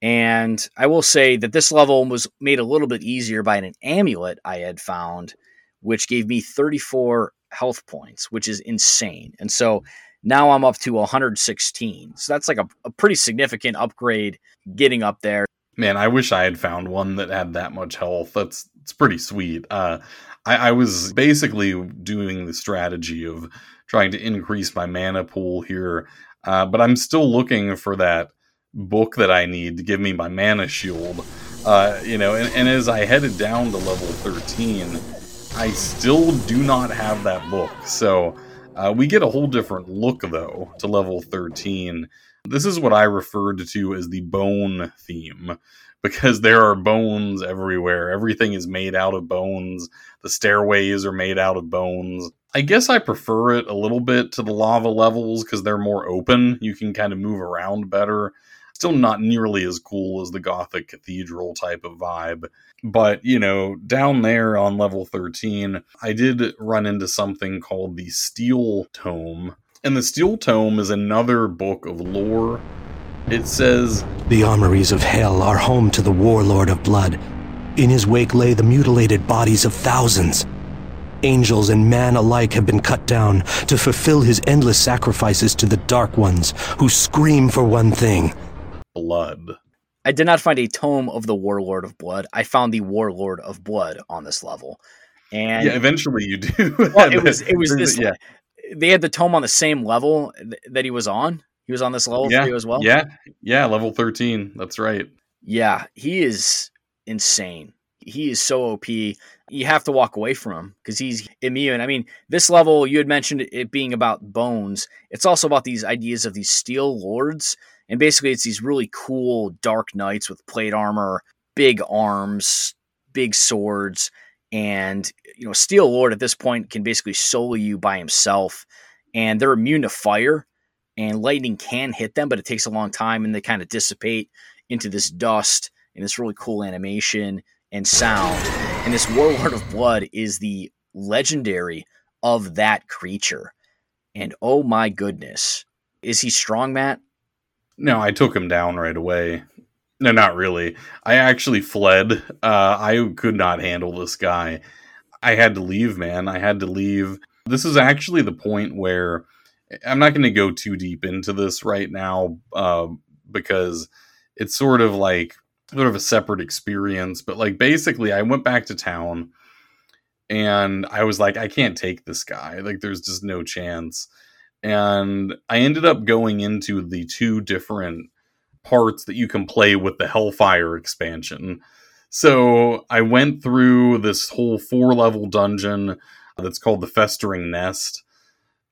And I will say that this level was made a little bit easier by an amulet I had found, which gave me 34 health points, which is insane. And so now I'm up to 116. So that's like a, a pretty significant upgrade getting up there. Man, I wish I had found one that had that much health. That's it's pretty sweet. Uh, I, I was basically doing the strategy of trying to increase my mana pool here. Uh, but I'm still looking for that book that I need to give me my mana shield. Uh, you know, and, and as I headed down to level 13, I still do not have that book. So uh, we get a whole different look, though, to level 13. This is what I referred to as the bone theme because there are bones everywhere. Everything is made out of bones. The stairways are made out of bones. I guess I prefer it a little bit to the lava levels because they're more open. You can kind of move around better. Still not nearly as cool as the Gothic Cathedral type of vibe. But, you know, down there on level 13, I did run into something called the Steel Tome. And the Steel Tome is another book of lore. It says The armories of hell are home to the warlord of blood. In his wake lay the mutilated bodies of thousands. Angels and man alike have been cut down to fulfill his endless sacrifices to the Dark Ones, who scream for one thing blood. I did not find a tome of the Warlord of Blood. I found the Warlord of Blood on this level. And yeah, eventually you do. well, it was it was this. Yeah. They had the tome on the same level that he was on. He was on this level yeah, three as well. Yeah, yeah, level thirteen. That's right. Yeah, he is insane. He is so OP. You have to walk away from him because he's immune. I mean, this level you had mentioned it being about bones. It's also about these ideas of these steel lords and basically, it's these really cool dark knights with plate armor, big arms, big swords, and you know, Steel Lord at this point can basically solo you by himself, and they're immune to fire, and lightning can hit them, but it takes a long time, and they kind of dissipate into this dust and this really cool animation and sound. And this Warlord of Blood is the legendary of that creature. And oh my goodness, is he strong, Matt? No, I took him down right away. No, not really. I actually fled. Uh, I could not handle this guy. I had to leave, man. I had to leave. This is actually the point where I'm not going to go too deep into this right now uh, because it's sort of like sort of a separate experience. But like basically, I went back to town and I was like, I can't take this guy. Like, there's just no chance and I ended up going into the two different parts that you can play with the Hellfire expansion. So I went through this whole four level dungeon that's called the Festering Nest,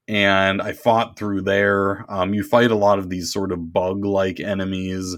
and I fought through there. Um, you fight a lot of these sort of bug like enemies.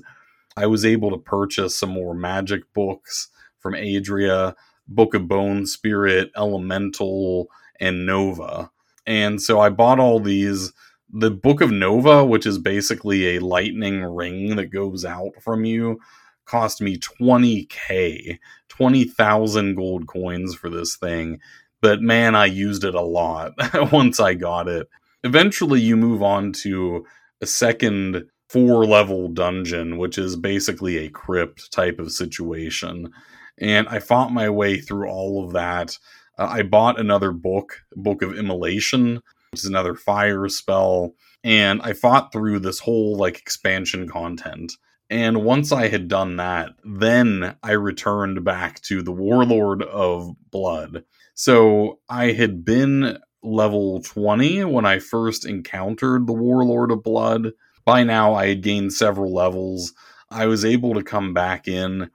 I was able to purchase some more magic books from Adria Book of Bone Spirit, Elemental, and Nova. And so I bought all these. The Book of Nova, which is basically a lightning ring that goes out from you, cost me 20k, 20,000 gold coins for this thing. But man, I used it a lot once I got it. Eventually, you move on to a second four level dungeon, which is basically a crypt type of situation. And I fought my way through all of that uh, I bought another book, Book of Immolation, which is another fire spell, and I fought through this whole like expansion content. And once I had done that, then I returned back to the Warlord of Blood. So I had been level 20 when I first encountered the Warlord of Blood. By now, I had gained several levels. I was able to come back in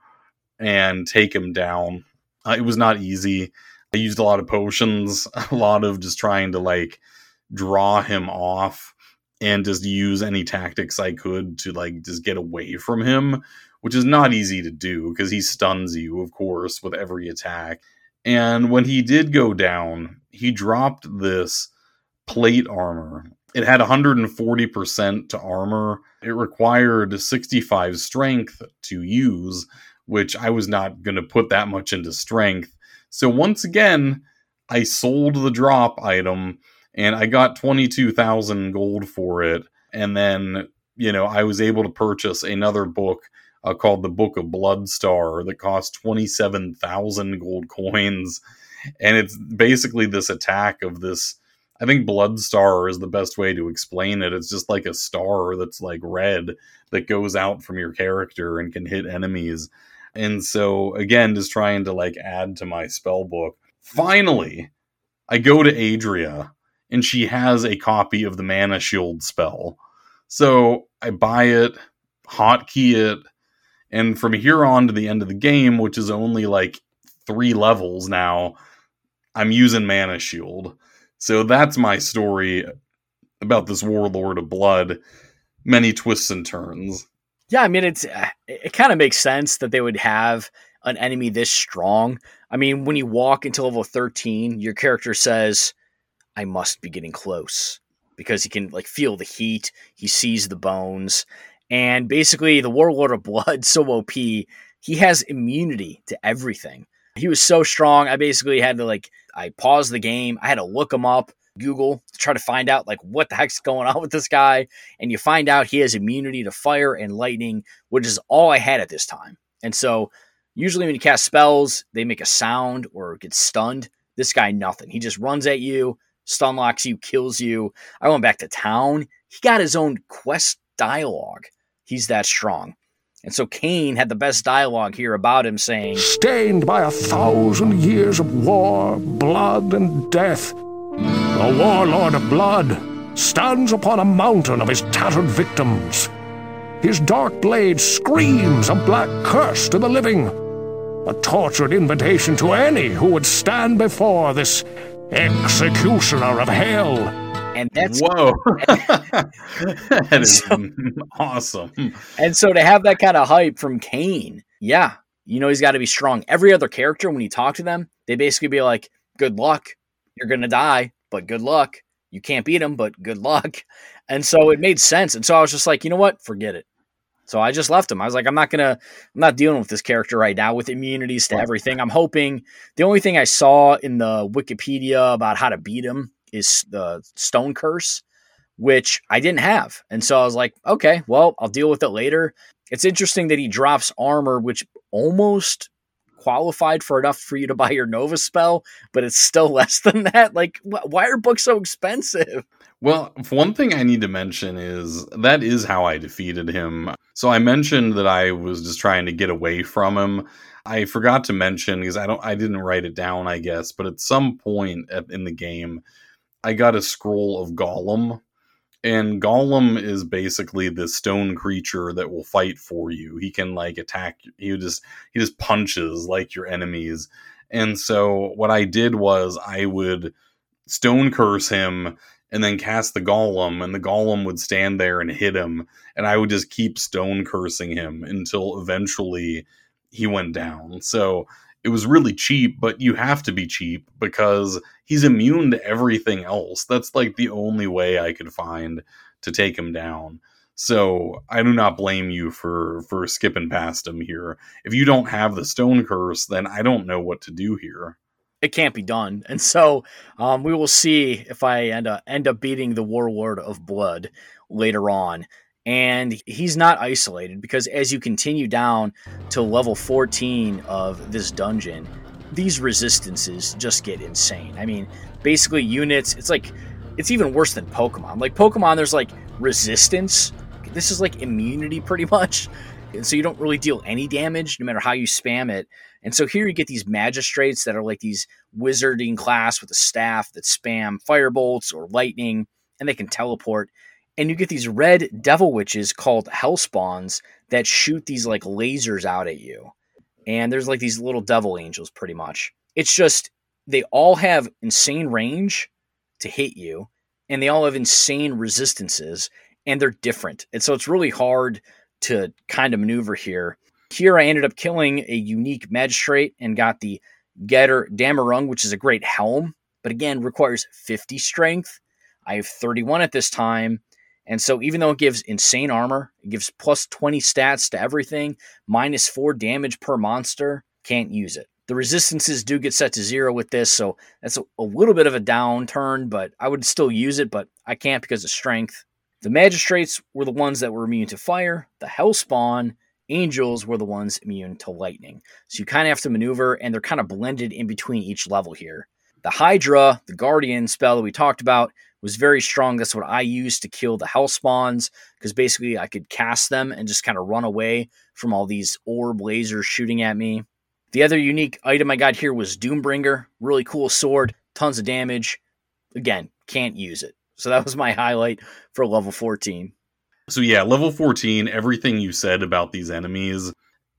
and take him down. Uh, it was not easy. I used a lot of potions, a lot of just trying to like draw him off and just use any tactics I could to like just get away from him, which is not easy to do because he stuns you, of course, with every attack. And when he did go down, he dropped this plate armor. It had 140% to armor. It required 65 strength to use, which I was not going to put that much into strength. So once again, I sold the drop item and I got 22,000 gold for it. And then, you know, I was able to purchase another book uh, called the Book of Bloodstar that cost 27,000 gold coins. And it's basically this attack of this. I think Bloodstar is the best way to explain it. It's just like a star that's like red that goes out from your character and can hit enemies. And so again, just trying to like add to my spell book. Finally, I go to Adria and she has a copy of the Mana Shield spell. So I buy it, hotkey it, and from here on to the end of the game, which is only like three levels now, I'm using Mana Shield. So that's my story about this Warlord of Blood. Many twists and turns. Yeah, I mean it's eh, it kind of makes sense that they would have an enemy this strong. I mean, when you walk into level 13, your character says, "I must be getting close." Because he can like feel the heat, he sees the bones, and basically the Warlord of Blood so OP, he has immunity to everything. He was so strong. I basically had to like I paused the game. I had to look him up, Google, to try to find out like what the heck's going on with this guy. And you find out he has immunity to fire and lightning, which is all I had at this time. And so usually when you cast spells, they make a sound or get stunned. This guy, nothing. He just runs at you, stun locks you, kills you. I went back to town. He got his own quest dialogue. He's that strong. And so Cain had the best dialogue here about him saying, Stained by a thousand years of war, blood, and death, the warlord of blood stands upon a mountain of his tattered victims. His dark blade screams a black curse to the living, a tortured invitation to any who would stand before this executioner of hell. And that's whoa, that is so, awesome. And so to have that kind of hype from Cain, yeah, you know he's got to be strong. Every other character, when you talk to them, they basically be like, "Good luck, you're gonna die, but good luck. You can't beat him, but good luck." And so it made sense. And so I was just like, you know what, forget it. So I just left him. I was like, I'm not gonna, I'm not dealing with this character right now with immunities to everything. I'm hoping the only thing I saw in the Wikipedia about how to beat him is the stone curse, which I didn't have. And so I was like, okay, well, I'll deal with it later. It's interesting that he drops armor, which almost qualified for enough for you to buy your Nova spell, but it's still less than that. Like, wh- why are books so expensive? Well, one thing I need to mention is that is how I defeated him. So I mentioned that I was just trying to get away from him. I forgot to mention because I don't I didn't write it down, I guess, but at some point in the game I got a scroll of Golem and Golem is basically the stone creature that will fight for you. He can like attack he just he just punches like your enemies. And so what I did was I would stone curse him and then cast the golem and the golem would stand there and hit him and i would just keep stone cursing him until eventually he went down so it was really cheap but you have to be cheap because he's immune to everything else that's like the only way i could find to take him down so i do not blame you for for skipping past him here if you don't have the stone curse then i don't know what to do here it can't be done. And so um, we will see if I end up, end up beating the Warlord of Blood later on. And he's not isolated because as you continue down to level 14 of this dungeon, these resistances just get insane. I mean, basically, units, it's like, it's even worse than Pokemon. Like, Pokemon, there's like resistance. This is like immunity pretty much. And so you don't really deal any damage no matter how you spam it. And so here you get these magistrates that are like these wizarding class with a staff that spam firebolts or lightning and they can teleport. And you get these red devil witches called hellspawns that shoot these like lasers out at you. And there's like these little devil angels pretty much. It's just they all have insane range to hit you and they all have insane resistances and they're different. And so it's really hard to kind of maneuver here. Here, I ended up killing a unique magistrate and got the Gotterdamerung, which is a great helm, but again, requires 50 strength. I have 31 at this time. And so, even though it gives insane armor, it gives plus 20 stats to everything, minus 4 damage per monster, can't use it. The resistances do get set to zero with this, so that's a, a little bit of a downturn, but I would still use it, but I can't because of strength. The magistrates were the ones that were immune to fire. The hellspawn angels were the ones immune to lightning. So you kind of have to maneuver, and they're kind of blended in between each level here. The Hydra, the Guardian spell that we talked about, was very strong. That's what I used to kill the Hell Spawns, because basically I could cast them and just kind of run away from all these orb lasers shooting at me. The other unique item I got here was Doombringer. Really cool sword, tons of damage. Again, can't use it. So that was my highlight for level 14. So yeah, level 14, everything you said about these enemies,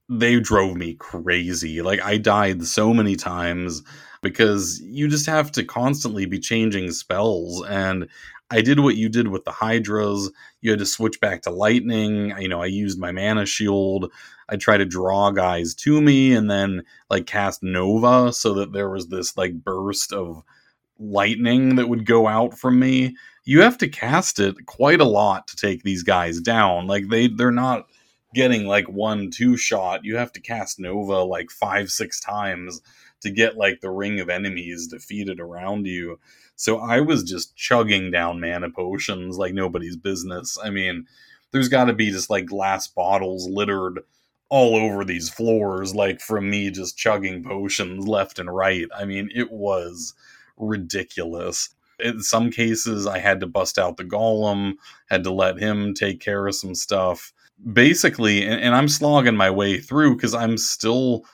they drove me crazy. Like I died so many times because you just have to constantly be changing spells and I did what you did with the hydras. You had to switch back to lightning. You know, I used my mana shield. I try to draw guys to me and then like cast Nova so that there was this like burst of lightning that would go out from me. You have to cast it quite a lot to take these guys down. Like they they're not getting like one two shot. You have to cast Nova like 5 6 times to get like the ring of enemies defeated around you. So I was just chugging down mana potions like nobody's business. I mean, there's got to be just like glass bottles littered all over these floors, like from me just chugging potions left and right. I mean, it was ridiculous. In some cases, I had to bust out the golem, had to let him take care of some stuff. Basically, and, and I'm slogging my way through because I'm still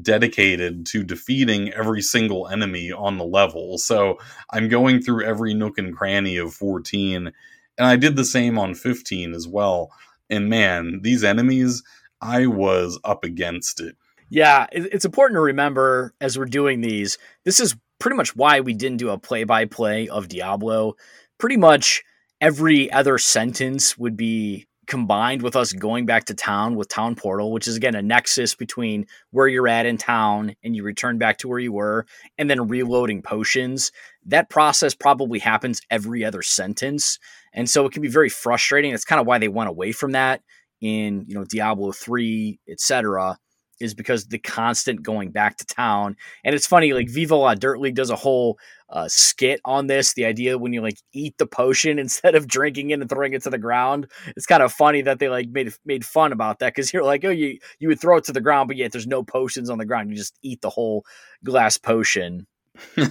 dedicated to defeating every single enemy on the level. So I'm going through every nook and cranny of 14, and I did the same on 15 as well. And man, these enemies, I was up against it. Yeah, it's important to remember as we're doing these, this is pretty much why we didn't do a play by play of Diablo. Pretty much every other sentence would be combined with us going back to town with Town Portal, which is again a nexus between where you're at in town and you return back to where you were, and then reloading potions. That process probably happens every other sentence. And so it can be very frustrating. That's kind of why they went away from that in, you know, Diablo 3, etc is because the constant going back to town. And it's funny, like Viva La Dirt League does a whole uh, skit on this. The idea when you like eat the potion instead of drinking it and throwing it to the ground. It's kind of funny that they like made made fun about that because you're like, oh, you you would throw it to the ground, but yet there's no potions on the ground. You just eat the whole glass potion.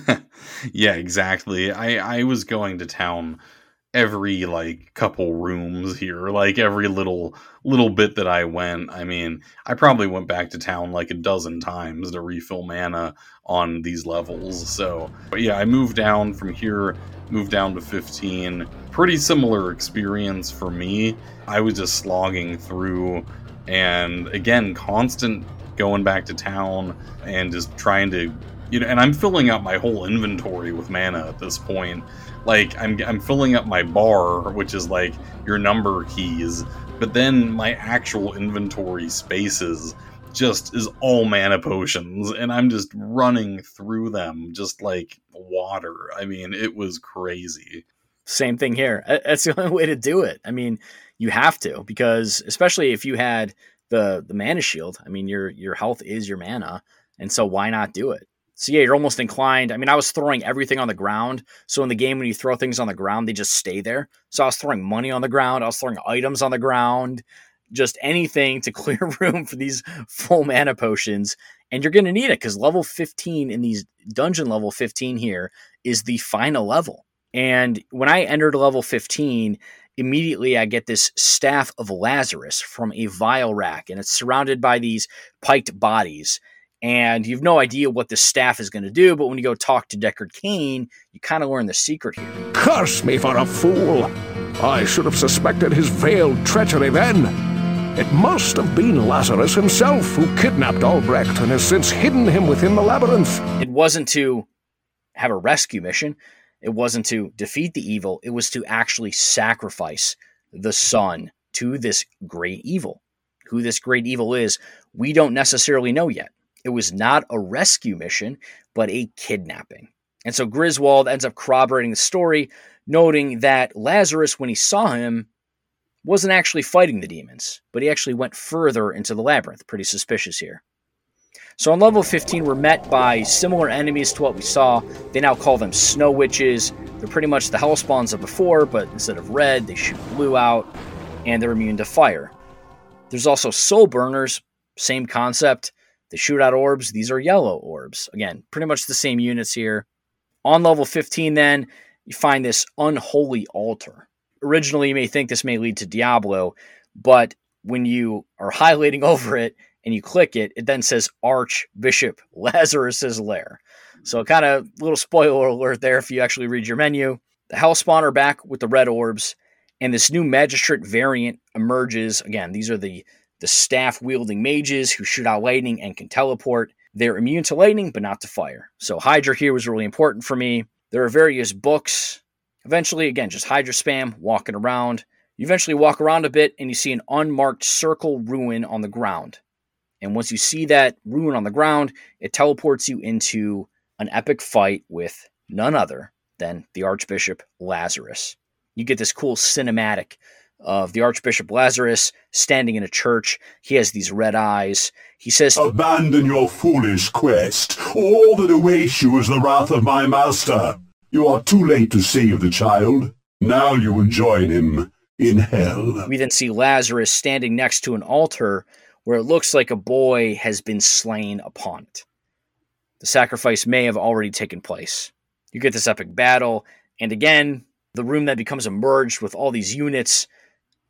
yeah, exactly. I I was going to town every like couple rooms here like every little little bit that i went. I mean i probably went back to town like a dozen times to refill mana on these levels. So but yeah i moved down from here moved down to 15 pretty similar experience for me. I was just slogging through and again constant going back to town and just trying to you know and i'm filling up my whole inventory with mana at this point like I'm I'm filling up my bar, which is like your number keys, but then my actual inventory spaces just is all mana potions and I'm just running through them just like water. I mean, it was crazy. Same thing here. That's the only way to do it. I mean, you have to because especially if you had the the mana shield, I mean your your health is your mana, and so why not do it? So yeah, you're almost inclined. I mean, I was throwing everything on the ground. So in the game, when you throw things on the ground, they just stay there. So I was throwing money on the ground. I was throwing items on the ground, just anything to clear room for these full mana potions. And you're going to need it because level 15 in these dungeon level 15 here is the final level. And when I entered level 15, immediately I get this staff of Lazarus from a vial rack, and it's surrounded by these piked bodies and you've no idea what the staff is going to do. But when you go talk to Deckard Cain, you kind of learn the secret here. Curse me for a fool! I should have suspected his veiled treachery then. It must have been Lazarus himself who kidnapped Albrecht and has since hidden him within the labyrinth. It wasn't to have a rescue mission. It wasn't to defeat the evil. It was to actually sacrifice the son to this great evil. Who this great evil is, we don't necessarily know yet. It was not a rescue mission, but a kidnapping. And so Griswold ends up corroborating the story, noting that Lazarus, when he saw him, wasn't actually fighting the demons, but he actually went further into the labyrinth. Pretty suspicious here. So on level 15, we're met by similar enemies to what we saw. They now call them snow witches. They're pretty much the hell spawns of before, but instead of red, they shoot blue out, and they're immune to fire. There's also soul burners, same concept. The shootout orbs, these are yellow orbs. Again, pretty much the same units here. On level 15, then, you find this unholy altar. Originally, you may think this may lead to Diablo, but when you are highlighting over it and you click it, it then says Archbishop Lazarus's Lair. So, kind of little spoiler alert there if you actually read your menu. The Hellspawn are back with the red orbs, and this new magistrate variant emerges. Again, these are the the staff wielding mages who shoot out lightning and can teleport. They're immune to lightning, but not to fire. So Hydra here was really important for me. There are various books. Eventually, again, just Hydra spam, walking around. You eventually walk around a bit and you see an unmarked circle ruin on the ground. And once you see that ruin on the ground, it teleports you into an epic fight with none other than the Archbishop Lazarus. You get this cool cinematic of the Archbishop Lazarus standing in a church. He has these red eyes. He says, Abandon your foolish quest. All that awaits you is the wrath of my master. You are too late to save the child. Now you will join him in hell. We then see Lazarus standing next to an altar where it looks like a boy has been slain upon it. The sacrifice may have already taken place. You get this epic battle, and again, the room that becomes emerged with all these units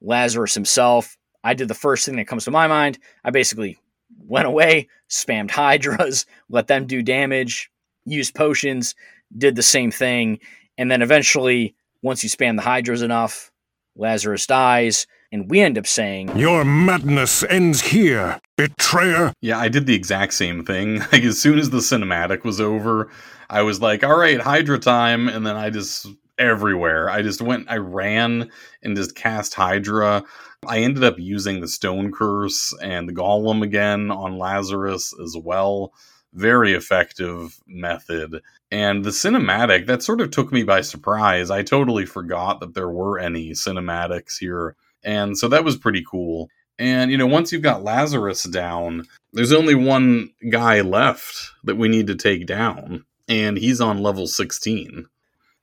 Lazarus himself. I did the first thing that comes to my mind. I basically went away, spammed Hydras, let them do damage, used potions, did the same thing. And then eventually, once you spam the Hydras enough, Lazarus dies. And we end up saying, Your madness ends here, betrayer. Yeah, I did the exact same thing. Like, as soon as the cinematic was over, I was like, all right, Hydra time. And then I just everywhere. I just went, I ran and just cast Hydra. I ended up using the Stone Curse and the Golem again on Lazarus as well. Very effective method. And the cinematic, that sort of took me by surprise. I totally forgot that there were any cinematics here. And so that was pretty cool. And, you know, once you've got Lazarus down, there's only one guy left that we need to take down. And he's on level 16.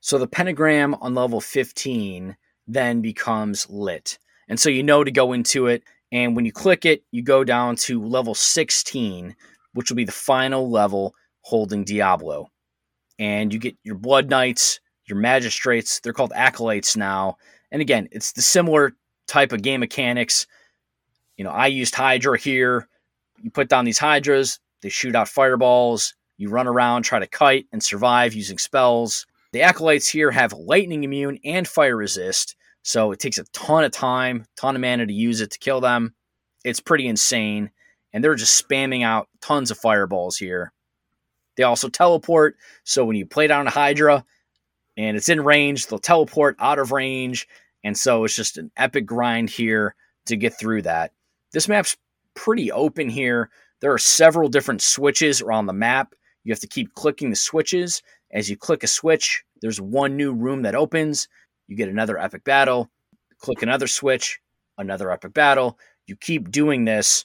So the pentagram on level 15 then becomes lit. And so you know to go into it. And when you click it, you go down to level 16, which will be the final level holding Diablo. And you get your Blood Knights, your Magistrates. They're called Acolytes now. And again, it's the similar type of game mechanics. You know, I used Hydra here. You put down these Hydras, they shoot out fireballs. You run around, try to kite and survive using spells. The acolytes here have lightning immune and fire resist, so it takes a ton of time, ton of mana to use it to kill them. It's pretty insane, and they're just spamming out tons of fireballs here. They also teleport, so when you play down a Hydra and it's in range, they'll teleport out of range, and so it's just an epic grind here to get through that. This map's pretty open here. There are several different switches around the map. You have to keep clicking the switches as you click a switch, there's one new room that opens. You get another epic battle. Click another switch, another epic battle. You keep doing this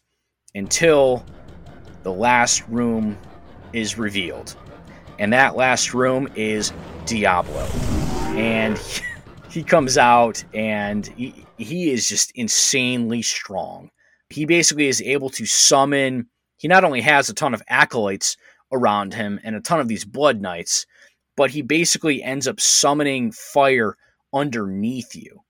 until the last room is revealed. And that last room is Diablo. And he comes out and he, he is just insanely strong. He basically is able to summon, he not only has a ton of acolytes around him and a ton of these blood knights, but he basically ends up summoning fire underneath you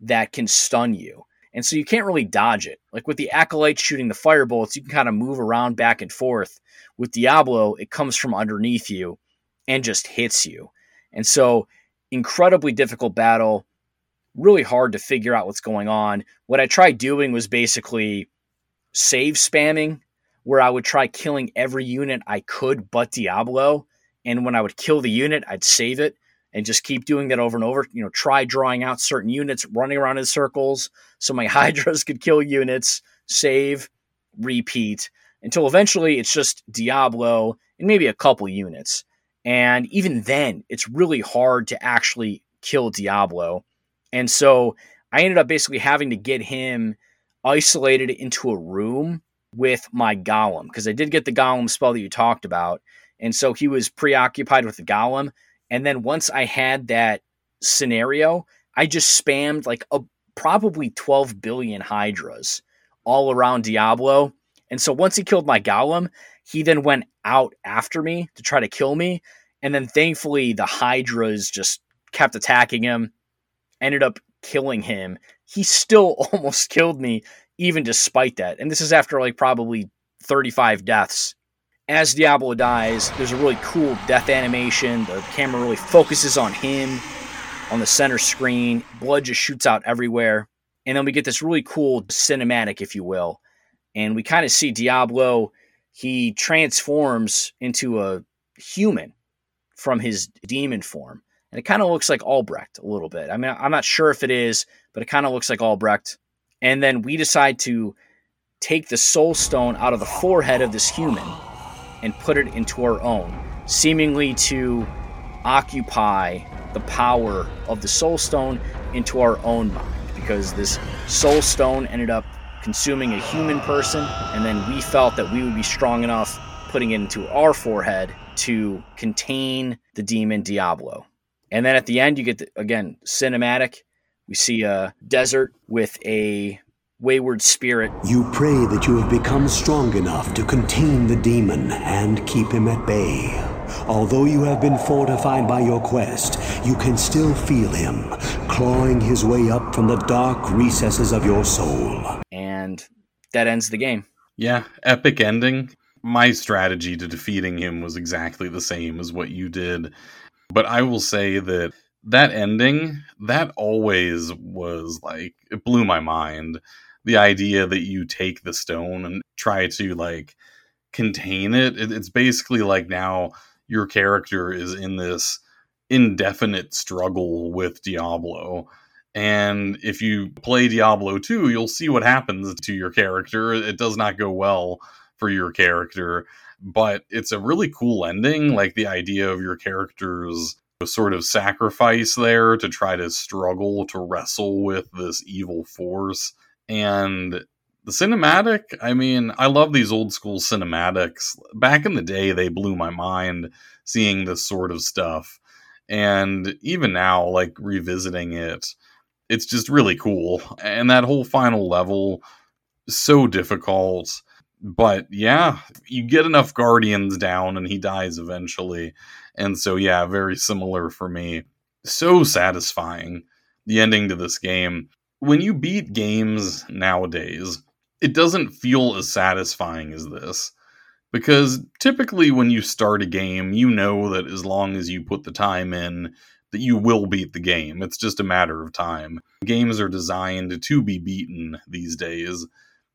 that can stun you. And so you can't really dodge it. Like with the acolytes shooting the fire bullets, you can kind of move around back and forth. With Diablo, it comes from underneath you and just hits you. And so, incredibly difficult battle, really hard to figure out what's going on. What I tried doing was basically save spamming, where I would try killing every unit I could but Diablo and when I would kill the unit, I'd save it and just keep doing that over and over. You know, try drawing out certain units, running around in circles so my Hydras could kill units, save, repeat until eventually it's just Diablo and maybe a couple units. And even then, it's really hard to actually kill Diablo. And so I ended up basically having to get him isolated into a room with my golem because I did get the golem spell that you talked about. And so he was preoccupied with the golem. And then once I had that scenario, I just spammed like a probably 12 billion hydras all around Diablo. And so once he killed my golem, he then went out after me to try to kill me. And then thankfully the hydras just kept attacking him, ended up killing him. He still almost killed me even despite that. And this is after like probably 35 deaths as Diablo dies, there's a really cool death animation. The camera really focuses on him, on the center screen. Blood just shoots out everywhere. And then we get this really cool cinematic, if you will. And we kind of see Diablo, he transforms into a human from his demon form. And it kind of looks like Albrecht a little bit. I mean, I'm not sure if it is, but it kind of looks like Albrecht. And then we decide to take the soul stone out of the forehead of this human and put it into our own, seemingly to occupy the power of the soul stone into our own mind because this soul stone ended up consuming a human person and then we felt that we would be strong enough putting it into our forehead to contain the demon Diablo. And then at the end you get the, again cinematic we see a desert with a wayward spirit. You pray that you have become strong enough to contain the demon and keep him at bay. Although you have been fortified by your quest, you can still feel him clawing his way up from the dark recesses of your soul. And that ends the game. Yeah, epic ending. My strategy to defeating him was exactly the same as what you did. But I will say that that ending, that always was like, it blew my mind. The idea that you take the stone and try to like contain it, it's basically like now your character is in this indefinite struggle with Diablo. And if you play Diablo 2, you'll see what happens to your character. It does not go well for your character, but it's a really cool ending. Like the idea of your character's sort of sacrifice there to try to struggle to wrestle with this evil force. And the cinematic, I mean, I love these old school cinematics. Back in the day, they blew my mind seeing this sort of stuff. And even now, like revisiting it, it's just really cool. And that whole final level, so difficult. But yeah, you get enough guardians down and he dies eventually. And so, yeah, very similar for me. So satisfying, the ending to this game. When you beat games nowadays, it doesn't feel as satisfying as this. Because typically, when you start a game, you know that as long as you put the time in, that you will beat the game. It's just a matter of time. Games are designed to be beaten these days.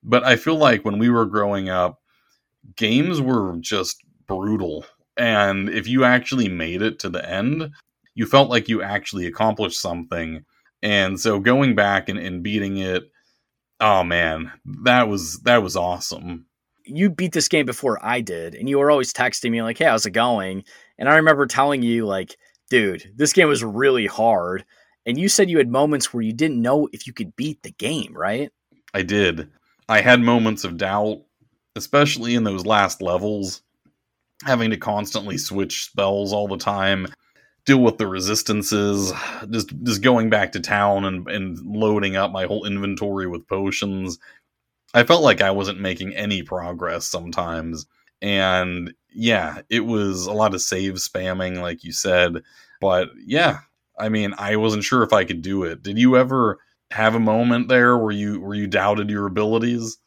But I feel like when we were growing up, games were just brutal and if you actually made it to the end, you felt like you actually accomplished something. And so going back and, and beating it, oh man, that was that was awesome. You beat this game before I did, and you were always texting me like, "Hey, how's it going?" And I remember telling you like, "Dude, this game was really hard." And you said you had moments where you didn't know if you could beat the game, right? I did. I had moments of doubt, especially in those last levels having to constantly switch spells all the time, deal with the resistances, just just going back to town and, and loading up my whole inventory with potions. I felt like I wasn't making any progress sometimes. And yeah, it was a lot of save spamming, like you said. But yeah, I mean, I wasn't sure if I could do it. Did you ever have a moment there where you where you doubted your abilities?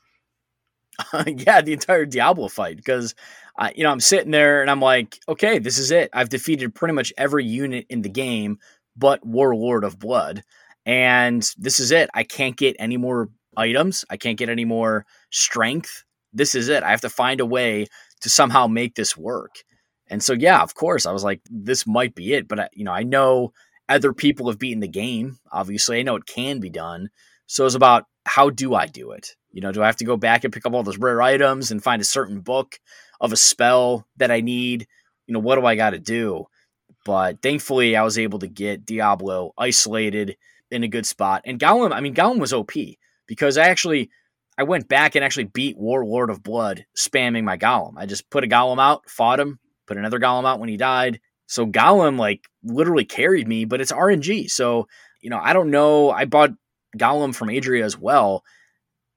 yeah, the entire Diablo fight because uh, you know I'm sitting there and I'm like, okay, this is it. I've defeated pretty much every unit in the game but Warlord of Blood, and this is it. I can't get any more items. I can't get any more strength. This is it. I have to find a way to somehow make this work. And so, yeah, of course, I was like, this might be it. But I, you know, I know other people have beaten the game. Obviously, I know it can be done. So it's about how do I do it? You know, do I have to go back and pick up all those rare items and find a certain book of a spell that I need? You know, what do I got to do? But thankfully, I was able to get Diablo isolated in a good spot. And Golem, I mean, Golem was OP because I actually I went back and actually beat Warlord of Blood spamming my Golem. I just put a Golem out, fought him, put another Golem out when he died. So Golem like literally carried me, but it's RNG. So, you know, I don't know. I bought Golem from Adria as well,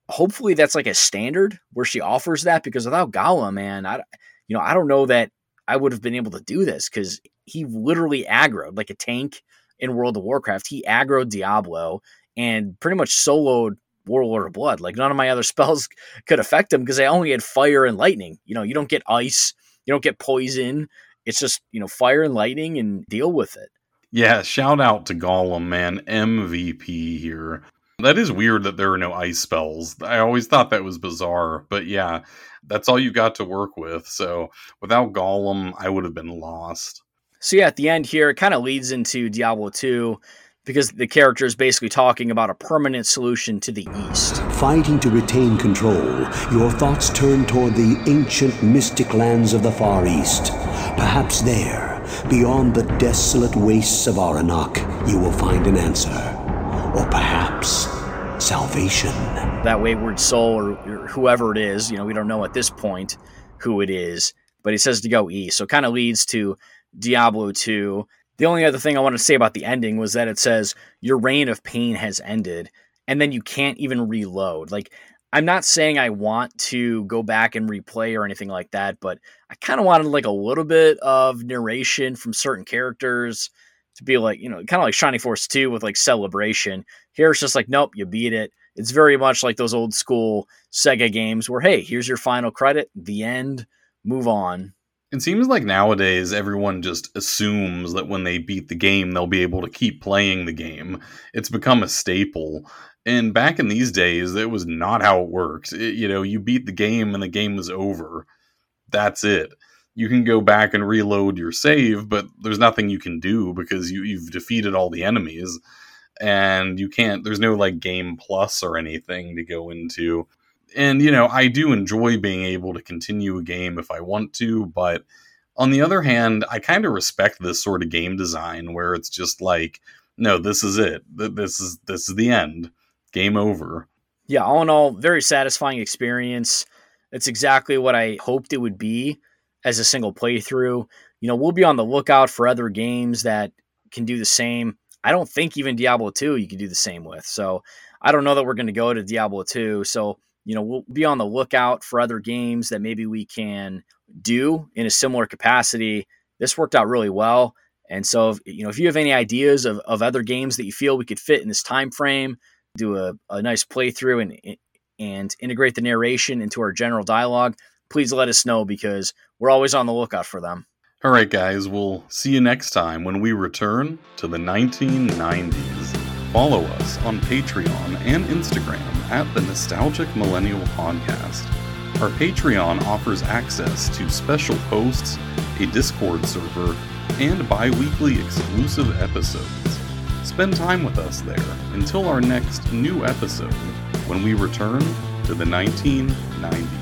hopefully that's like a standard where she offers that because without Golem, man, I you know I don't know that I would have been able to do this because he literally aggroed like a tank in World of Warcraft. He aggroed Diablo and pretty much soloed Warlord of Blood. Like none of my other spells could affect him because I only had fire and lightning. You know, you don't get ice, you don't get poison. It's just you know fire and lightning and deal with it. Yeah, shout out to Golem, man. MVP here. That is weird that there are no ice spells. I always thought that was bizarre, but yeah, that's all you got to work with. So without Golem, I would have been lost. So yeah, at the end here, it kind of leads into Diablo 2 because the character is basically talking about a permanent solution to the east. Fighting to retain control, your thoughts turn toward the ancient mystic lands of the Far East. Perhaps there, beyond the desolate wastes of Aranak, you will find an answer. Or perhaps salvation. That wayward soul, or, or whoever it is, you know, we don't know at this point who it is, but he says to go east. So it kind of leads to Diablo 2. The only other thing I wanted to say about the ending was that it says your reign of pain has ended, and then you can't even reload. Like, I'm not saying I want to go back and replay or anything like that, but I kind of wanted like a little bit of narration from certain characters to be like, you know, kind of like Shining Force 2 with like celebration. Here it's just like, nope, you beat it. It's very much like those old school Sega games where, hey, here's your final credit, the end, move on. It seems like nowadays everyone just assumes that when they beat the game, they'll be able to keep playing the game. It's become a staple. And back in these days, it was not how it worked. It, you know, you beat the game and the game was over. That's it. You can go back and reload your save, but there's nothing you can do because you, you've defeated all the enemies. And you can't, there's no like game plus or anything to go into and you know i do enjoy being able to continue a game if i want to but on the other hand i kind of respect this sort of game design where it's just like no this is it. This is this is the end. Game over. Yeah all in all very satisfying experience. It's exactly what i hoped it would be as a single playthrough. You know we'll be on the lookout for other games that can do the same. I don't think even diablo 2 you can do the same with so i don't know that we're going to go to diablo 2 so you know, we'll be on the lookout for other games that maybe we can do in a similar capacity. This worked out really well. And so, if, you know, if you have any ideas of, of other games that you feel we could fit in this time frame, do a, a nice playthrough and and integrate the narration into our general dialogue, please let us know because we're always on the lookout for them. All right, guys, we'll see you next time when we return to the 1990s. Follow us on Patreon and Instagram at the Nostalgic Millennial Podcast. Our Patreon offers access to special posts, a Discord server, and bi weekly exclusive episodes. Spend time with us there until our next new episode when we return to the 1990s.